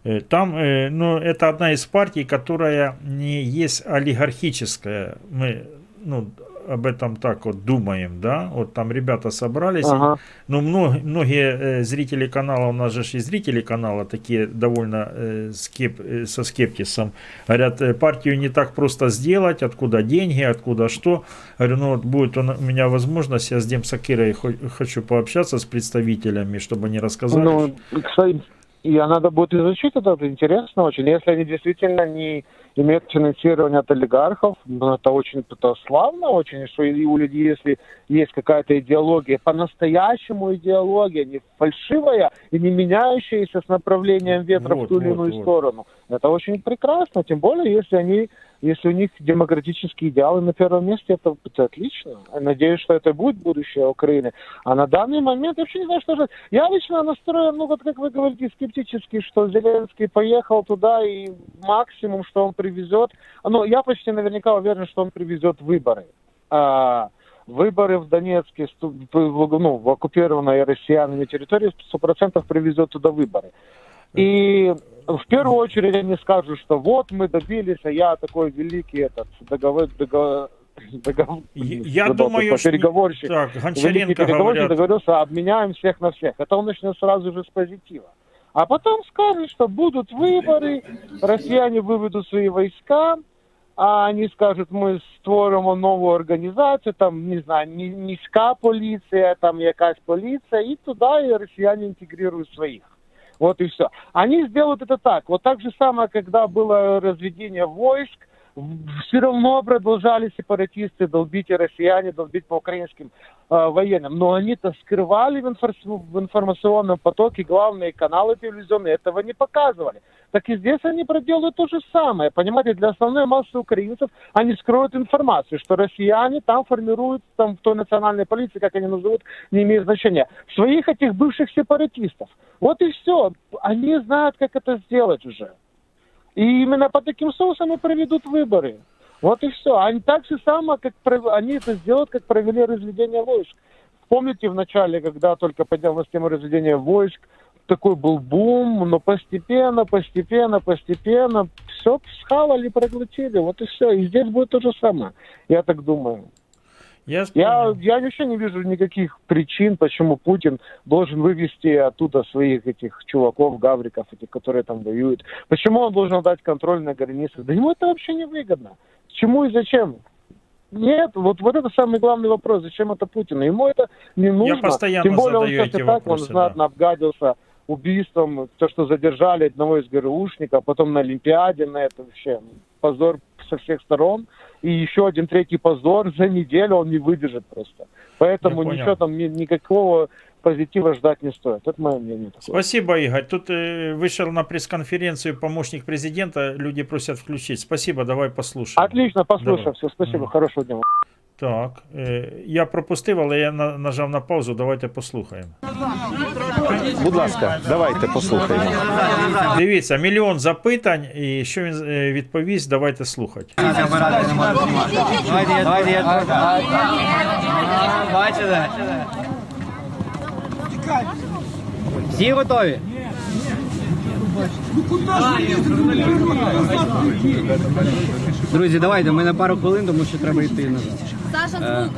Э, Там, э, ну, это одна из партий, которая не есть олигархическая. Мы, ну, об этом так вот думаем, да? Вот там ребята собрались. Ага. ну, многие, многие э, зрители канала, у нас же и зрители канала такие довольно э, скеп, э, со скептисом. Говорят, партию не так просто сделать, откуда деньги, откуда что. Говорю, ну вот будет у меня возможность, я с Дем Сакирой хо- хочу пообщаться с представителями, чтобы они рассказали. Ну, я надо будет изучить это, это интересно очень. Если они действительно не имеют финансирование от олигархов, ну, это очень это славно очень, что и у людей, если есть какая-то идеология, по-настоящему идеология, не фальшивая и не меняющаяся с направлением ветра Вот, в ту или вот, иную вот. сторону, это очень прекрасно, тем более, если они если у них демократические идеалы на первом месте, это, это отлично. Надеюсь, что это будет будущее Украины. А на данный момент я вообще не знаю, что ждать. Я лично настроен, ну вот как вы говорите, скептически, что Зеленский поехал туда и максимум, что он привезет. Ну, я почти наверняка уверен, что он привезет выборы. А, выборы в Донецке, ну, в оккупированной россиянами территории, 100% привезет туда выборы. И в первую очередь они скажут, что вот мы добились, а я такой великий этот договор, договор, договор- Я забыл, думаю, какой, что- переговорщик. так, Великий Гончаренко переговорщик говорят. договорился, обменяем всех на всех. Это он начнет сразу же с позитива. А потом скажет, что будут выборы, россияне выведут свои войска, а они скажут, мы створимо нову організацію, там, не знаю, ні- низька поліція, там якась поліція, и туда и россияне интегрируют своих. Вот и все. Они сделают это так. Вот так же самое, когда было разведение войск, все равно продолжали сепаратисты долбить и россияне, долбить по украинским э, военным. Но они-то скрывали в, инфор- в информационном потоке главные каналы телевизионные, этого не показывали. Так и здесь они проделают то же самое. Понимаете, для основной массы украинцев они скроют информацию, что россияне там формируют, там в той национальной полиции, как они назовут, не имеет значения, своих этих бывших сепаратистов. Вот и все. Они знают, как это сделать уже. И именно по таким соусам и проведут выборы. Вот и все. Они так же само, как они это сделают, как провели разведение войск. Помните в начале, когда только поднялась тема разведения войск, такой был бум, но постепенно, постепенно, постепенно все схавали, проглотили. Вот и все. И здесь будет то же самое. Я так думаю. Я, я, я вообще не вижу никаких причин, почему Путин должен вывести оттуда своих этих чуваков, гавриков, этих, которые там воюют. Почему он должен дать контроль на границах? Да ему это вообще не выгодно. Чему и зачем? Нет, вот, вот это самый главный вопрос. Зачем это Путину? Ему это не нужно. постоянно Тем более он задаю сейчас эти и так, вопросы, он знатно обгадился убийством, то, что задержали одного из ГРУшников, потом на Олимпиаде, на это вообще позор со всех сторон. И еще один третий позор за неделю он не выдержит просто. Поэтому ничего там ни- никакого позитива ждать не стоит. Это мое мнение. такое. Спасибо, Игорь. Тут э, вышел на пресс-конференцию помощник президента, люди просят включить. Спасибо, давай послушаем. Отлично, послушаем. Давай. Все, спасибо. Хорошего дня. Так, е, я пропустив, але я нажав на паузу. Давайте послухаємо. Будь ласка, давайте послухаємо. Дивіться, мільйон запитань, і що він е, відповість, давайте слухати. Бачите? Всі готові? Друзі, давайте, ми на пару хвилин, тому що треба йти назад. Саша, Е.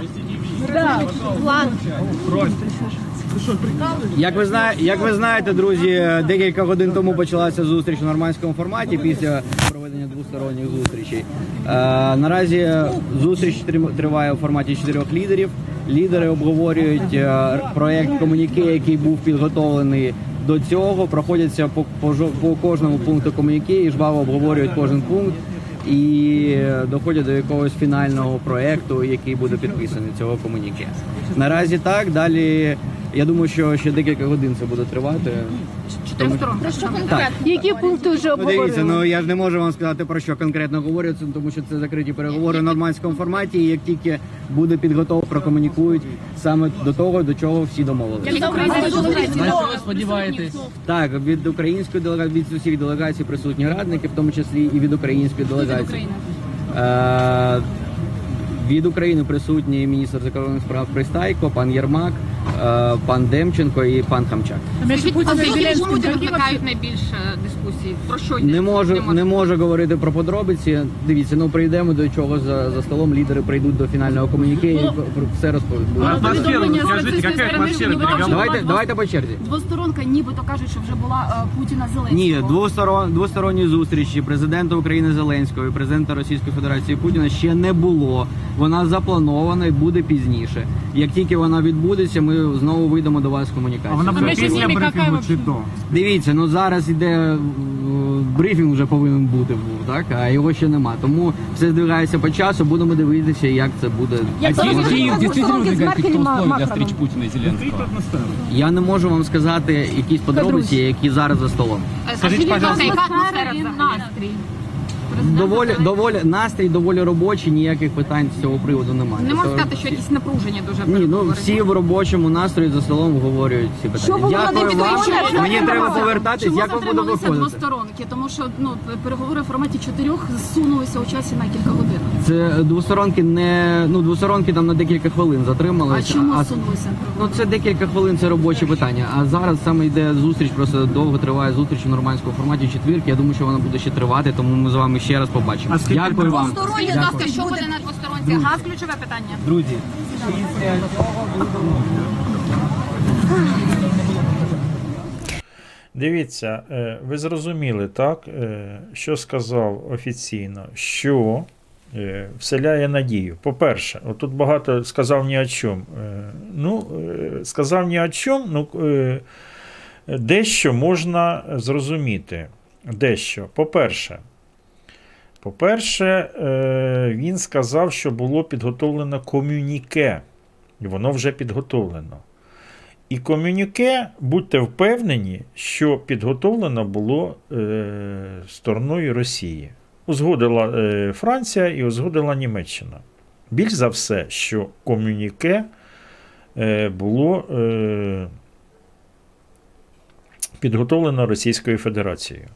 Як ви зна... як ви знаєте, друзі, декілька годин тому почалася зустріч у нормандському форматі після проведення двосторонніх зустрічей. Е, наразі зустріч триває у форматі чотирьох лідерів. Лідери обговорюють е, проект комуніке, який був підготовлений до цього. Проходяться по, по, по кожному пункту комуніки і жваво обговорюють кожен пункт. І е, доходять до якогось фінального проекту, який буде підписаний цього комуніке. Наразі так. Далі я думаю, що ще декілька годин це буде тривати. Тому- Так. Які пункти вже Ну, Дивіться, обговорили? ну я ж не можу вам сказати про що конкретно говориться, тому що це закриті переговори в нормандському форматі. І як тільки буде підготовка, прокомунікують саме до того, до чого всі домовилися. На що ви сподіваєтесь? Так, від української делегації, від усіх делегацій присутні радники, в тому числі і від української делегації. Е, від України присутні міністр закордонних справ Пристайко, пан Єрмак, е, пан Демченко і пан Хамчак. Скажіть, Путін а Зеленський викликають найбільше дискусій? Про що? Не можу, не можу говорити про подробиці. Дивіться, ну прийдемо до чого за, за столом. Лідери прийдуть до фінального комуніке і про- про все розповідуть. Атмосферу скажіть, яка атмосфера? Давайте, давайте по черзі. Двосторонка нібито кажуть, що вже була е, Путіна Зеленського. Ні, двосторон, двосторонні зустрічі президента України Зеленського і президента Російської Федерації Путіна ще не було. Вона запланована і буде пізніше. Як тільки вона відбудеться, ми знову вийдемо до вас з комунікацією. А вона буде після брифінгу чи до? Дивіться, ну зараз іде е, брифінг вже повинен бути, був, так а його ще нема. Тому все здвигається по часу. Будемо дивитися, як це буде. Действительно возникает какие-то условия для встречи Путіна і Зеленського? Я не можу вам сказати якісь подробиці, які зараз за столом. Скажіть, будь ласка, яка атмосфера настрій? Доволі доволі настрій доволі робочий, ніяких питань з цього приводу немає. Не можна То- сказати, що якісь напруження дуже Ні, ну всі в робочому настрої за столом обговорюють ці питання. Що Дякую вам. Мені треба повертатись. Чому Як ви затрималися виходити? двосторонки? Тому що ну переговори в форматі чотирьох зсунулися у часі на кілька годин. Це двосторонки не ну двосторонки там на декілька хвилин А затрималися. чому зсунулися? Ну це декілька хвилин, це робочі питання. А зараз саме йде зустріч, просто довго триває зустріч у нормандському форматі четвірки. Я думаю, що вона буде ще тривати, тому ми з вами ще раз побачимо. Дякую вам. Двосторонні, будь ласка, що буде на двосторонці? Газ ключове питання. Друзі, Дивіться, е, ви зрозуміли, так, е, що сказав офіційно, що е, вселяє надію. По-перше, отут багато сказав ні о чому. Ну, сказав ні о чому, ну, дещо можна зрозуміти. Дещо. По-перше, по-перше, е, він сказав, що було підготовлено комюніке, і воно вже підготовлено. І комюніке, будьте впевнені, що підготовлено було е, стороною Росії. Узгодила е, Франція і узгодила Німеччина. Більш за все, що комюніке було підготовлено Російською Федерацією.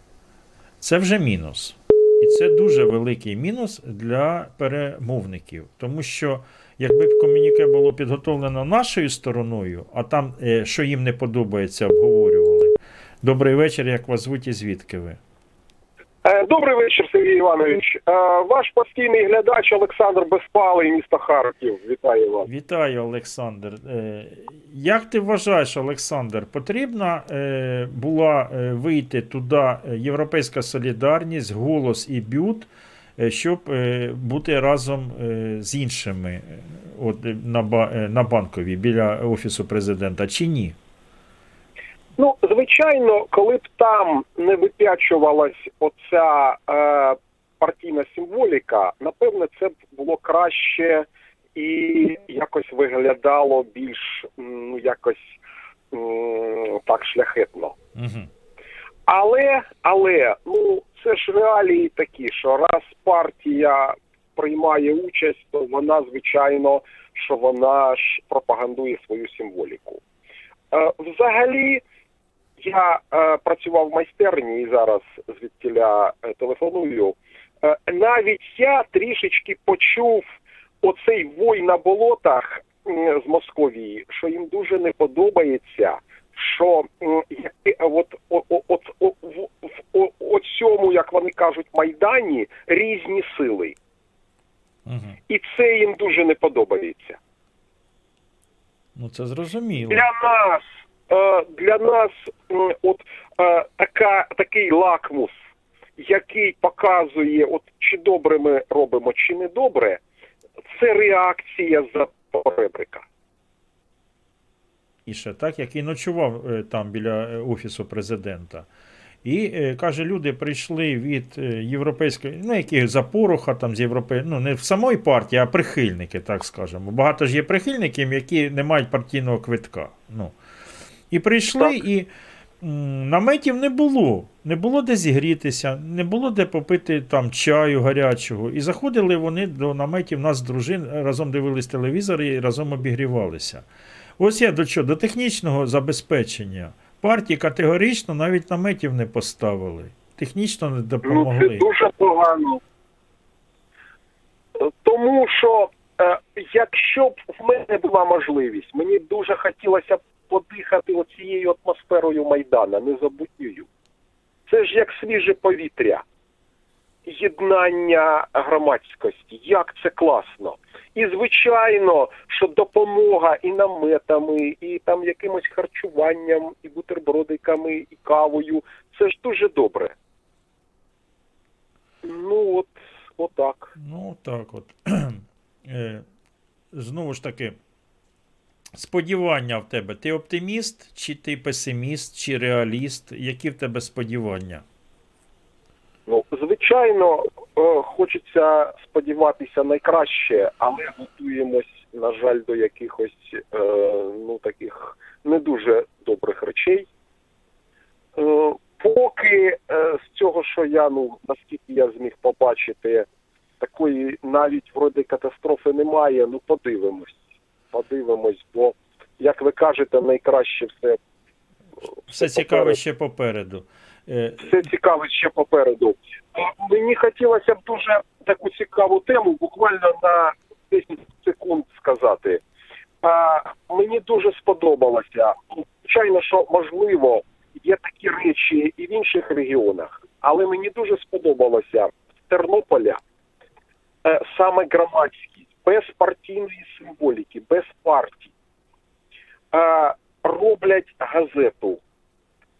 Це вже мінус. І це дуже великий мінус для перемовників, тому що якби комюніке було підготовлено нашою стороною, а там, е, що їм не подобається, обговорювали. Добрий вечір, як вас звуть і звідки ви? Е, Добрий вечір, Сергій Іванович. Е, Ваш постійний глядач Олександр Безпалий, місто Харків. Вітаю вас. Вітаю, Олександр. Е, Як ти вважаєш, Олександр, потрібна була вийти туди Європейська солідарність, голос і бют, щоб бути разом з іншими от, на банковій біля Офісу президента, чи ні? Ну, звичайно, коли б там не вип'ячувалась оця е, партійна символіка, напевне, це б було краще і якось виглядало більш ну, якось м, так шляхетно. Угу. Але, але, ну це ж реалії такі, що раз партія приймає участь, то вона, звичайно, що вона ж пропагандує свою символіку. Е, взагалі, я е, працював в майстерні і зараз звідтіля е, телефоную. Е, навіть я трішечки почув оцей вой на болотах м, з Московії, що їм дуже не подобається, що як- от, о, о, о, о, о цьому, як вони кажуть, майдані різні сили. І це їм дуже не подобається. Ну це зрозуміло. Для нас, е, для нас от е, така, такий лакмус, який показує, от чи добре ми робимо, чи не добре, це реакція за поребрика. І ще так, який ночував е, там біля е, офісу президента. І е, каже, люди прийшли від е, європейської, ну які за Пороха, там з європей... ну не в самої партії, а прихильники, так скажемо. Багато ж є прихильників, які не мають партійного квитка. Ну. І прийшли, і м, наметів не було. Не було де зігрітися, не було де попити там чаю гарячого. І заходили вони до наметів нас дружин, разом дивились телевізор і разом обігрівалися. Ось я до чого, до технічного забезпечення. Партії категорично навіть наметів не поставили. Технічно не Ну, це допомогли. дуже погано. Тому що е, якщо б в мене була можливість, мені дуже хотілося б подихати оцією атмосферою Майдана, незабутньою. Це ж як свіже повітря, єднання громадськості, як це класно. І звичайно, що допомога і наметами, і там якимось харчуванням, і бутербродиками, і кавою це ж дуже добре. Ну, от, отак. Ну, так от. Е, Знову ж таки, сподівання в тебе. Ти оптиміст, чи ти песиміст, чи реаліст? Які в тебе сподівання? Ну, звичайно, е, хочеться сподіватися найкраще, але готуємось, на жаль, до якихось е, ну, таких не дуже добрих речей. Е, поки з цього, що я, ну, наскільки я зміг побачити, такої навіть вроде катастрофи немає, ну подивимось. Подивимось, бо, як ви кажете, найкраще все Все цікаве ще попереду. Е, все цікаве ще попереду. Мені хотілося б дуже таку цікаву тему, буквально на 10 секунд сказати. А, мені дуже сподобалося. Звичайно, що можливо є такі речі і в інших регіонах, але мені дуже сподобалося з Тернополя е, саме громадськість, без партійної символіки, без партій. Е, роблять газету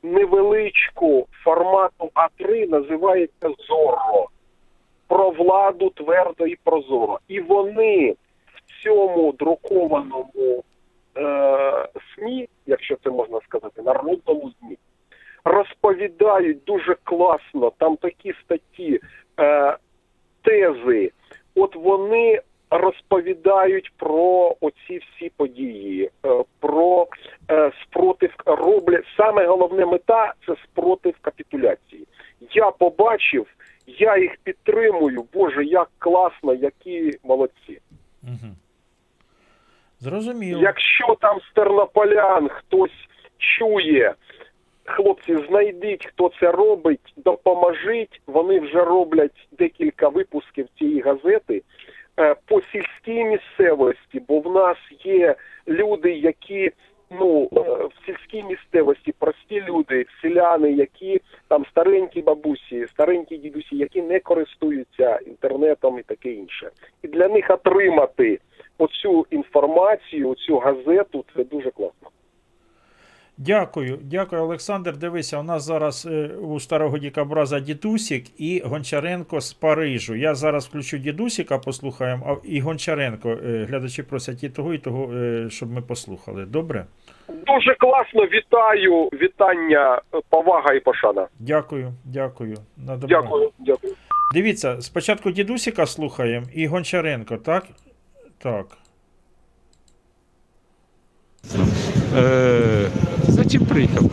невеличку формату А3 називається Зорро. Про владу твердо і прозоро. І вони в цьому друкованому е, СМІ, якщо це можна сказати, народному ЗМІ, розповідають дуже класно, там такі статті, е, тези. От вони розповідають про оці всі події, е, про е, спротив роблять. Саме головне мета це спротив капітуляції. Я побачив, я їх підтримую. Боже, як класно, які молодці. Зрозуміло. Якщо там з тернополян хтось чує, хлопці, знайдіть, хто це робить, допоможіть. Вони вже роблять декілька випусків цієї газети по сільській місцевості, бо в нас є люди, які ну е, в сільській місцевості прості люди, селяни, які там старенькі бабусі, старенькі дідусі, які не користуються інтернетом і таке інше. І для них отримати оцю інформацію, оцю газету, це дуже класно. Дякую, дякую, Олександр. Дивися, у нас зараз е, у старого дікобраза Дідусік і Гончаренко з Парижу. Я зараз включу Дідусіка, послухаємо, а і Гончаренко. Е, глядачі просять і того, і того, е, щоб ми послухали. Добре? Дуже класно, вітаю, вітання, повага і пошана. Дякую, дякую. На добро. Дякую, дякую. Дивіться, спочатку Дідусіка слухаємо і Гончаренко, так? Так. Е, зачем приїхав?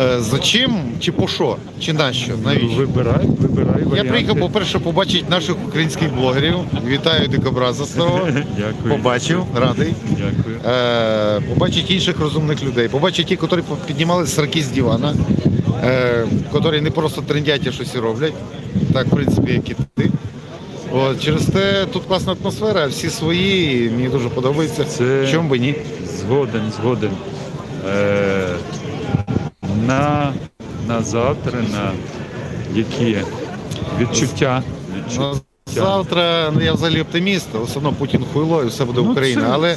Е, Зачем чи по що? Чи на що? Навіщо? Вибирай, вибирай. Я приїхав, по-перше, побачити наших українських блогерів. Вітаю дикобраза старого. Дякую. Побачив, радий. Дякую. Е, побачити інших розумних людей. Побачити ті, які піднімали сраки з дивана, е, які не просто трендять, а щось і роблять. Так, в принципі, як і ти. От, через те тут класна атмосфера, всі свої, і мені дуже подобається. Це... Чому би ні? Згоден, згоден. Е, на, на завтра, на які відчуття. Ну, Завтра ну, я взагалі оптиміст, все одно Путін хуйло і все буде Ну, Україна. це- Але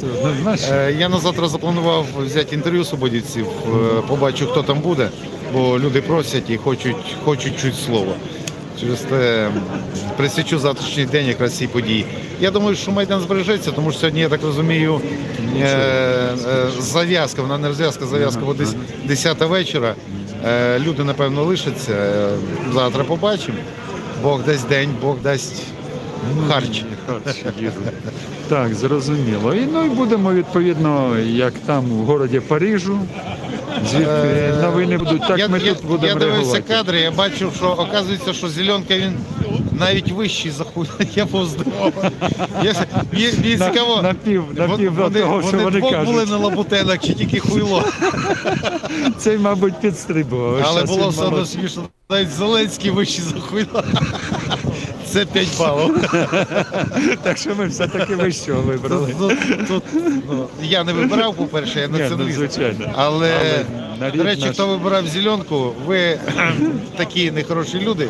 це е, я на завтра запланував взяти інтерв'ю свободівців, е, побачу, хто там буде, бо люди просять і хочуть, хочуть чуть слово. Через те м, присвячу завтрашній день якраз цій події. Я думаю, що Майдан збережеться, тому що сьогодні, я так розумію, е, е, зав'язка, вона не розв'язка, зав'язка бо десь 10 вечора. Е, люди, напевно, лишаться. Е, Завтра побачимо. Бог дасть день, Бог дасть. Харч. Так, зрозуміло. І ну і будемо відповідно, як там в городі Парижу, Звідки Е, новини будуть, так я, ми я, тут будемо я дивився кадри, я бачив, що оказується, що зеленка він навіть вищий за хуй. Я був здивований. Мені цікаво, напів- напів вони, того, що вони вони кажуть. були на лабутенах чи тільки хуйло. Цей, мабуть, підстрибував. Але Щас було все одно смішно. Навіть Зеленський вищий за хуйло. Це 5 балів. Так що ми все-таки вищого вибрали. Тут, тут, ну, я не вибирав, по-перше, я Ні, ну, націоналіст. звичайно. Але, Але нарід до речі, наш- хто вибирав зеленку, ви такі нехороші люди,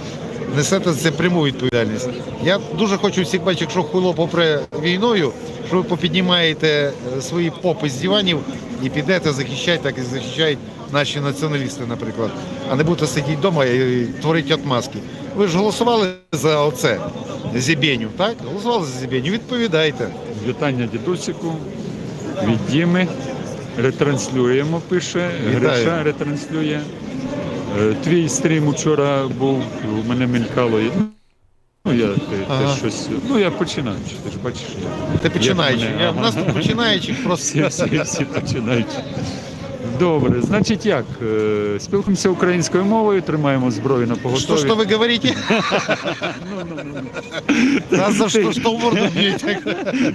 несете за це пряму відповідальність. Я дуже хочу всіх бачити, якщо хуйло попри війною, що ви попіднімаєте е, свої попи з диванів і підете захищати, так і захищають наші націоналісти, наприклад. А не будете сидіти вдома і творити отмазки. Ви ж голосували за оце, Зібеню, так? Голосували за Зібеню, відповідайте. Вітання дідусику від Діми. Ретранслюємо, пише. Вітаю. Гриша ретранслює. Е, Твій стрім учора був, у мене мелькало. Ну, я ти, Ага. ти щось. Ну, я починаю, ти ж бачиш. я- Ти починаючи. мене- Я- в нас тут починаючих просто. Всі, всі, всі починаючи. Добре, значить як? Е, Спілкуємося українською мовою, тримаємо зброю на поготові. Что, что вы говорите? Нас за что, что морду бьете?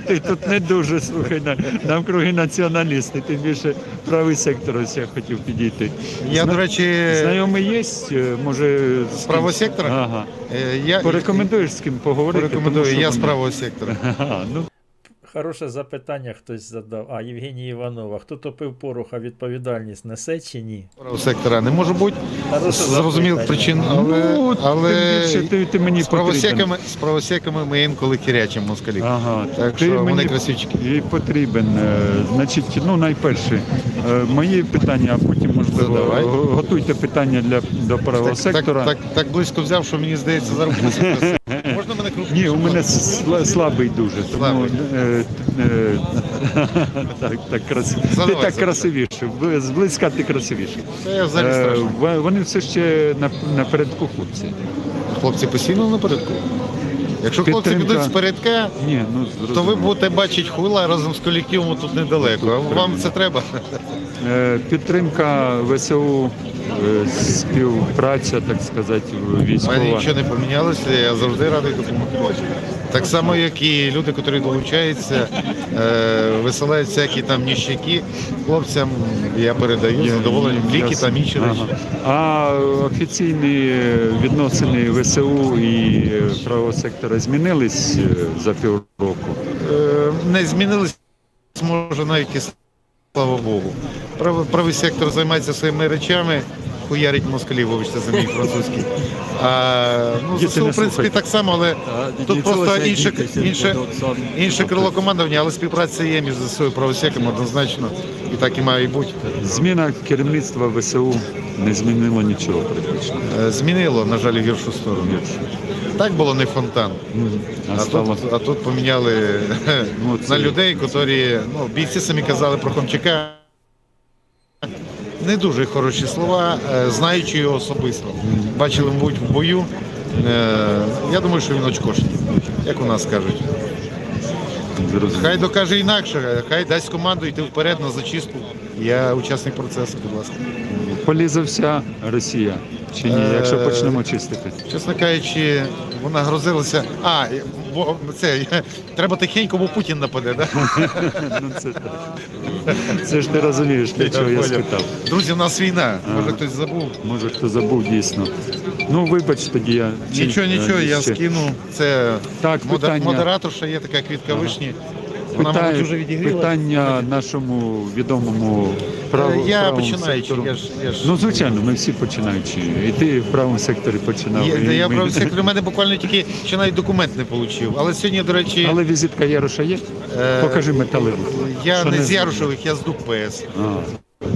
Ти тут не дуже слухай, на- нам круги націоналісти, тим більше правий сектор ось я хотів підійти. Я, Зна- до речі, Знайомий є, е, може... з ким- правого сектора? Ага. Е, Я Порекомендуєш з ким поговорити? Порекомендую, що я з вони- правого сектора. Ага, ну, Хороше запитання хтось задав. А, Євгеній Іванова. Хто топив поруха, відповідальність несе чи ні? сектора не може бути. Зрозумілих причин, але, Ну, але більше ти- ти мені з, правосеками, з правосеками ми інколи кирячимо москалів. Ага, Так ти що вони красивчики. І потрібен. Е, Значить, ну найперше, е, мої питання, а потім можливо Задавай. готуйте питання для до правого Так, так, так, так близько взяв, що мені здається, зараз Ні, у мене слабий дуже, тому е, е, так, так красиво. Ти так красивіше, зблизька ти красивіший. Це я взагалі Е, страшно. Вони все ще на, напередку хлопці. Хлопці постійно напередку. Якщо хлопці Підтримка. підуть впередка, Ні, ну то ви будете бачити хуйла разом з колективом тут недалеко. А вам це треба? Е, Підтримка ВСУ, е, співпраця, так сказати, У мене нічого не помінялося, я завжди радий допомогти. Так само, як і люди, які долучаються, е, висилають всякі там ніщаки хлопцям, я передаю з задоволенням ліки там інші речі. Ага. А офіційні відносини ВСУ і правого сектора змінились за півроку? Не змінились, може навіть і слава Богу. Правий, сектор займається своїми речами, хуярить москалів, вибачте за мій французький. А, ну, ЗСУ, в принципі, так само, але тут просто інше, інше, інше крило командування, але співпраця є між ЗСУ і правосеком однозначно, і так і має бути. Зміна керівництва ВСУ не змінило нічого практично. Е, Змінило, на жаль, в гіршу сторону. Так було не фонтан. А А тут, а тут поміняли Ну, на людей, які, ну, бійці самі казали про Хомчака. Не дуже хороші слова, е, знаючи його особисто. Бачили, мабуть, в бою. Е, Я думаю, що він очкошний, як у нас кажуть. Хай докаже інакше, хай дасть команду йти вперед на зачистку. Я учасник процесу, будь ласка. Полізе вся Росія чи ні, Е, якщо почнемо чистити? Чесно кажучи, вона грозилася. А, бо це треба тихенько, бо Путін нападе, да? ну, це, це ж ти розумієш, для чого я спитав. Друзі, в нас війна. Може хтось забув. Може, хто забув дійсно. Ну, вибач тоді я. Нічого, нічого, я ще. скину. Це Так, питання. модераторша є така квітка вишні. Вона, Питання, мабуть, вже відігріла. питання нашому відомому право, Е, Я правому починаючи, сектору. я ж- я ж- Ну, звичайно, ми всі починаючи. І ти в правому секторі починав. Є, і я ми- правому секторі у мене буквально тільки ще навіть документ не отримав. Але сьогодні, до речі, Але візитка Яроша є? Е, Покажи металеву. я Що не з знаю. Ярушевих, я з ДУК ПС. А.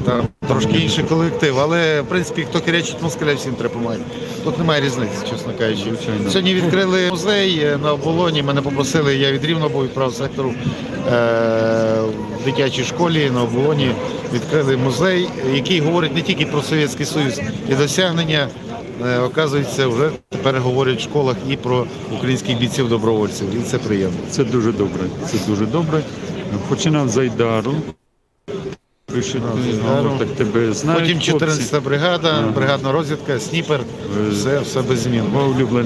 Там трошки інший колектив, але в принципі хто керячить москаля, всім треба допомагати. Тут немає різниці, чесно кажучи. Сьогодні відкрили музей е, на оболоні. Мене попросили, я від Рівного був правого сектору е, в дитячій школі на оболоні. Відкрили музей, який говорить не тільки про Совєтський Союз і досягнення. е, Оказується, вже тепер говорять в школах і про українських бійців добровольців. І це приємно. Це дуже добре. Це дуже добре. Починав з Айдару. Ну, так тебе знають. Потім хлопці. 14 бригада, бригадна розвідка, сніпер, все, все без змін.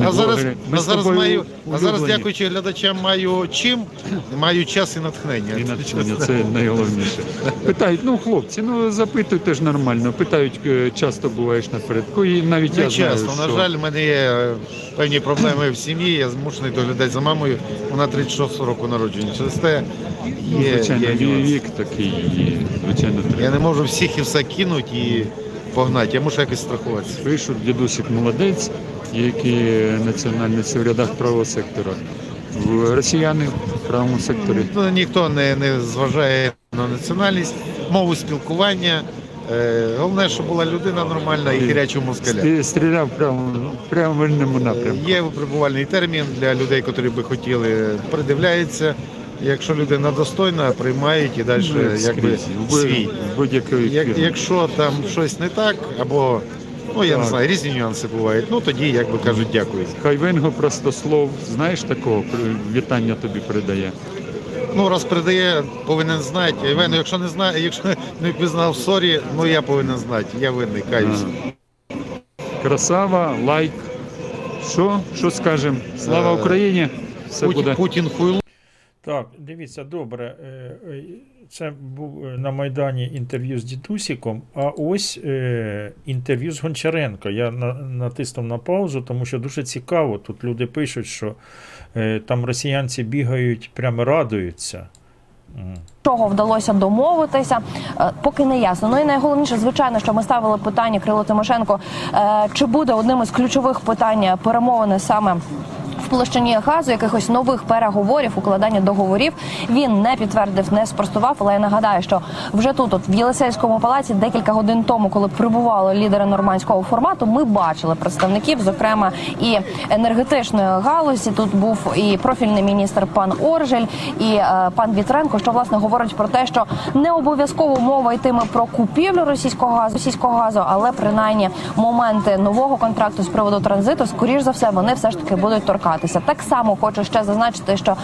А зараз, а зараз, маю, а зараз дякуючи глядачам, маю чим, маю час і натхнення. І натхнення, це найголовніше. Питають, ну хлопці, ну запитуйте ж нормально. Питають, е, часто буваєш напередку, і навіть Не я знаю, часто. що... На жаль, в мене є е, певні проблеми в сім'ї, я змушений доглядати за мамою. Вона 36 року народження. Через те є, звичайно, є є нюанс. вік такий, і, звичайно, треба. Я не можу всіх і все кинути і погнати. Я мушу якось страхуватися. Пишуть, дідусик молодець, які національності в рядах правого сектора. В росіяни в правому секторі. Ну, ніхто не, не зважає на національність, мову спілкування. Е, головне, щоб була людина нормальна і гарячого москаля. Стрі- Стріляв прямо в правильному напрямку. Є випробувальний термін для людей, які би хотіли, придивляється. Якщо людина достойна, приймають і далі Ну, якби свій. Як, якщо там щось не так, або ну я не знаю, різні нюанси бувають. Ну тоді, як би кажуть, дякую. Айвенго просто слов, знаєш такого, вітання тобі передає. Ну раз передає, повинен знати. Івен, якщо не знає, якщо не пізнав sorry, ну я повинен знати. Я винний, каюсь. Красава, лайк. Що? Що скажемо? Слава Е, Україні! Все Путін, буде. Путін хуйло. Так, дивіться, добре. е, е, Це був е, на Майдані інтерв'ю з Дідусіком, а ось інтерв'ю з Гончаренко. Я на, натиснув на паузу, тому що дуже цікаво. Тут люди пишуть, що там росіянці бігають, прямо радуються. Чого вдалося домовитися, поки не ясно. Ну і найголовніше, звичайно, що ми ставили питання Крило Тимошенко, чи буде одним із ключових питань перемовини саме. Площині газу якихось нових переговорів, укладання договорів він не підтвердив, не спростував. Але я нагадаю, що вже тут, от в Єлисейському палаці, декілька годин тому, коли прибували лідери нормандського формату, ми бачили представників, зокрема і енергетичної галузі. Тут був і профільний міністр пан Оржель, і е, пан Вітренко, що власне говорить про те, що не обов'язково мова йтиме про купівлю російського газу, російського газу, але принаймні моменти нового контракту з приводу транзиту, скоріш за все, вони все ж таки будуть торкатися. Так само хочу ще зазначити, що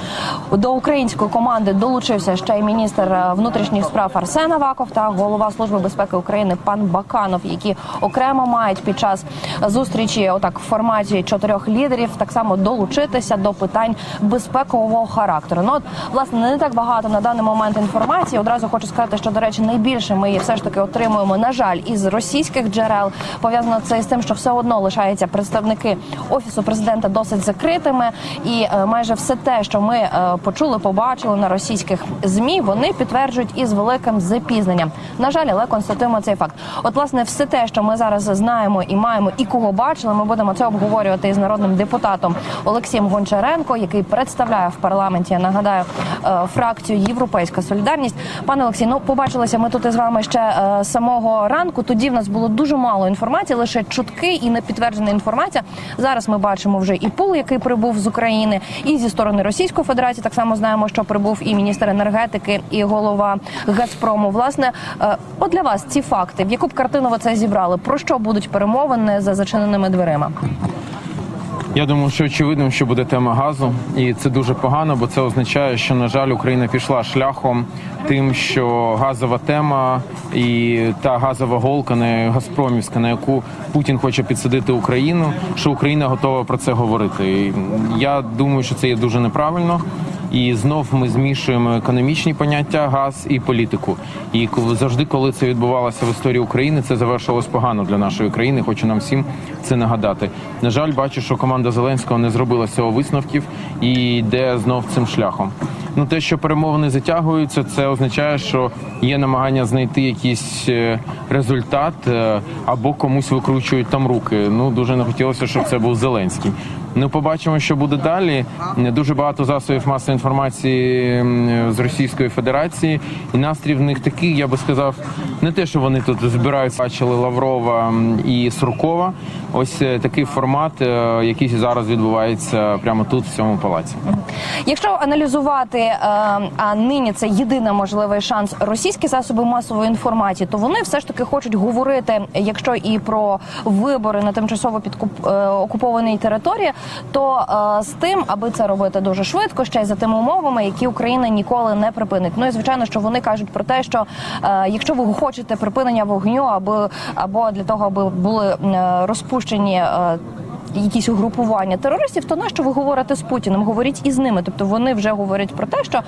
до української команди долучився ще й міністр е, внутрішніх справ Арсен Аваков та голова служби безпеки України пан Баканов, які окремо мають під час зустрічі, отак в форматі чотирьох лідерів, так само долучитися до питань безпекового характеру. Ну от власне не так багато на даний момент інформації. Одразу хочу сказати, що до речі, найбільше ми все ж таки отримуємо, на жаль, із російських джерел. Пов'язано це з тим, що все одно лишаються представники офісу президента досить закритими, і е, майже все те, що ми е, почули, побачили на російських змі, вони підтверджують із великим запізненням. На жаль, але констатуємо цей факт. От, власне, все те, що ми зараз знаємо і маємо, і кого бачили, ми будемо це обговорювати із народним депутатом Олексієм Гончаренко, який представляє в парламенті. Я нагадаю е, фракцію Європейська Солідарність. Пане Олексій, ну побачилися ми тут із вами ще самого ранку. Тоді в нас було дуже мало інформації, лише чутки і непідтверджена інформація. Зараз ми бачимо вже і пул, який прибув з України, і зі сторони Російської Федерації. Так само знаємо, що прибув і міністр енергетики, і голова Газпрому. Власне, е, от для вас ці факти, в яку б картину ви це зібрали? Про що будуть перемовини за зачиненими дверима? Я думаю, що очевидним, що буде тема газу, і це дуже погано, бо це означає, що на жаль Україна пішла шляхом тим, що газова тема і та газова голка не Газпромівська, на яку Путін хоче підсадити Україну, що Україна готова про це говорити. І Я думаю, що це є дуже неправильно. І знов ми змішуємо економічні поняття газ і політику. І завжди, коли це відбувалося в історії України, це завершилось погано для нашої країни. Хочу нам всім це нагадати. На жаль, бачу, що команда Зеленського не зробила цього висновків і йде знов цим шляхом. Ну, те, що перемовини затягуються, це означає, що є намагання знайти якийсь е, результат е, або комусь викручують там руки. Ну дуже не хотілося, щоб це був Зеленський. Ну, побачимо, що буде далі. Дуже багато засобів масової інформації з Російської Федерації, і настрій в них такий, я би сказав, не те, що вони тут збираються, бачили Лаврова і Суркова. Ось е, такий формат, е, який зараз відбувається прямо тут, в цьому палаці. Якщо аналізувати, е, а нині це єдиний можливий шанс російські засоби масової інформації, то вони все ж таки хочуть говорити, якщо і про вибори на тимчасово підкуп е, окупованій території, то е, з тим, аби це робити дуже швидко, ще й за тими умовами, які Україна ніколи не припинить. Ну і звичайно, що вони кажуть про те, що е, якщо ви хочете припинення вогню, аби або для того, аби були розпущені. Якісь угрупування терористів, то нащо ви говорите з Путіним? Говоріть із ними. Тобто вони вже говорять про те, що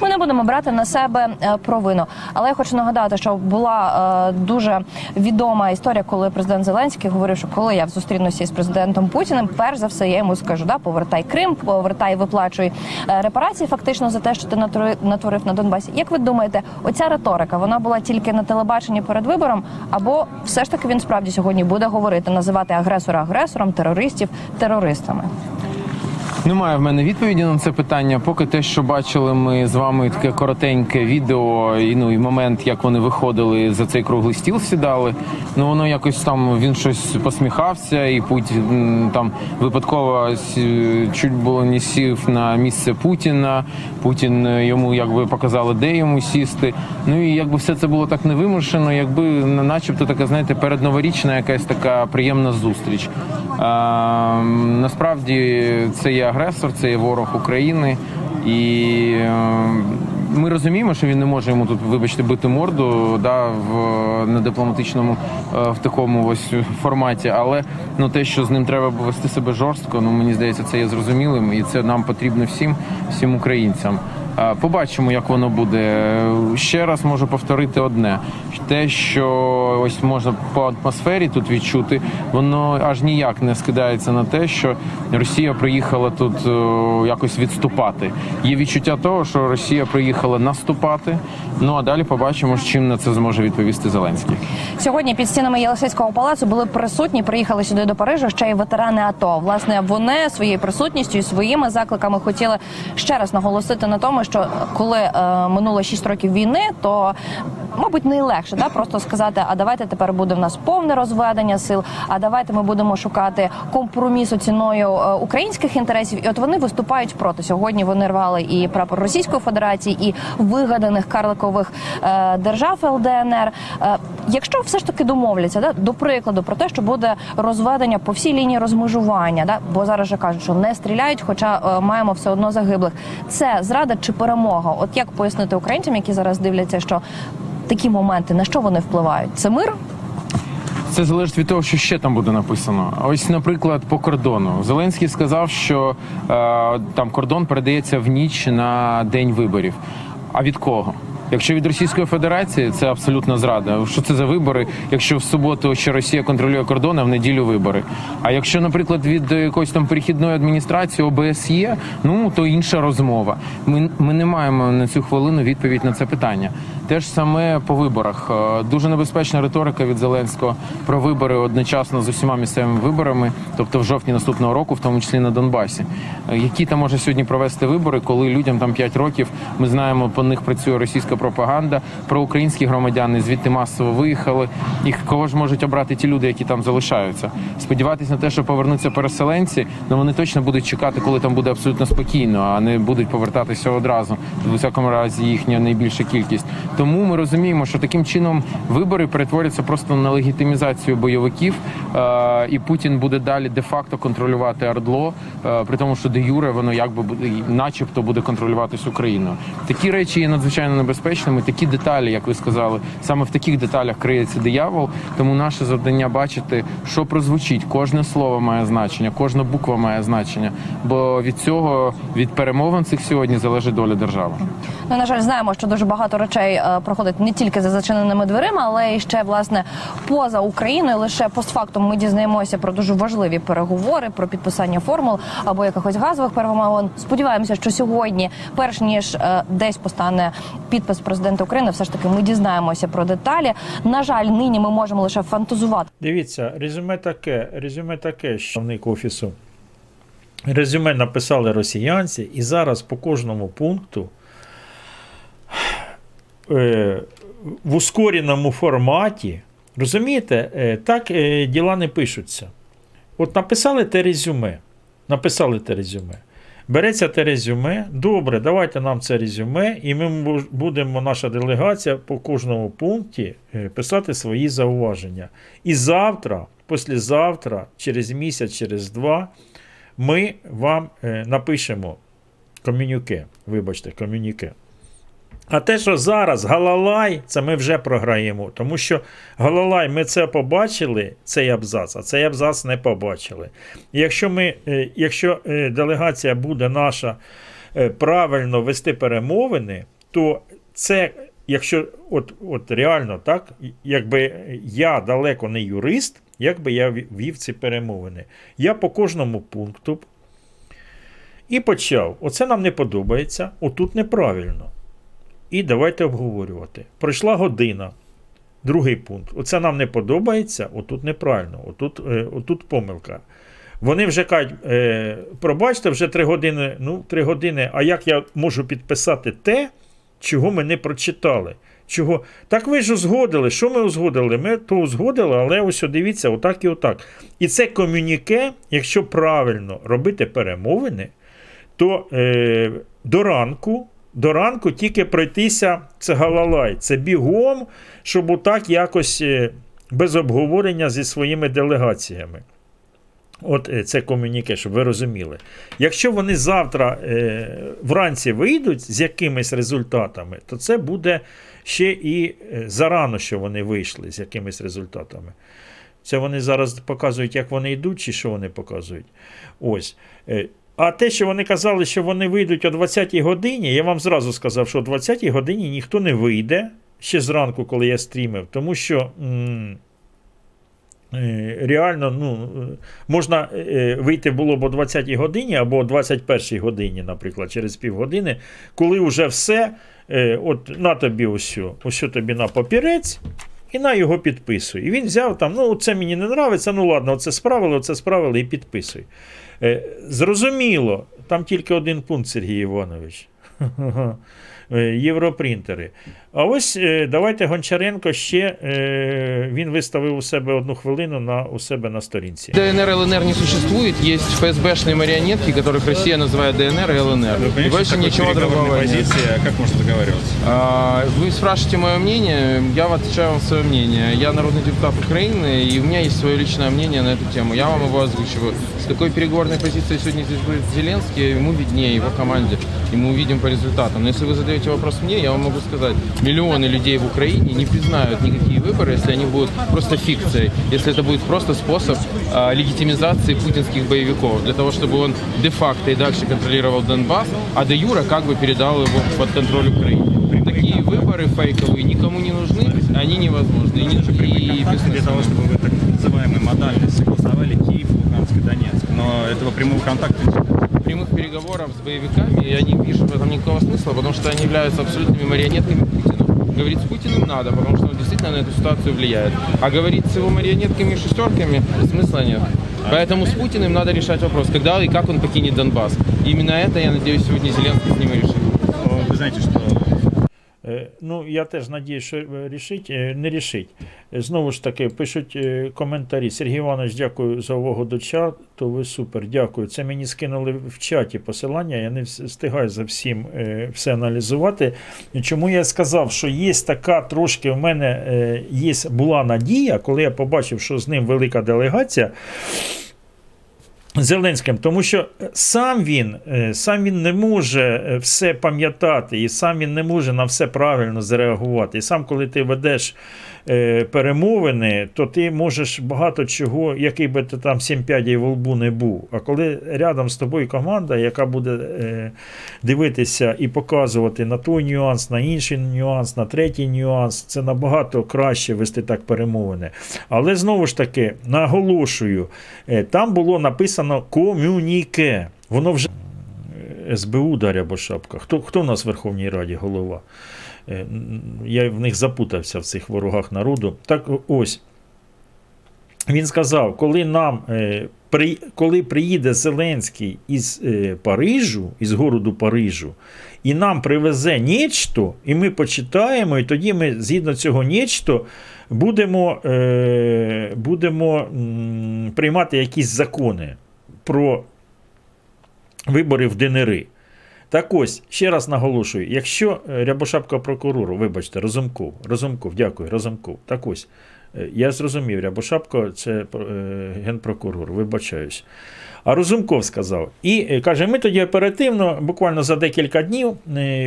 ми не будемо брати на себе е, провину. Але я хочу нагадати, що була е, дуже відома історія, коли президент Зеленський говорив, що коли я зустрінуся із президентом Путіним, перш за все я йому скажу: да, повертай Крим, повертай, виплачуй е, репарації, фактично за те, що ти натворив на Донбасі. Як ви думаєте, оця риторика вона була тільки на телебаченні перед вибором, або все ж таки він справді сьогодні буде говорити, називати агресора агресором, терористів терористами? Немає в мене відповіді на це питання. Поки те, що бачили ми з вами таке коротеньке відео, і ну і момент, як вони виходили за цей круглий стіл, сідали. Ну воно якось там він щось посміхався, і Путін там випадково чуть було не сів на місце Путіна. Путін е, йому якби показали, де йому сісти. Ну і якби все це було так невимушено, якби на- начебто така, знаєте, передноворічна якась така приємна зустріч. А, насправді це є агресор, це є ворог України, і е, ми розуміємо, що він не може йому тут, вибачте, бити морду да, в на дипломатичному е, в такому ось форматі. Але ну те, що з ним треба вести себе жорстко, ну мені здається, це є зрозумілим, і це нам потрібно всім, всім українцям. Побачимо, як воно буде. Ще раз можу повторити одне: те, що ось можна по атмосфері тут відчути, воно аж ніяк не скидається на те, що Росія приїхала тут е, якось відступати. Є відчуття того, що Росія приїхала наступати. Ну а далі побачимо, чим на це зможе відповісти Зеленський. Сьогодні під стінами Єлисейського палацу були присутні, приїхали сюди до Парижа ще й ветерани АТО. Власне, вони своєю присутністю і своїми закликами хотіли ще раз наголосити на тому, що коли е, минуло 6 років війни, то мабуть найлегше да просто сказати: а давайте тепер буде в нас повне розведення сил. А давайте ми будемо шукати компромісу ціною е, українських інтересів. І от вони виступають проти сьогодні. Вони рвали і прапор Російської Федерації, і вигаданих карликових е, держав ЛДНР. Е, якщо все ж таки домовляться, да, до прикладу, про те, що буде розведення по всій лінії розмежування, да, бо зараз же кажуть, що не стріляють, хоча е, маємо все одно загиблих. Це зрада чи перемога? От як пояснити українцям, які зараз дивляться, що такі моменти на що вони впливають? Це мир? Це залежить від того, що ще там буде написано. Ось, наприклад, по кордону Зеленський сказав, що е, там кордон передається в ніч на день виборів. А від кого? Якщо від Російської Федерації це абсолютно зрада. Що це за вибори? Якщо в суботу ще Росія контролює кордон, а в неділю вибори. А якщо, наприклад, від якоїсь там перехідної адміністрації ОБСЄ, ну то інша розмова. Ми, ми не маємо на цю хвилину відповідь на це питання. Те ж саме по виборах. Е, Дуже небезпечна риторика від Зеленського про вибори одночасно з усіма місцевими виборами, тобто в жовтні наступного року, в тому числі на Донбасі. Е, Які там може сьогодні провести вибори, коли людям там 5 років ми знаємо, по них працює російська пропаганда. Про українські громадяни звідти масово виїхали. І кого ж можуть обрати ті люди, які там залишаються? Сподіватися на те, що повернуться переселенці, ну вони точно будуть чекати, коли там буде абсолютно спокійно, а не будуть повертатися одразу. В усякому разі їхня найбільша кількість. Тому ми розуміємо, що таким чином вибори перетворяться просто на легітимізацію бойовиків, е, і Путін буде далі де-факто контролювати Ордло, е, при тому, що де Юре воно якби буде, начебто буде контролюватись Україною. Такі речі є надзвичайно небезпечними. Такі деталі, як ви сказали, саме в таких деталях криється диявол. Тому наше завдання бачити, що прозвучить. Кожне слово має значення, кожна буква має значення. Бо від цього від перемовин цих сьогодні залежить доля держави. Ну, на жаль, знаємо, що дуже багато речей е, проходить не тільки за зачиненими дверима, але й ще власне поза Україною. Лише постфактум ми дізнаємося про дуже важливі переговори, про підписання формул або якихось газових перемовин. Сподіваємося, що сьогодні, перш ніж е, десь постане підпис президента України, все ж таки ми дізнаємося про деталі. На жаль, нині ми можемо лише фантазувати. Дивіться, резюме таке, резюме таке, що керівник офісу. Резюме написали росіянці, і зараз по кожному пункту е, в ускореному форматі, розумієте, е, так е, діла не пишуться. От написали те резюме. Написали те резюме. Береться те резюме. Добре, давайте нам це резюме, і ми будемо, наша делегація по кожному пункті е, писати свої зауваження. І завтра, післязавтра, через місяць, через два, ми вам е, напишемо комюніке. Вибачте, комюніке. А те, що зараз Галалай, це ми вже програємо. Тому що Галалай, ми це побачили, цей абзац, а цей абзац не побачили. Якщо ми, е, якщо е, делегація буде наша е, правильно вести перемовини, то це, якщо от, от реально так, якби я далеко не юрист, як би я вів ці перемовини, я по кожному пункту і почав. Оце нам не подобається, отут неправильно. І давайте обговорювати. Пройшла година. Другий пункт. Оце нам не подобається, отут неправильно, отут, е, отут помилка. Вони вже кажуть, е, пробачте, вже три години. Ну, три години. А як я можу підписати те, чого ми не прочитали? Чого? Так ви ж узгодили. Що ми узгодили? Ми то узгодили, але ось дивіться, отак і отак. І це комюніке, якщо правильно робити перемовини, то е, до ранку. До ранку тільки пройтися це галалай. Це бігом, щоб отак якось е, без обговорення зі своїми делегаціями. От е, це комюніке, щоб ви розуміли. Якщо вони завтра е, вранці вийдуть з якимись результатами, то це буде ще і е, зарано, що вони вийшли з якимись результатами. Це вони зараз показують, як вони йдуть, чи що вони показують. Ось. А те, що вони казали, що вони вийдуть о 20-й годині, я вам зразу сказав, що о 20-й годині ніхто не вийде ще зранку, коли я стрімив, тому що м- е, реально ну, можна е, вийти було б о 20-й годині або о 21-й годині, наприклад, через півгодини, коли вже все, е, от на тобі ось, ось тобі на папірець. І на його підписуй. І він взяв там, ну, це мені не подобається, ну ладно, оце справили, оце справили і підписуй. Е, зрозуміло, там тільки один пункт, Сергій Іванович. Е, європринтери. А ось е, давайте Гончаренко ще він виставив у себе одну хвилину на у себе на сторінці. ДНР и ЛНР не существует, есть ФСБшные марионетки, которых Россия называет ДНР и ЛНР. Вы и больше ничего другого нет. позиции, а как можно договариваться? А, Вы спрашиваете мое мнение, я вам отвечаю вам свое мнение. Я народный депутат Украины, и у меня есть свое личное мнение на эту тему. Я вам его озвучиваю. С какой переговорной позицией сегодня здесь будет Зеленский, ему виднее, его команде, и мы увидим по результатам. Но если вы задаете вопрос мне, я вам могу сказать, миллионы людей в Украине не признают никакие выборы, если они будут просто фикцией, если это будет просто способ а, легитимизации путинских боевиков, для того, чтобы он де-факто и дальше контролировал Донбасс, а де юра как бы передал его под контроль Украины. Такие выборы фейковые никому не нужны, они невозможны. И, и Для того, чтобы вы так называемые модальные согласовали Киев, Луганск и Донецк. Но этого прямого контакта нет. Прямых переговоров с боевиками я не вижу в этом никакого смысла, потому что они являются абсолютными марионетками Путина. Говорить с Путиным надо, потому что он действительно на эту ситуацию влияет. А говорить с его марионетками и шестерками смысла нет. Поэтому с Путиным надо решать вопрос, когда и как он покинет Донбасс. И именно это, я надеюсь, сегодня Зеленский с ним и решит. Вы знаете, что Ну, я теж надію, що е, рішить, е, не рішить. Е, Знову ж таки, пишуть е, коментарі. Сергій Іванович, дякую за увагу до чату. Ви супер, дякую. Це мені скинули в чаті посилання. Я не встигаю за всім е, все аналізувати. Чому я сказав, що є така трошки в мене е, є, була надія, коли я побачив, що з ним велика делегація. Зеленським, тому що сам він, е, сам він не може е, все пам'ятати, і сам він не може на все правильно зреагувати. І сам, коли ти ведеш е, перемовини, то ти можеш багато чого, який би ти там сім п'ядій в лбу не був. А коли рядом з тобою команда, яка буде е, дивитися і показувати на той нюанс, на інший нюанс, на третій нюанс, це набагато краще вести так перемовини. Але знову ж таки, наголошую, е, там було написано комюніке. Воно вже Е, СБУ Дар'я Бошапка. Хто, хто в нас в Верховній Раді голова? Е, Я в них запутався в цих ворогах народу. Так ось. Він сказав, коли нам е, при, коли приїде Зеленський із е, Парижу, із городу Парижу, і нам привезе нечто, і ми почитаємо, і тоді ми згідно цього нечто будемо, будемо приймати якісь закони про вибори в ДНР. Так ось, ще раз наголошую, якщо е, Рябошапка прокурору, вибачте, Разумков, Разумков, дякую, Разумков, так ось, Е, Я зрозумів, Рябошапко це е, генпрокурор, вибачаюсь. А Розумков сказав. І каже: ми тоді оперативно, буквально за декілька днів,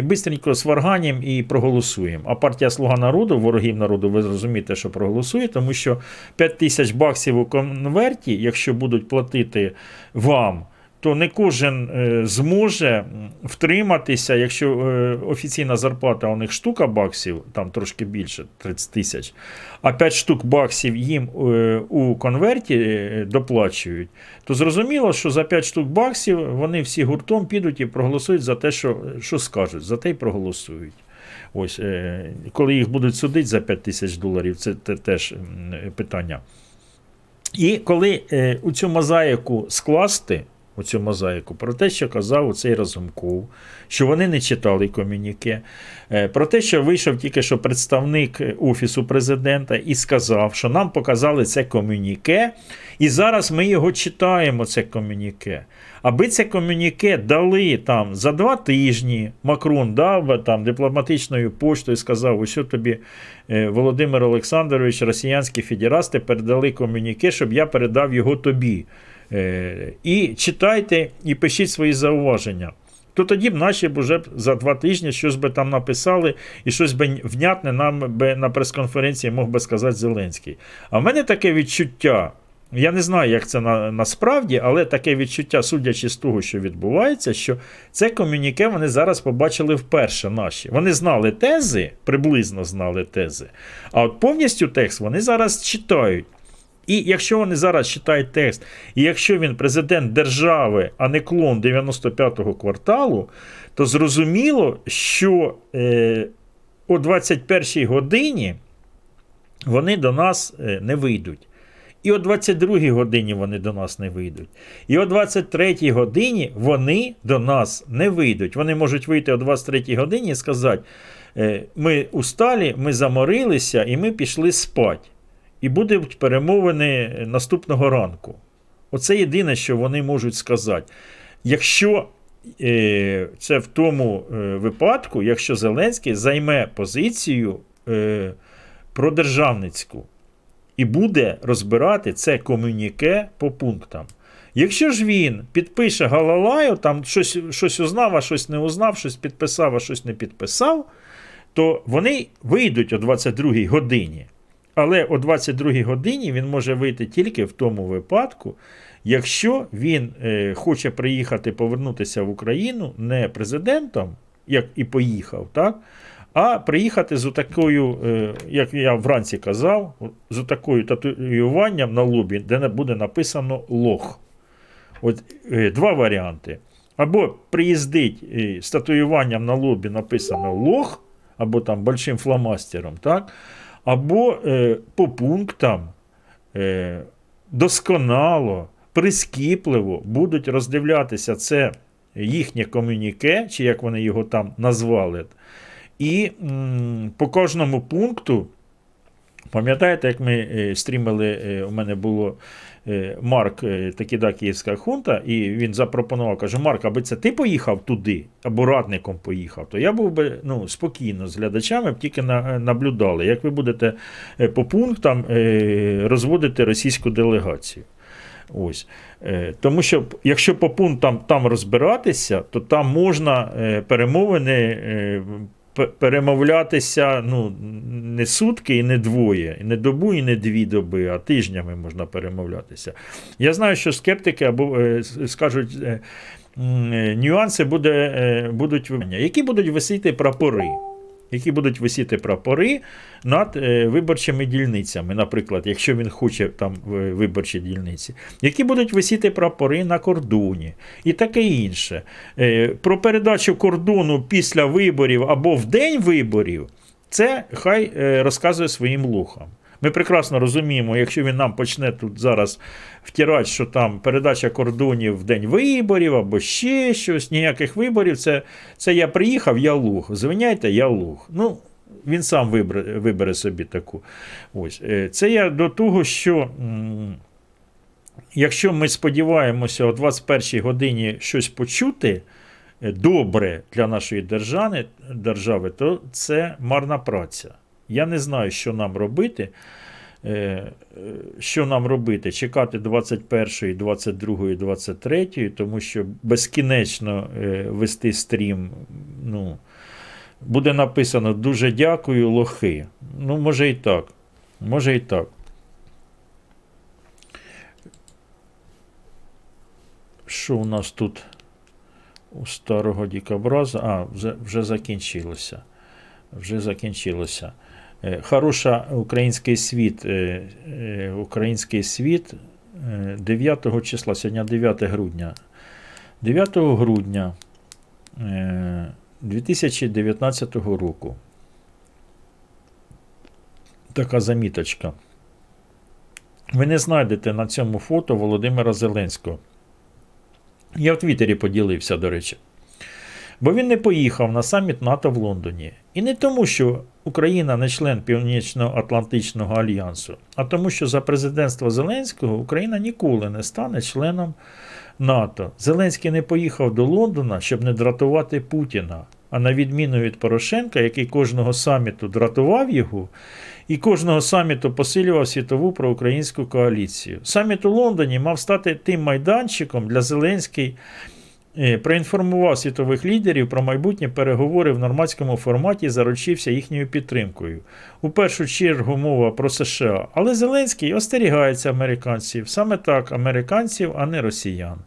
бистренько сварганім і проголосуємо. А партія Слуга народу, ворогів народу, ви зрозумієте, що проголосує, тому що 5 тисяч баксів у конверті, якщо будуть платити вам. То не кожен е, зможе втриматися, якщо е, офіційна зарплата у них штука баксів, там трошки більше 30 тисяч, а 5 штук баксів їм е, у конверті доплачують, то зрозуміло, що за 5 штук баксів вони всі гуртом підуть і проголосують за те, що, що скажуть, за те й проголосують. Ось, коли їх будуть судити за 5 тисяч доларів, це теж питання. І коли у цю мозаїку скласти, у цю мозаїку, про те, що казав оцей Разумков, що вони не читали комюніке, е, про те, що вийшов тільки що представник Офісу президента і сказав, що нам показали це комюніке, і зараз ми його читаємо, це комюніке. Аби це комюніке дали там за два тижні, Макрон дав там дипломатичною поштою сказав, ось тобі е, Володимир Олександрович, росіянські федерасти передали комюніке, щоб я передав його тобі. Е, І читайте і пишіть свої зауваження. То тоді б наші б уже за два тижні щось би там написали, і щось би внятне нам би на прес-конференції мог би сказати Зеленський. А в мене таке відчуття. Я не знаю, як це на, насправді, але таке відчуття, судячи з того, що відбувається, що це комюніке вони зараз побачили вперше наші. Вони знали тези, приблизно знали тези, а от повністю текст вони зараз читають. І якщо вони зараз читають текст, і якщо він президент держави, а не клон 95-го кварталу, то зрозуміло, що е, о 21-й годині вони до нас е, не вийдуть. І о 22-й годині вони до нас не вийдуть. І о 23-й годині вони до нас не вийдуть. Вони можуть вийти о 23-й годині і сказати: е, ми усталі, ми заморилися і ми пішли спать. І будуть перемовини наступного ранку. Оце єдине, що вони можуть сказати. Якщо е, це в тому е, випадку, якщо Зеленський займе позицію е, продержавницьку і буде розбирати це комюніке по пунктам. Якщо ж він підпише Галалаю, там щось, щось узнав, а щось не узнав, щось підписав, а щось не підписав, то вони вийдуть о 22-й годині. Але о 22-й годині він може вийти тільки в тому випадку, якщо він е, хоче приїхати повернутися в Україну не президентом, як і поїхав, так? а приїхати з такою, е, як я вранці казав, з такою татуюванням на лобі, де буде написано лох. От е, два варіанти. Або приїздить е, з татуюванням на лобі написано лох, або там большим фломастером, так? Або е, по пунктам е, досконало, прискіпливо будуть роздивлятися це їхнє комюніке, чи як вони його там назвали. І м, по кожному пункту, пам'ятаєте, як ми е, стрімили, е, у мене було е, Марк Такіда Київська хунта, і він запропонував, каже: Марк, аби це ти поїхав туди, або радником поїхав, то я був би ну, спокійно з глядачами, б тільки наблюдали, як ви будете по пунктам розводити російську делегацію. Ось. Тому що якщо по пунктам там розбиратися, то там можна перемовини перемовлятися ну, не сутки і не двоє, і не добу, і не дві доби, а тижнями можна перемовлятися. Я знаю, що скептики або е, скажуть. е, е, Нюанси буде, будуть. Які будуть висіти прапори? Які будуть висіти прапори над е, виборчими дільницями, наприклад, якщо він хоче там виборчі дільниці, які будуть висіти прапори на кордоні і таке інше. Е, Про передачу кордону після виборів або в день виборів, це хай е, розказує своїм лохам. Ми прекрасно розуміємо, якщо він нам почне тут зараз втирати, що там передача кордонів в день виборів або ще щось, ніяких виборів, це, це я приїхав, я луг. Звиняйте, я луг. Ну, він сам вибере, вибере собі таку. Ось. Е, Це я до того, що. Якщо ми сподіваємося о 21 годині щось почути е, добре для нашої держави, то це марна праця. Я не знаю, що нам робити. Е, Що нам робити? Чекати 21, 22, 23, тому що безкінечно е, вести стрім. ну, Буде написано дуже дякую, лохи. Ну, може і так. Може і так. Що у нас тут у старого дікобраза? А, вже, вже закінчилося. Вже закінчилося. Е, Хороша український світ. е, е, Український світ е, 9 числа, сьогодні 9 грудня. 9 грудня е, 2019 року. Така заміточка. Ви не знайдете на цьому фото Володимира Зеленського. Я в Твіттері поділився, до речі. Бо він не поїхав на саміт НАТО в Лондоні. І не тому, що Україна не член Північно-Атлантичного альянсу, а тому, що за президентства Зеленського Україна ніколи не стане членом НАТО. Зеленський не поїхав до Лондона, щоб не дратувати Путіна. А на відміну від Порошенка, який кожного саміту дратував його, і кожного саміту посилював світову проукраїнську коаліцію. Саміт у Лондоні мав стати тим майданчиком для Зеленський. Е, Проінформував світових лідерів про майбутні переговори в нормандському форматі заручився їхньою підтримкою. У першу чергу мова про США, але Зеленський остерігається американців, саме так, американців, а не росіян.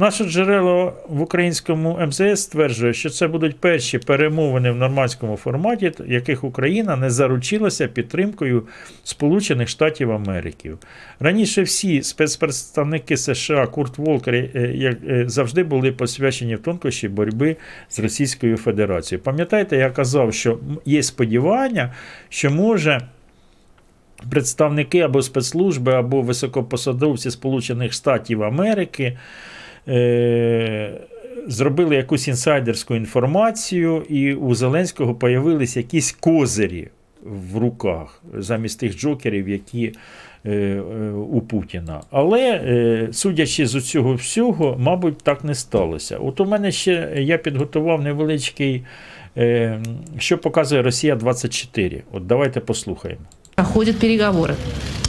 Наше джерело в українському МЗС стверджує, що це будуть перші перемовини в нормандському форматі, яких Україна не заручилася підтримкою Сполучених Штатів Америки. Раніше всі спецпредставники США Курт Волкер е, як е, завжди були посвячені в тонкощі боротьби з Російською Федерацією. Пам'ятаєте, я казав, що є сподівання, що може представники або спецслужби, або високопосадовці Сполучених Штатів Америки е, зробили якусь інсайдерську інформацію, і у Зеленського появились якісь козирі в руках замість тих джокерів, які е, е, у Путіна. Але, судячи з цього всього, мабуть, так не сталося. От у мене ще я підготував невеличкий, що показує Росія 24. От давайте послухаємо. Проходят переговоры.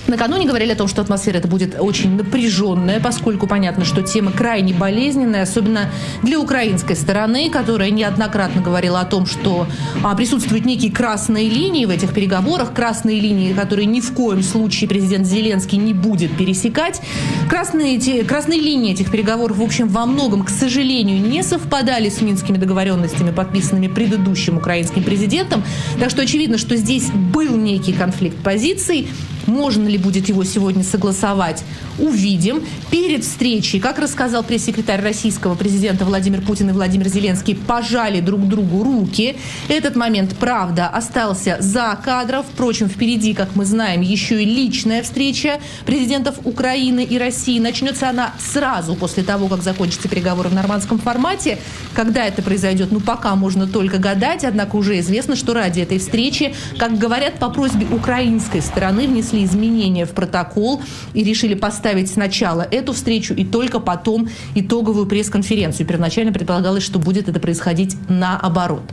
Накануне говорили о том, что атмосфера это будет очень напряженная, поскольку понятно, что тема крайне болезненная, особенно для украинской стороны, которая неоднократно говорила о том, что а, присутствуют некие красные линии в этих переговорах, красные линии, которые ни в коем случае президент Зеленский не будет пересекать. Красные, эти, красные линии этих переговоров, в общем, во многом, к сожалению, не совпадали с минскими договоренностями, подписанными предыдущим украинским президентом. Так что очевидно, что здесь был некий конфликт позиций. Можно ли будет его сегодня согласовать? Увидим. Перед встречей, как рассказал пресс-секретарь российского президента Владимир Путин и Владимир Зеленский, пожали друг другу руки. Этот момент, правда, остался за кадром. Впрочем, впереди, как мы знаем, еще и личная встреча президентов Украины и России. Начнется она сразу после того, как закончатся переговоры в нормандском формате. Когда это произойдет, ну пока можно только гадать, однако уже известно, что ради этой встречи, как говорят, по просьбе украинской стороны внесли изменения в протокол и решили поставить сначала эту встречу и только потом итоговую пресс-конференцию. Первоначально предполагалось, что будет это происходить наоборот.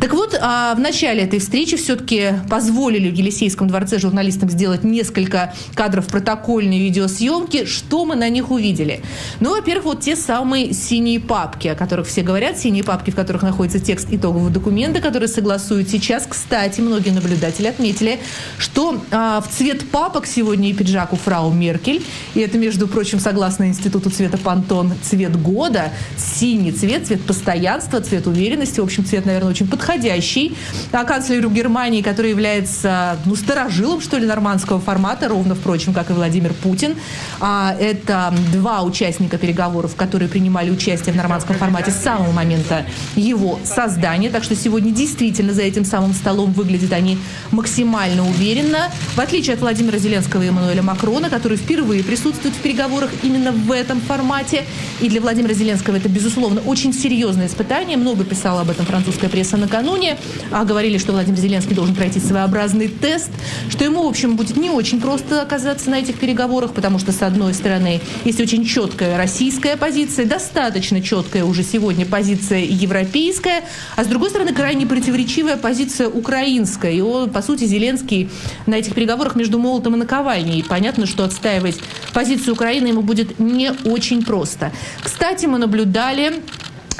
Так вот, а, в начале этой встречи все-таки позволили в Елисейском дворце журналистам сделать несколько кадров протокольной видеосъемки. Что мы на них увидели? Ну, во-первых, вот те самые синие папки, о которых все говорят, синие папки, в которых находится текст итогового документа, который согласуют сейчас. Кстати, многие наблюдатели отметили, что а, в цвет папок сегодня и пиджак у фрау Меркель. И это, между прочим, согласно Институту цвета Пантон, цвет года. Синий цвет, цвет постоянства, цвет уверенности. В общем, цвет, наверное, очень подходящий. А канцлеру Германии, который является, ну, старожилом, что ли, нормандского формата, ровно, впрочем, как и Владимир Путин. А, это два участника переговоров, которые принимали участие в нормандском формате с самого момента его создания. Так что сегодня действительно за этим самым столом выглядят они максимально уверенно. В отличие от Владимира Зеленского и Эммануэля Макрона, который впервые присутствует в переговорах именно в этом формате. И для Владимира Зеленского это, безусловно, очень серьезное испытание. Много писала об этом французская пресса накануне. А говорили, что Владимир Зеленский должен пройти своеобразный тест, что ему, в общем, будет не очень просто оказаться на этих переговорах, потому что, с одной стороны, есть очень четкая российская позиция, достаточно четкая уже сегодня позиция европейская, а с другой стороны, крайне противоречивая позиция украинская. И, он, по сути, Зеленский на этих переговорах, между между молотом и наковальней. И понятно, что отстаивать позицию Украины ему будет не очень просто. Кстати, мы наблюдали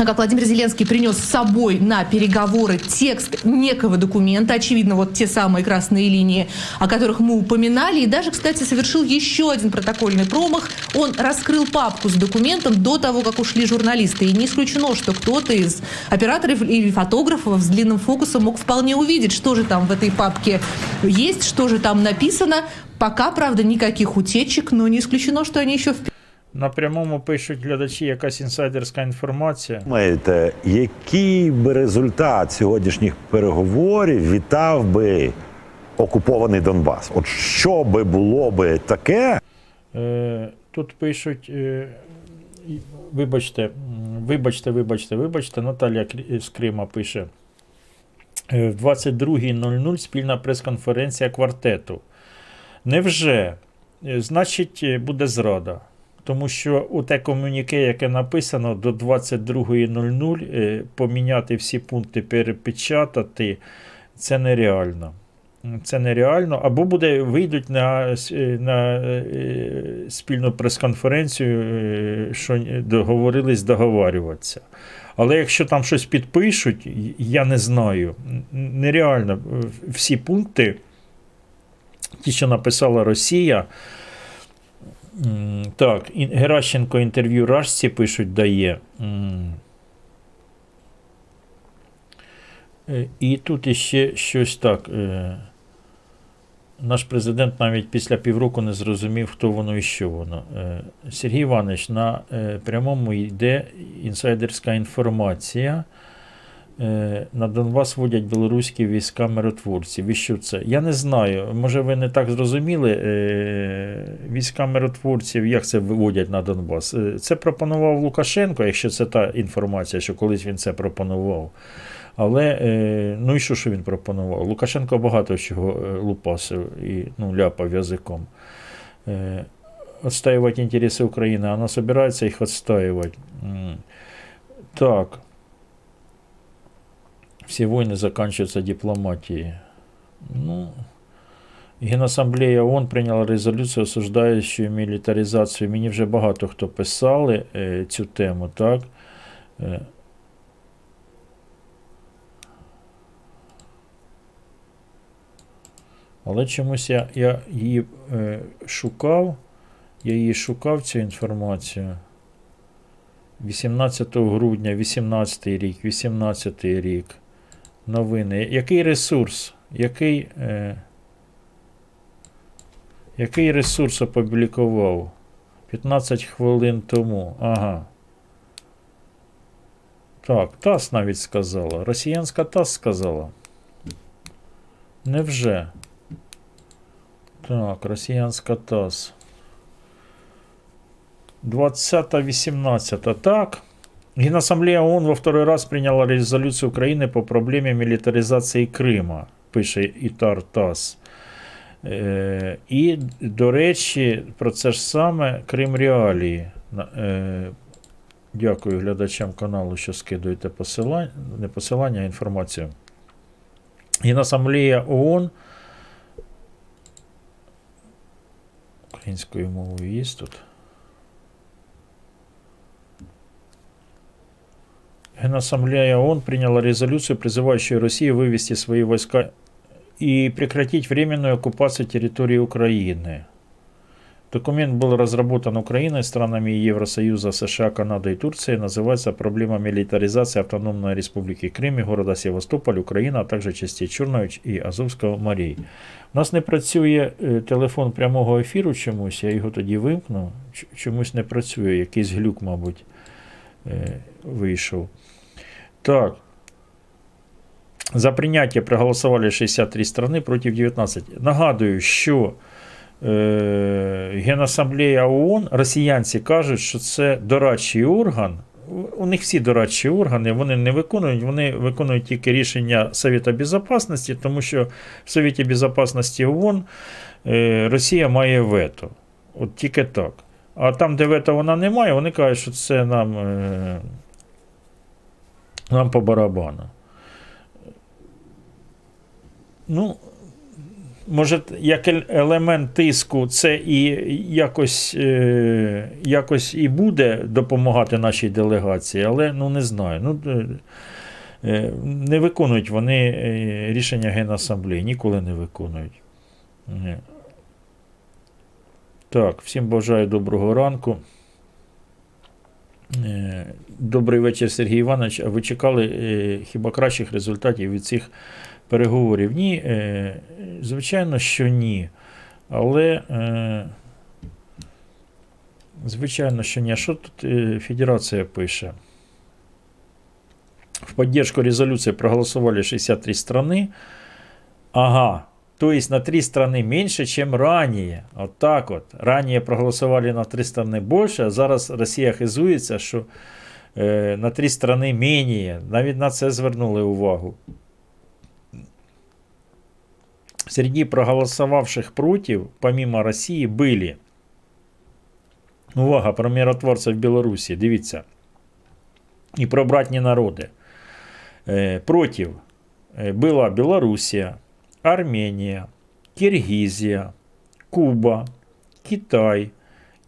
как Владимир Зеленский принес с собой на переговоры текст некого документа, очевидно, вот те самые красные линии, о которых мы упоминали, и даже, кстати, совершил еще один протокольный промах. Он раскрыл папку с документом до того, как ушли журналисты, и не исключено, что кто-то из операторов или фотографов с длинным фокусом мог вполне увидеть, что же там в этой папке есть, что же там написано. Пока, правда, никаких утечек, но не исключено, что они еще в На прямому пишуть глядачі якась інсайдерська інформація. Думаєте, який би результат сьогоднішніх переговорів вітав би окупований Донбас? От що би було би таке? Е, Тут пишуть, е, вибачте, вибачте, вибачте, вибачте, Наталія Крі- з Крима пише. е, В 22.00 спільна прес-конференція квартету. Невже? Е, Значить, е, буде зрада. Тому що у те комюніке, яке написано до 22.00, е, поміняти всі пункти, перепечатати, це нереально. Це нереально. Або буде вийдуть на, е, на е, спільну прес-конференцію, що договорились договарюватися. Але якщо там щось підпишуть, я не знаю. Нереально. Всі пункти, ті, що написала Росія. Так, Геращенко інтерв'ю Рашці пишуть, дає. Е, І тут іще щось так. е, Наш президент навіть після півроку не зрозумів, хто воно і що воно. Е, Сергій Іванович, на прямому йде інсайдерська інформація. Е, На Донбас водять білоруські війська миротворців. І що це? Я не знаю. Може, ви не так зрозуміли. Е, Війська миротворців, як це виводять на Донбас? Е, Це пропонував Лукашенко, якщо це та інформація, що колись він це пропонував. Але ну і що, що він пропонував? Лукашенко багато чого лупасив і ну, ляпав язиком. Е, Отстаивать интересы Украины. Она собирается их отстаивать. Так. Все войны заканчиваются дипломатией. Ну, Генассамблея ООН прийняла резолюцію, осуждаючи мілітаризацію. Мені вже багато хто писали е, цю тему, так? Е, Але чомусь я, я її е, шукав, я її шукав цю інформацію. 18 грудня, 18 рік, 18 рік. Новини. Який ресурс? Який, е, який ресурс опублікував? 15 хвилин тому. Ага. Так, ТАСС навіть сказала. Росіянська ТАСС сказала. Невже? Так, росіянська ТАСС. 20-18. Так. Генассамблея ООН во второй раз приняла резолюцию Украины по проблеме милитаризации Крима, пише Ітар ТАСС. Е, і, до речі, про це ж саме Крим Реалії. Е, дякую глядачам каналу, що скидуєте посилання, не посилання, а інформацію. Генасамблея ООН. Українською мовою є тут. Генассамблея ООН приняла резолюцию, призывающую Россию вывести свои войска и прекратить временную оккупацию территории Украины. Документ был разработан Украиной, странами Евросоюза, США, Канады и Турции. Называется «Проблема милитаризации Автономной Республики Крым и города Севастополь, Украина, а также частей Чорного і Азовського морей». У нас не працює е, телефон прямого ефіру чомусь, я його тоді вимкну. Ч- Чомусь не працює, якийсь глюк, мабуть, е, вийшов. Так. За прийняття проголосували 63 страни проти 19. Нагадую, що е, Генасамблея ООН, росіянці кажуть, що це дорадчий орган. У- них всі дорадчі органи, вони не виконують, вони виконують тільки рішення Совета Безопасності, тому що в Совєті Безопасності ООН е, Росія має вето. От тільки так. А там, де вето вона не має, вони кажуть, що це нам, е, нам по барабану. Ну, може, як елемент тиску, це і якось, е, якось і буде допомагати нашій делегації, але ну не знаю. Ну, е, е, не виконують вони рішення Генасамблеї, ніколи не виконують. Так, всім бажаю доброго ранку. Добрий вечір, Сергій Іванович. А ви чекали е, хіба кращих результатів від цих переговорів? Ні, е, звичайно, що ні. Але, е, звичайно, що ні. А що тут Федерація пише? В поддержку резолюции проголосовали 63 страны. Ага, то есть на 3 страны меньше, чем ранее. Вот так вот. Ранее проголосовали на 3 страны больше, а зараз Росія хизується, що е, на 3 страни менее. Навіть на це звернули увагу. Среди проголосовавших против, помимо России, были увага про миротворців Білорусі. Дивіться. І про братні народи. Е, Против е, была Белоруссия, Армения, Киргизия, Куба, Китай,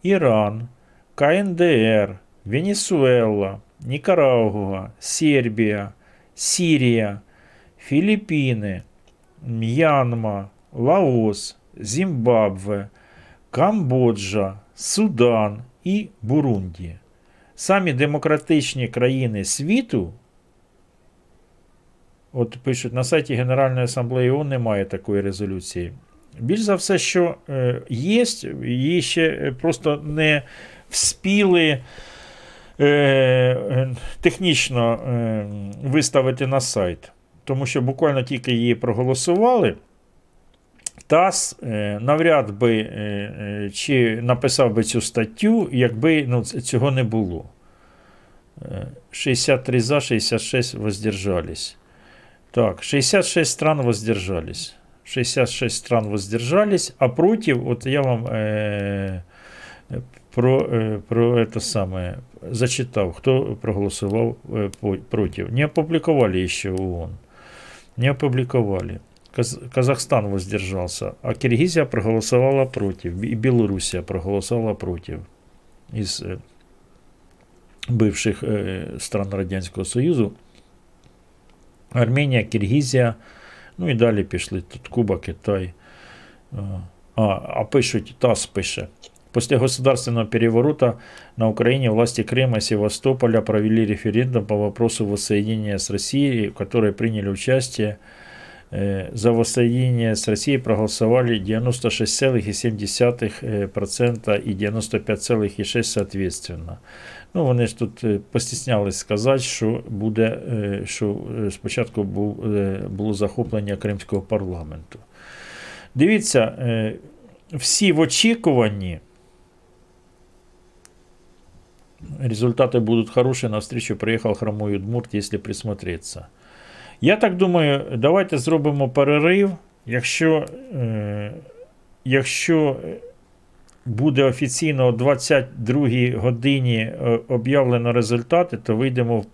Иран, КНДР, Венесуэла, Никарагуа, Сербия, Сирия, Филиппины, Мьянма, Лаос, Зимбабве, Камбоджа, Судан і Бурунді. Самі демократичні країни світу От пишуть, на сайті Генеральної асамблеї ООН немає такої резолюції. Більш за все, що е, є, її ще е, просто не вспіли е, технічно виставити на сайт. Тому що буквально тільки її проголосували. ТАСС навряд би чи написав би цю статтю, якби ну, цього не було. Е, 63 за, 66 воздержались. Так, 66 стран воздержались. 66 стран воздержались, а против, вот я вам э, про, э, про это самое зачитал, кто проголосовал э, по- против. Не опубликовали еще ООН. Не опубликовали. Каз- Казахстан воздержался, а Киргизия проголосовала против, и Белоруссия проголосовала против из э, бывших э, стран Радянського Союзу. Армения, Киргизия, ну і далі пішли тут Куба, Китай. А, а пишуть, ТАСС пише. После государственного переворота на Украине власти Крыма и Севастополя провели референдум по вопросу воссоединения с Россией, в которой приняли участие. Э, За воссоединение с Россией проголосовали 96,7% и 95,6% соответственно. Ну, вони ж тут е, постіснялись сказати, що буде, е, що е, спочатку був, було захоплення Кримського парламенту. Дивіться, всі в очікуванні. Результаты будут хорошие. На встречу приехал хромой Удмурт, если присмотреться. Я так думаю, давайте зробимо перерив. Якщо, якщо буде офіційно о 22 годині е, об'явлено результати, то вийдемо в-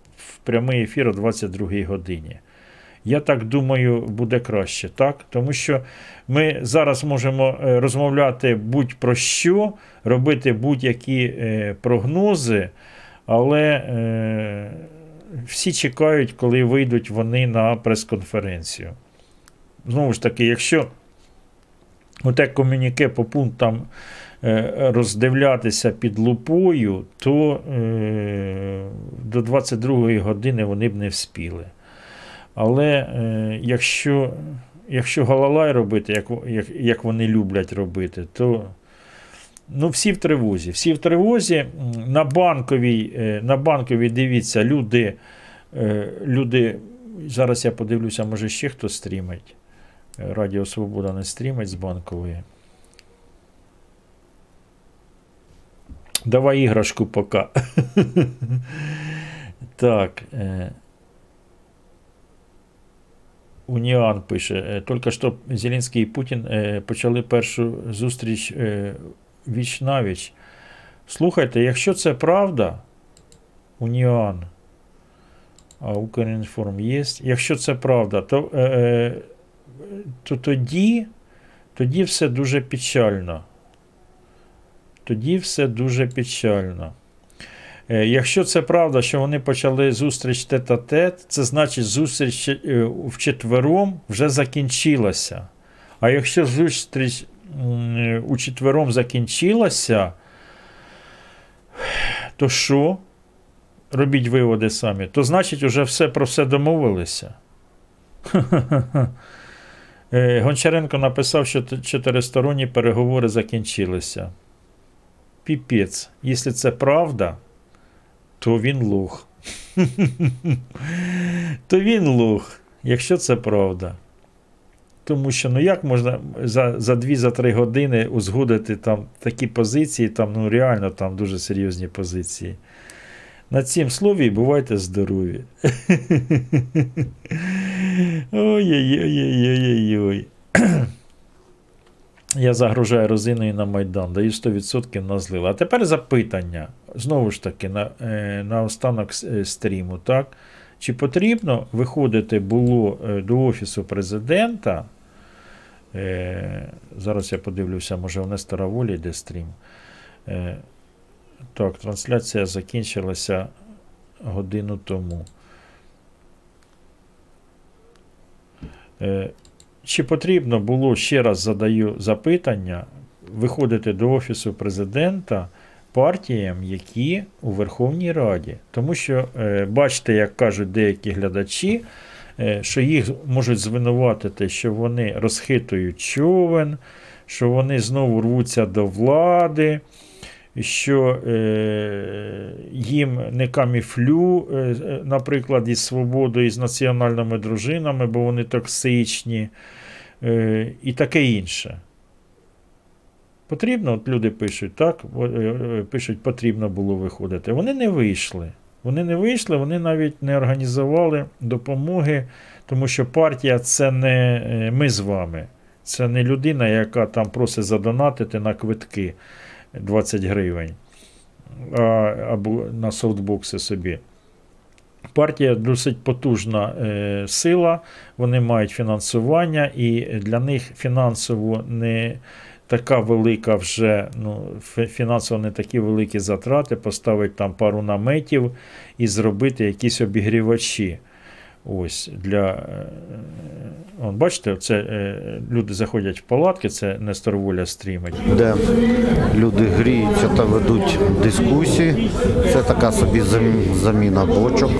прямий ефір о 22 годині. Я так думаю, буде краще, так? Тому що ми зараз можемо е, розмовляти будь-про що, робити будь-які е, прогнози, але всі чекають, коли вийдуть вони на прес-конференцію. Знову ж таки, якщо оте комюніке по пунктам роздивлятися під лупою, то е, до 22-ї години вони б не вспіли. Але е, якщо, якщо галалай робити, як, як, як вони люблять робити, то ну, всі в тривозі. Всі в тривозі. На банковій, е, на банковій дивіться, люди, е, люди. Зараз я подивлюся, може ще хто стрімить. Е, Радіо Свобода не стрімить з банкової. Давай іграшку пока. Так. Е, Уніан пише. е, Тільки що Зеленський і Путін е, почали першу зустріч віч навіч. Слухайте, якщо це правда, Уніан, а Укрінформ є. Якщо це правда, то, то тоді тоді все дуже печально. Тоді все дуже печально. Е, Якщо це правда, що вони почали зустріч тет-а-тет, це значить зустріч е, вчетвером вже закінчилася. А якщо зустріч е, у четвером закінчилася, то що? Робіть виводи самі. То значить, вже все про все домовилися. Гончаренко написав, що чотиристоронні переговори закінчилися. Піпець. Якщо це правда, то він лох. то він лох, якщо це правда. Тому що ну як можна за, за 2-3 години узгодити там такі позиції, там ну реально там дуже серйозні позиції. На цім слові бувайте здорові. Ой-ой-ой-ой-ой-ой. Я загружаю розиною на Майдан, даю 100% на злила. А тепер запитання. Знову ж таки, на, е, на останок е, стріму, так? Чи потрібно виходити було е, до Офісу президента? Зараз я подивлюся, може у Нестора Волі йде стрім. Так, трансляція закінчилася годину тому. Чи потрібно було, ще раз задаю запитання, виходити до Офісу президента партіям, які у Верховній Раді? Тому що, е, бачите, як кажуть деякі глядачі, е, що їх можуть звинуватити, що вони розхитують човен, що вони знову рвуться до влади, що е, їм не каміфлю, е, наприклад, із свободою, із національними дружинами, бо вони токсичні, е, і таке інше. Потрібно, от люди пишуть, так, пишуть, потрібно було виходити. Вони не вийшли. Вони не вийшли, вони навіть не організували допомоги, тому що партія це не ми з вами. Це не людина, яка там просить задонатити на квитки 20 гривень або на софтбокси собі. Партія досить потужна е, сила, вони мають фінансування, і для них фінансово не така велика вже, ну, фінансово не такі великі затрати, поставити там пару наметів і зробити якісь обігрівачі. Ось для. е, Он, бачите, це е, люди заходять в палатки, це Нестор Воля стрімить. де люди гріються та ведуть дискусії. Це така собі заміна бочок.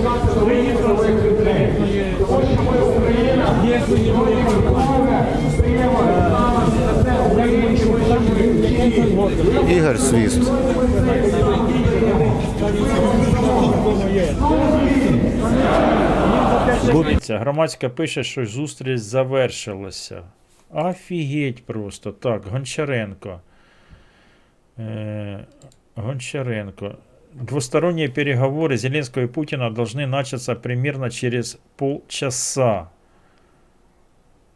Ігор Свіст. Дивіться, громадська пише, що зустріч завершилася. Офігеть просто. Так, Гончаренко. Э, Гончаренко. Двусторонние переговоры Зеленского и Путина должны начаться примерно через полчаса.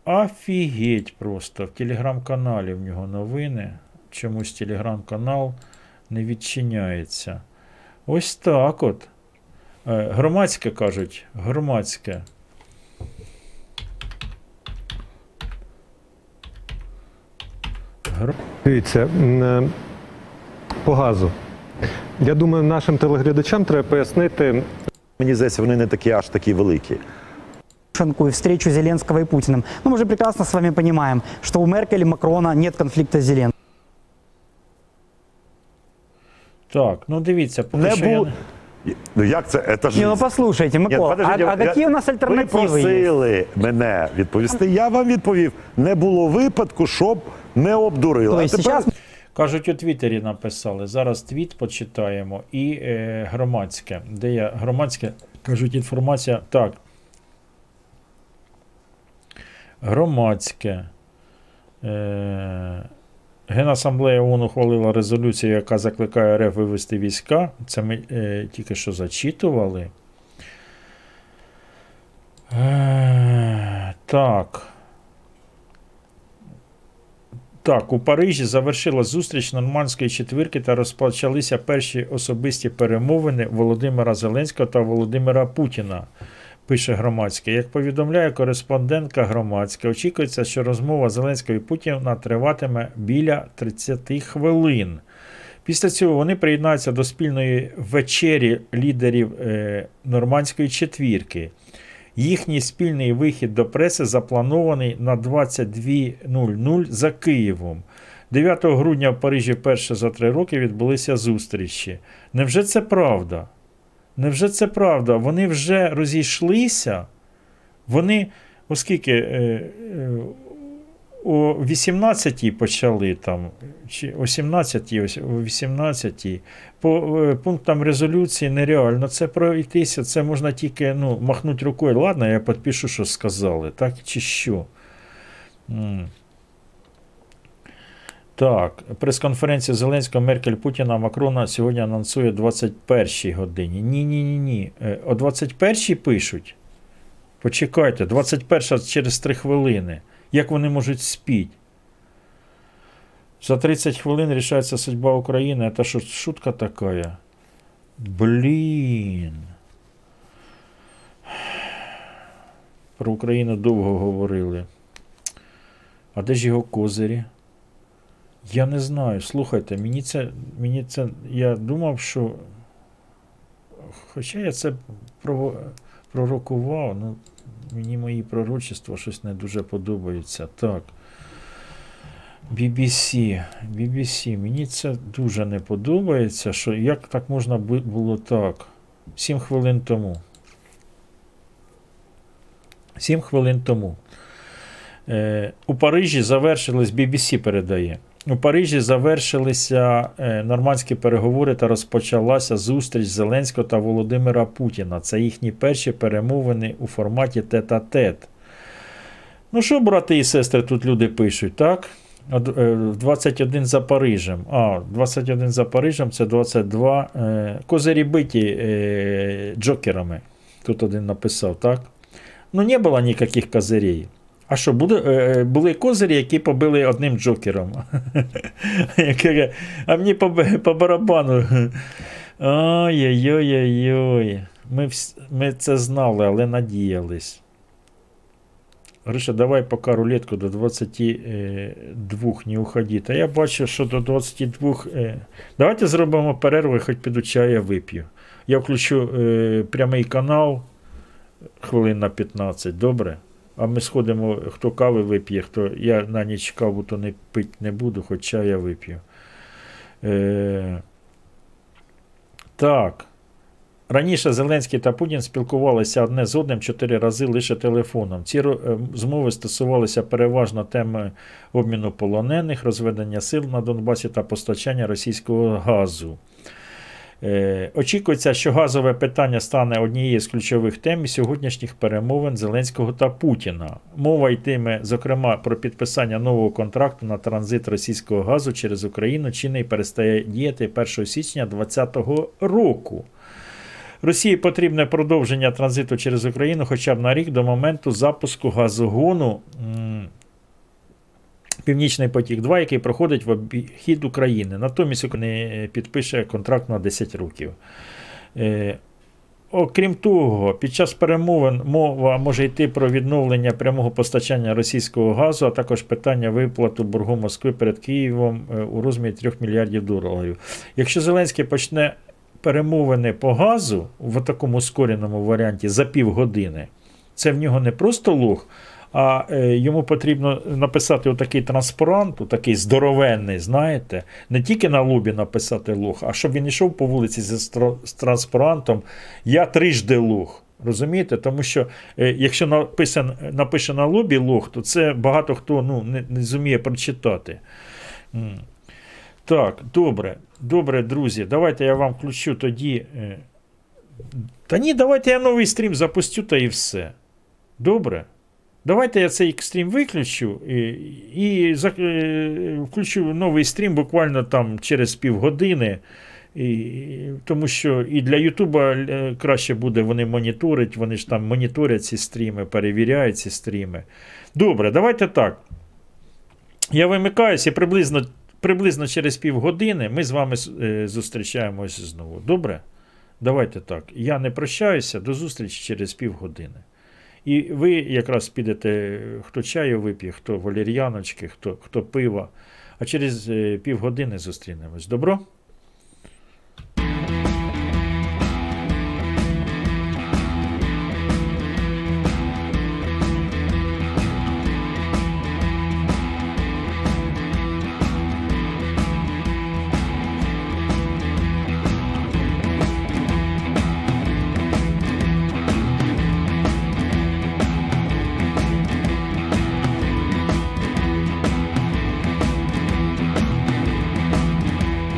Офігеть просто. В телеграм-каналі в нього новини. Чомусь телеграм-канал не відчиняється. Ось так от. Е, Громадське кажуть, громадське. Дивіться, е, по газу. Я думаю, нашим телеглядачам треба пояснити. Мені здається, вони не такі аж такі великі. И встречу Зеленского и Путиным. Ну, мы же прекрасно с вами понимаем, что у Меркель и Макрона нет конфликта с Зеленским. Так, ну дивіться, поки Не що було. я... Ну як це? Це ж... Не, ну послушайте, Ні, Микола, подождіть, а, а я- какие у нас Ви альтернативы есть? просили мене відповісти. Я вам відповів. Не було випадку, щоб не обдурили. А тепер... Кажуть, у Твіттері написали. Зараз твіт почитаємо і е, громадське. Де я громадське? Кажуть, інформація. Так. Громадське. Е, Генасамблея ООН ухвалила резолюцію, яка закликає РФ вивести війська. Це ми е, тільки що зачитували. Е, так. Так, у Парижі завершилась зустріч нормандської четвірки та розпочалися перші особисті перемовини Володимира Зеленського та Володимира Путіна. Пише громадське. Як повідомляє кореспондентка громадська, очікується, що розмова Зеленського і Путіна триватиме біля 30 хвилин. Після цього вони приєднаються до спільної вечері лідерів е, нормандської четвірки. Їхній спільний вихід до преси запланований на 22.00 за Києвом. 9 грудня в Парижі вперше за три роки відбулися зустрічі. Невже це правда? Невже це правда? Вони вже розійшлися? Вони, оскільки е, е, о 18-й почали там, чи о 17-й, о 18-й, по е, пунктам резолюції нереально це пройтися, це можна тільки ну, махнути рукою. Ладно, я підпишу, що сказали, так чи що. Так, прес-конференція Зеленського, Меркель, Путіна, Макрона сьогодні анонсує 21-й годині. Ні, ні, ні, ні. Е, О 21-й пишуть. Почекайте, 21 через 3 хвилини. Як вони можуть спіть? За 30 хвилин рішається судьба України. Це що, шутка така? Блін. Про Україну довго говорили. А де ж його козирі? Я не знаю. Слухайте, мені це, мені це. Я думав, що. Хоча я це пророкував, ну, мені мої пророчества щось не дуже подобаються. Так. BBC. BBC. Мені це дуже не подобається, що як так можна було так? Сім хвилин тому. Сім хвилин тому. Е, у Парижі завершились, BBC передає. У Парижі завершилися е, нормандські переговори та розпочалася зустріч Зеленського та Володимира Путіна. Це їхні перші перемовини у форматі тет-а-тет. Ну що, брати і сестри, тут люди пишуть, так? Е, 21 за Парижем. А, 21 за Парижем це 22. Е, козирі биті е, джокерами. Тут один написав, так? Ну, не було ніяких козирей. А що, буде, е, були козирі, які побили одним джокером. А мені по, по барабану. Ой-ой-ой-ой. Ми, ми це знали, але надіялись. Гриша, давай поки рулетку до 22 не уходи. Та я бачу, що до 22. е, Давайте зробимо перерву, хоч піду чая вип'ю. Я включу е, прямий канал хвилин на 15, добре? А ми сходимо, хто кави вип'є, хто. Я на ніч каву то не пить не буду, хоч чая вип'ю. Е, так. Раніше Зеленський та Путін спілкувалися одне з одним чотири рази лише телефоном. Ці е, змови стосувалися переважно теми обміну полонених, розведення сил на Донбасі та постачання російського газу. Е, Очікується, що газове питання стане однією з ключових тем сьогоднішніх перемовин Зеленського та Путіна. Мова йтиме, зокрема, про підписання нового контракту на транзит російського газу через Україну, чинний перестає діяти 1 січня 2020 року. Росії потрібне продовження транзиту через Україну хоча б на рік до моменту запуску газогону Північний потік 2, який проходить в обхід України. Натомість Україна підпише контракт на 10 років. Е, Окрім того, під час перемовин мова може йти про відновлення прямого постачання російського газу, а також питання виплату боргу Москви перед Києвом е, у розмірі 3 мільярдів доларів. Якщо Зеленський почне перемовини по газу в такому ускореному варіанті за півгодини, це в нього не просто лох, а е, йому потрібно написати отакий транспарант, отакий здоровенний, знаєте, не тільки на лобі написати лох, а щоб він йшов по вулиці з транспарантом Я трижди лох. Розумієте? Тому що е, якщо написан, напише на лобі лох, то це багато хто ну, не, не зуміє прочитати. Так, добре, добре, друзі. Давайте я вам включу тоді. е, Та ні, давайте я новий стрім запустю та і все. Добре? Давайте я цей стрім виключу і, і за- е, включу новий стрім буквально там через півгодини. І, тому що і для Ютуба е, краще буде вони моніторить, вони ж там моніторять ці стріми, перевіряють ці стріми. Добре, давайте так. Я вимикаюся і приблизно, приблизно через півгодини ми з вами е, зустрічаємось знову. Добре? Давайте так. Я не прощаюся, до зустрічі через півгодини. І ви якраз підете, хто чаю вип'є, хто валір'яночки, хто хто пива. А через е, півгодини зустрінемось. Добро?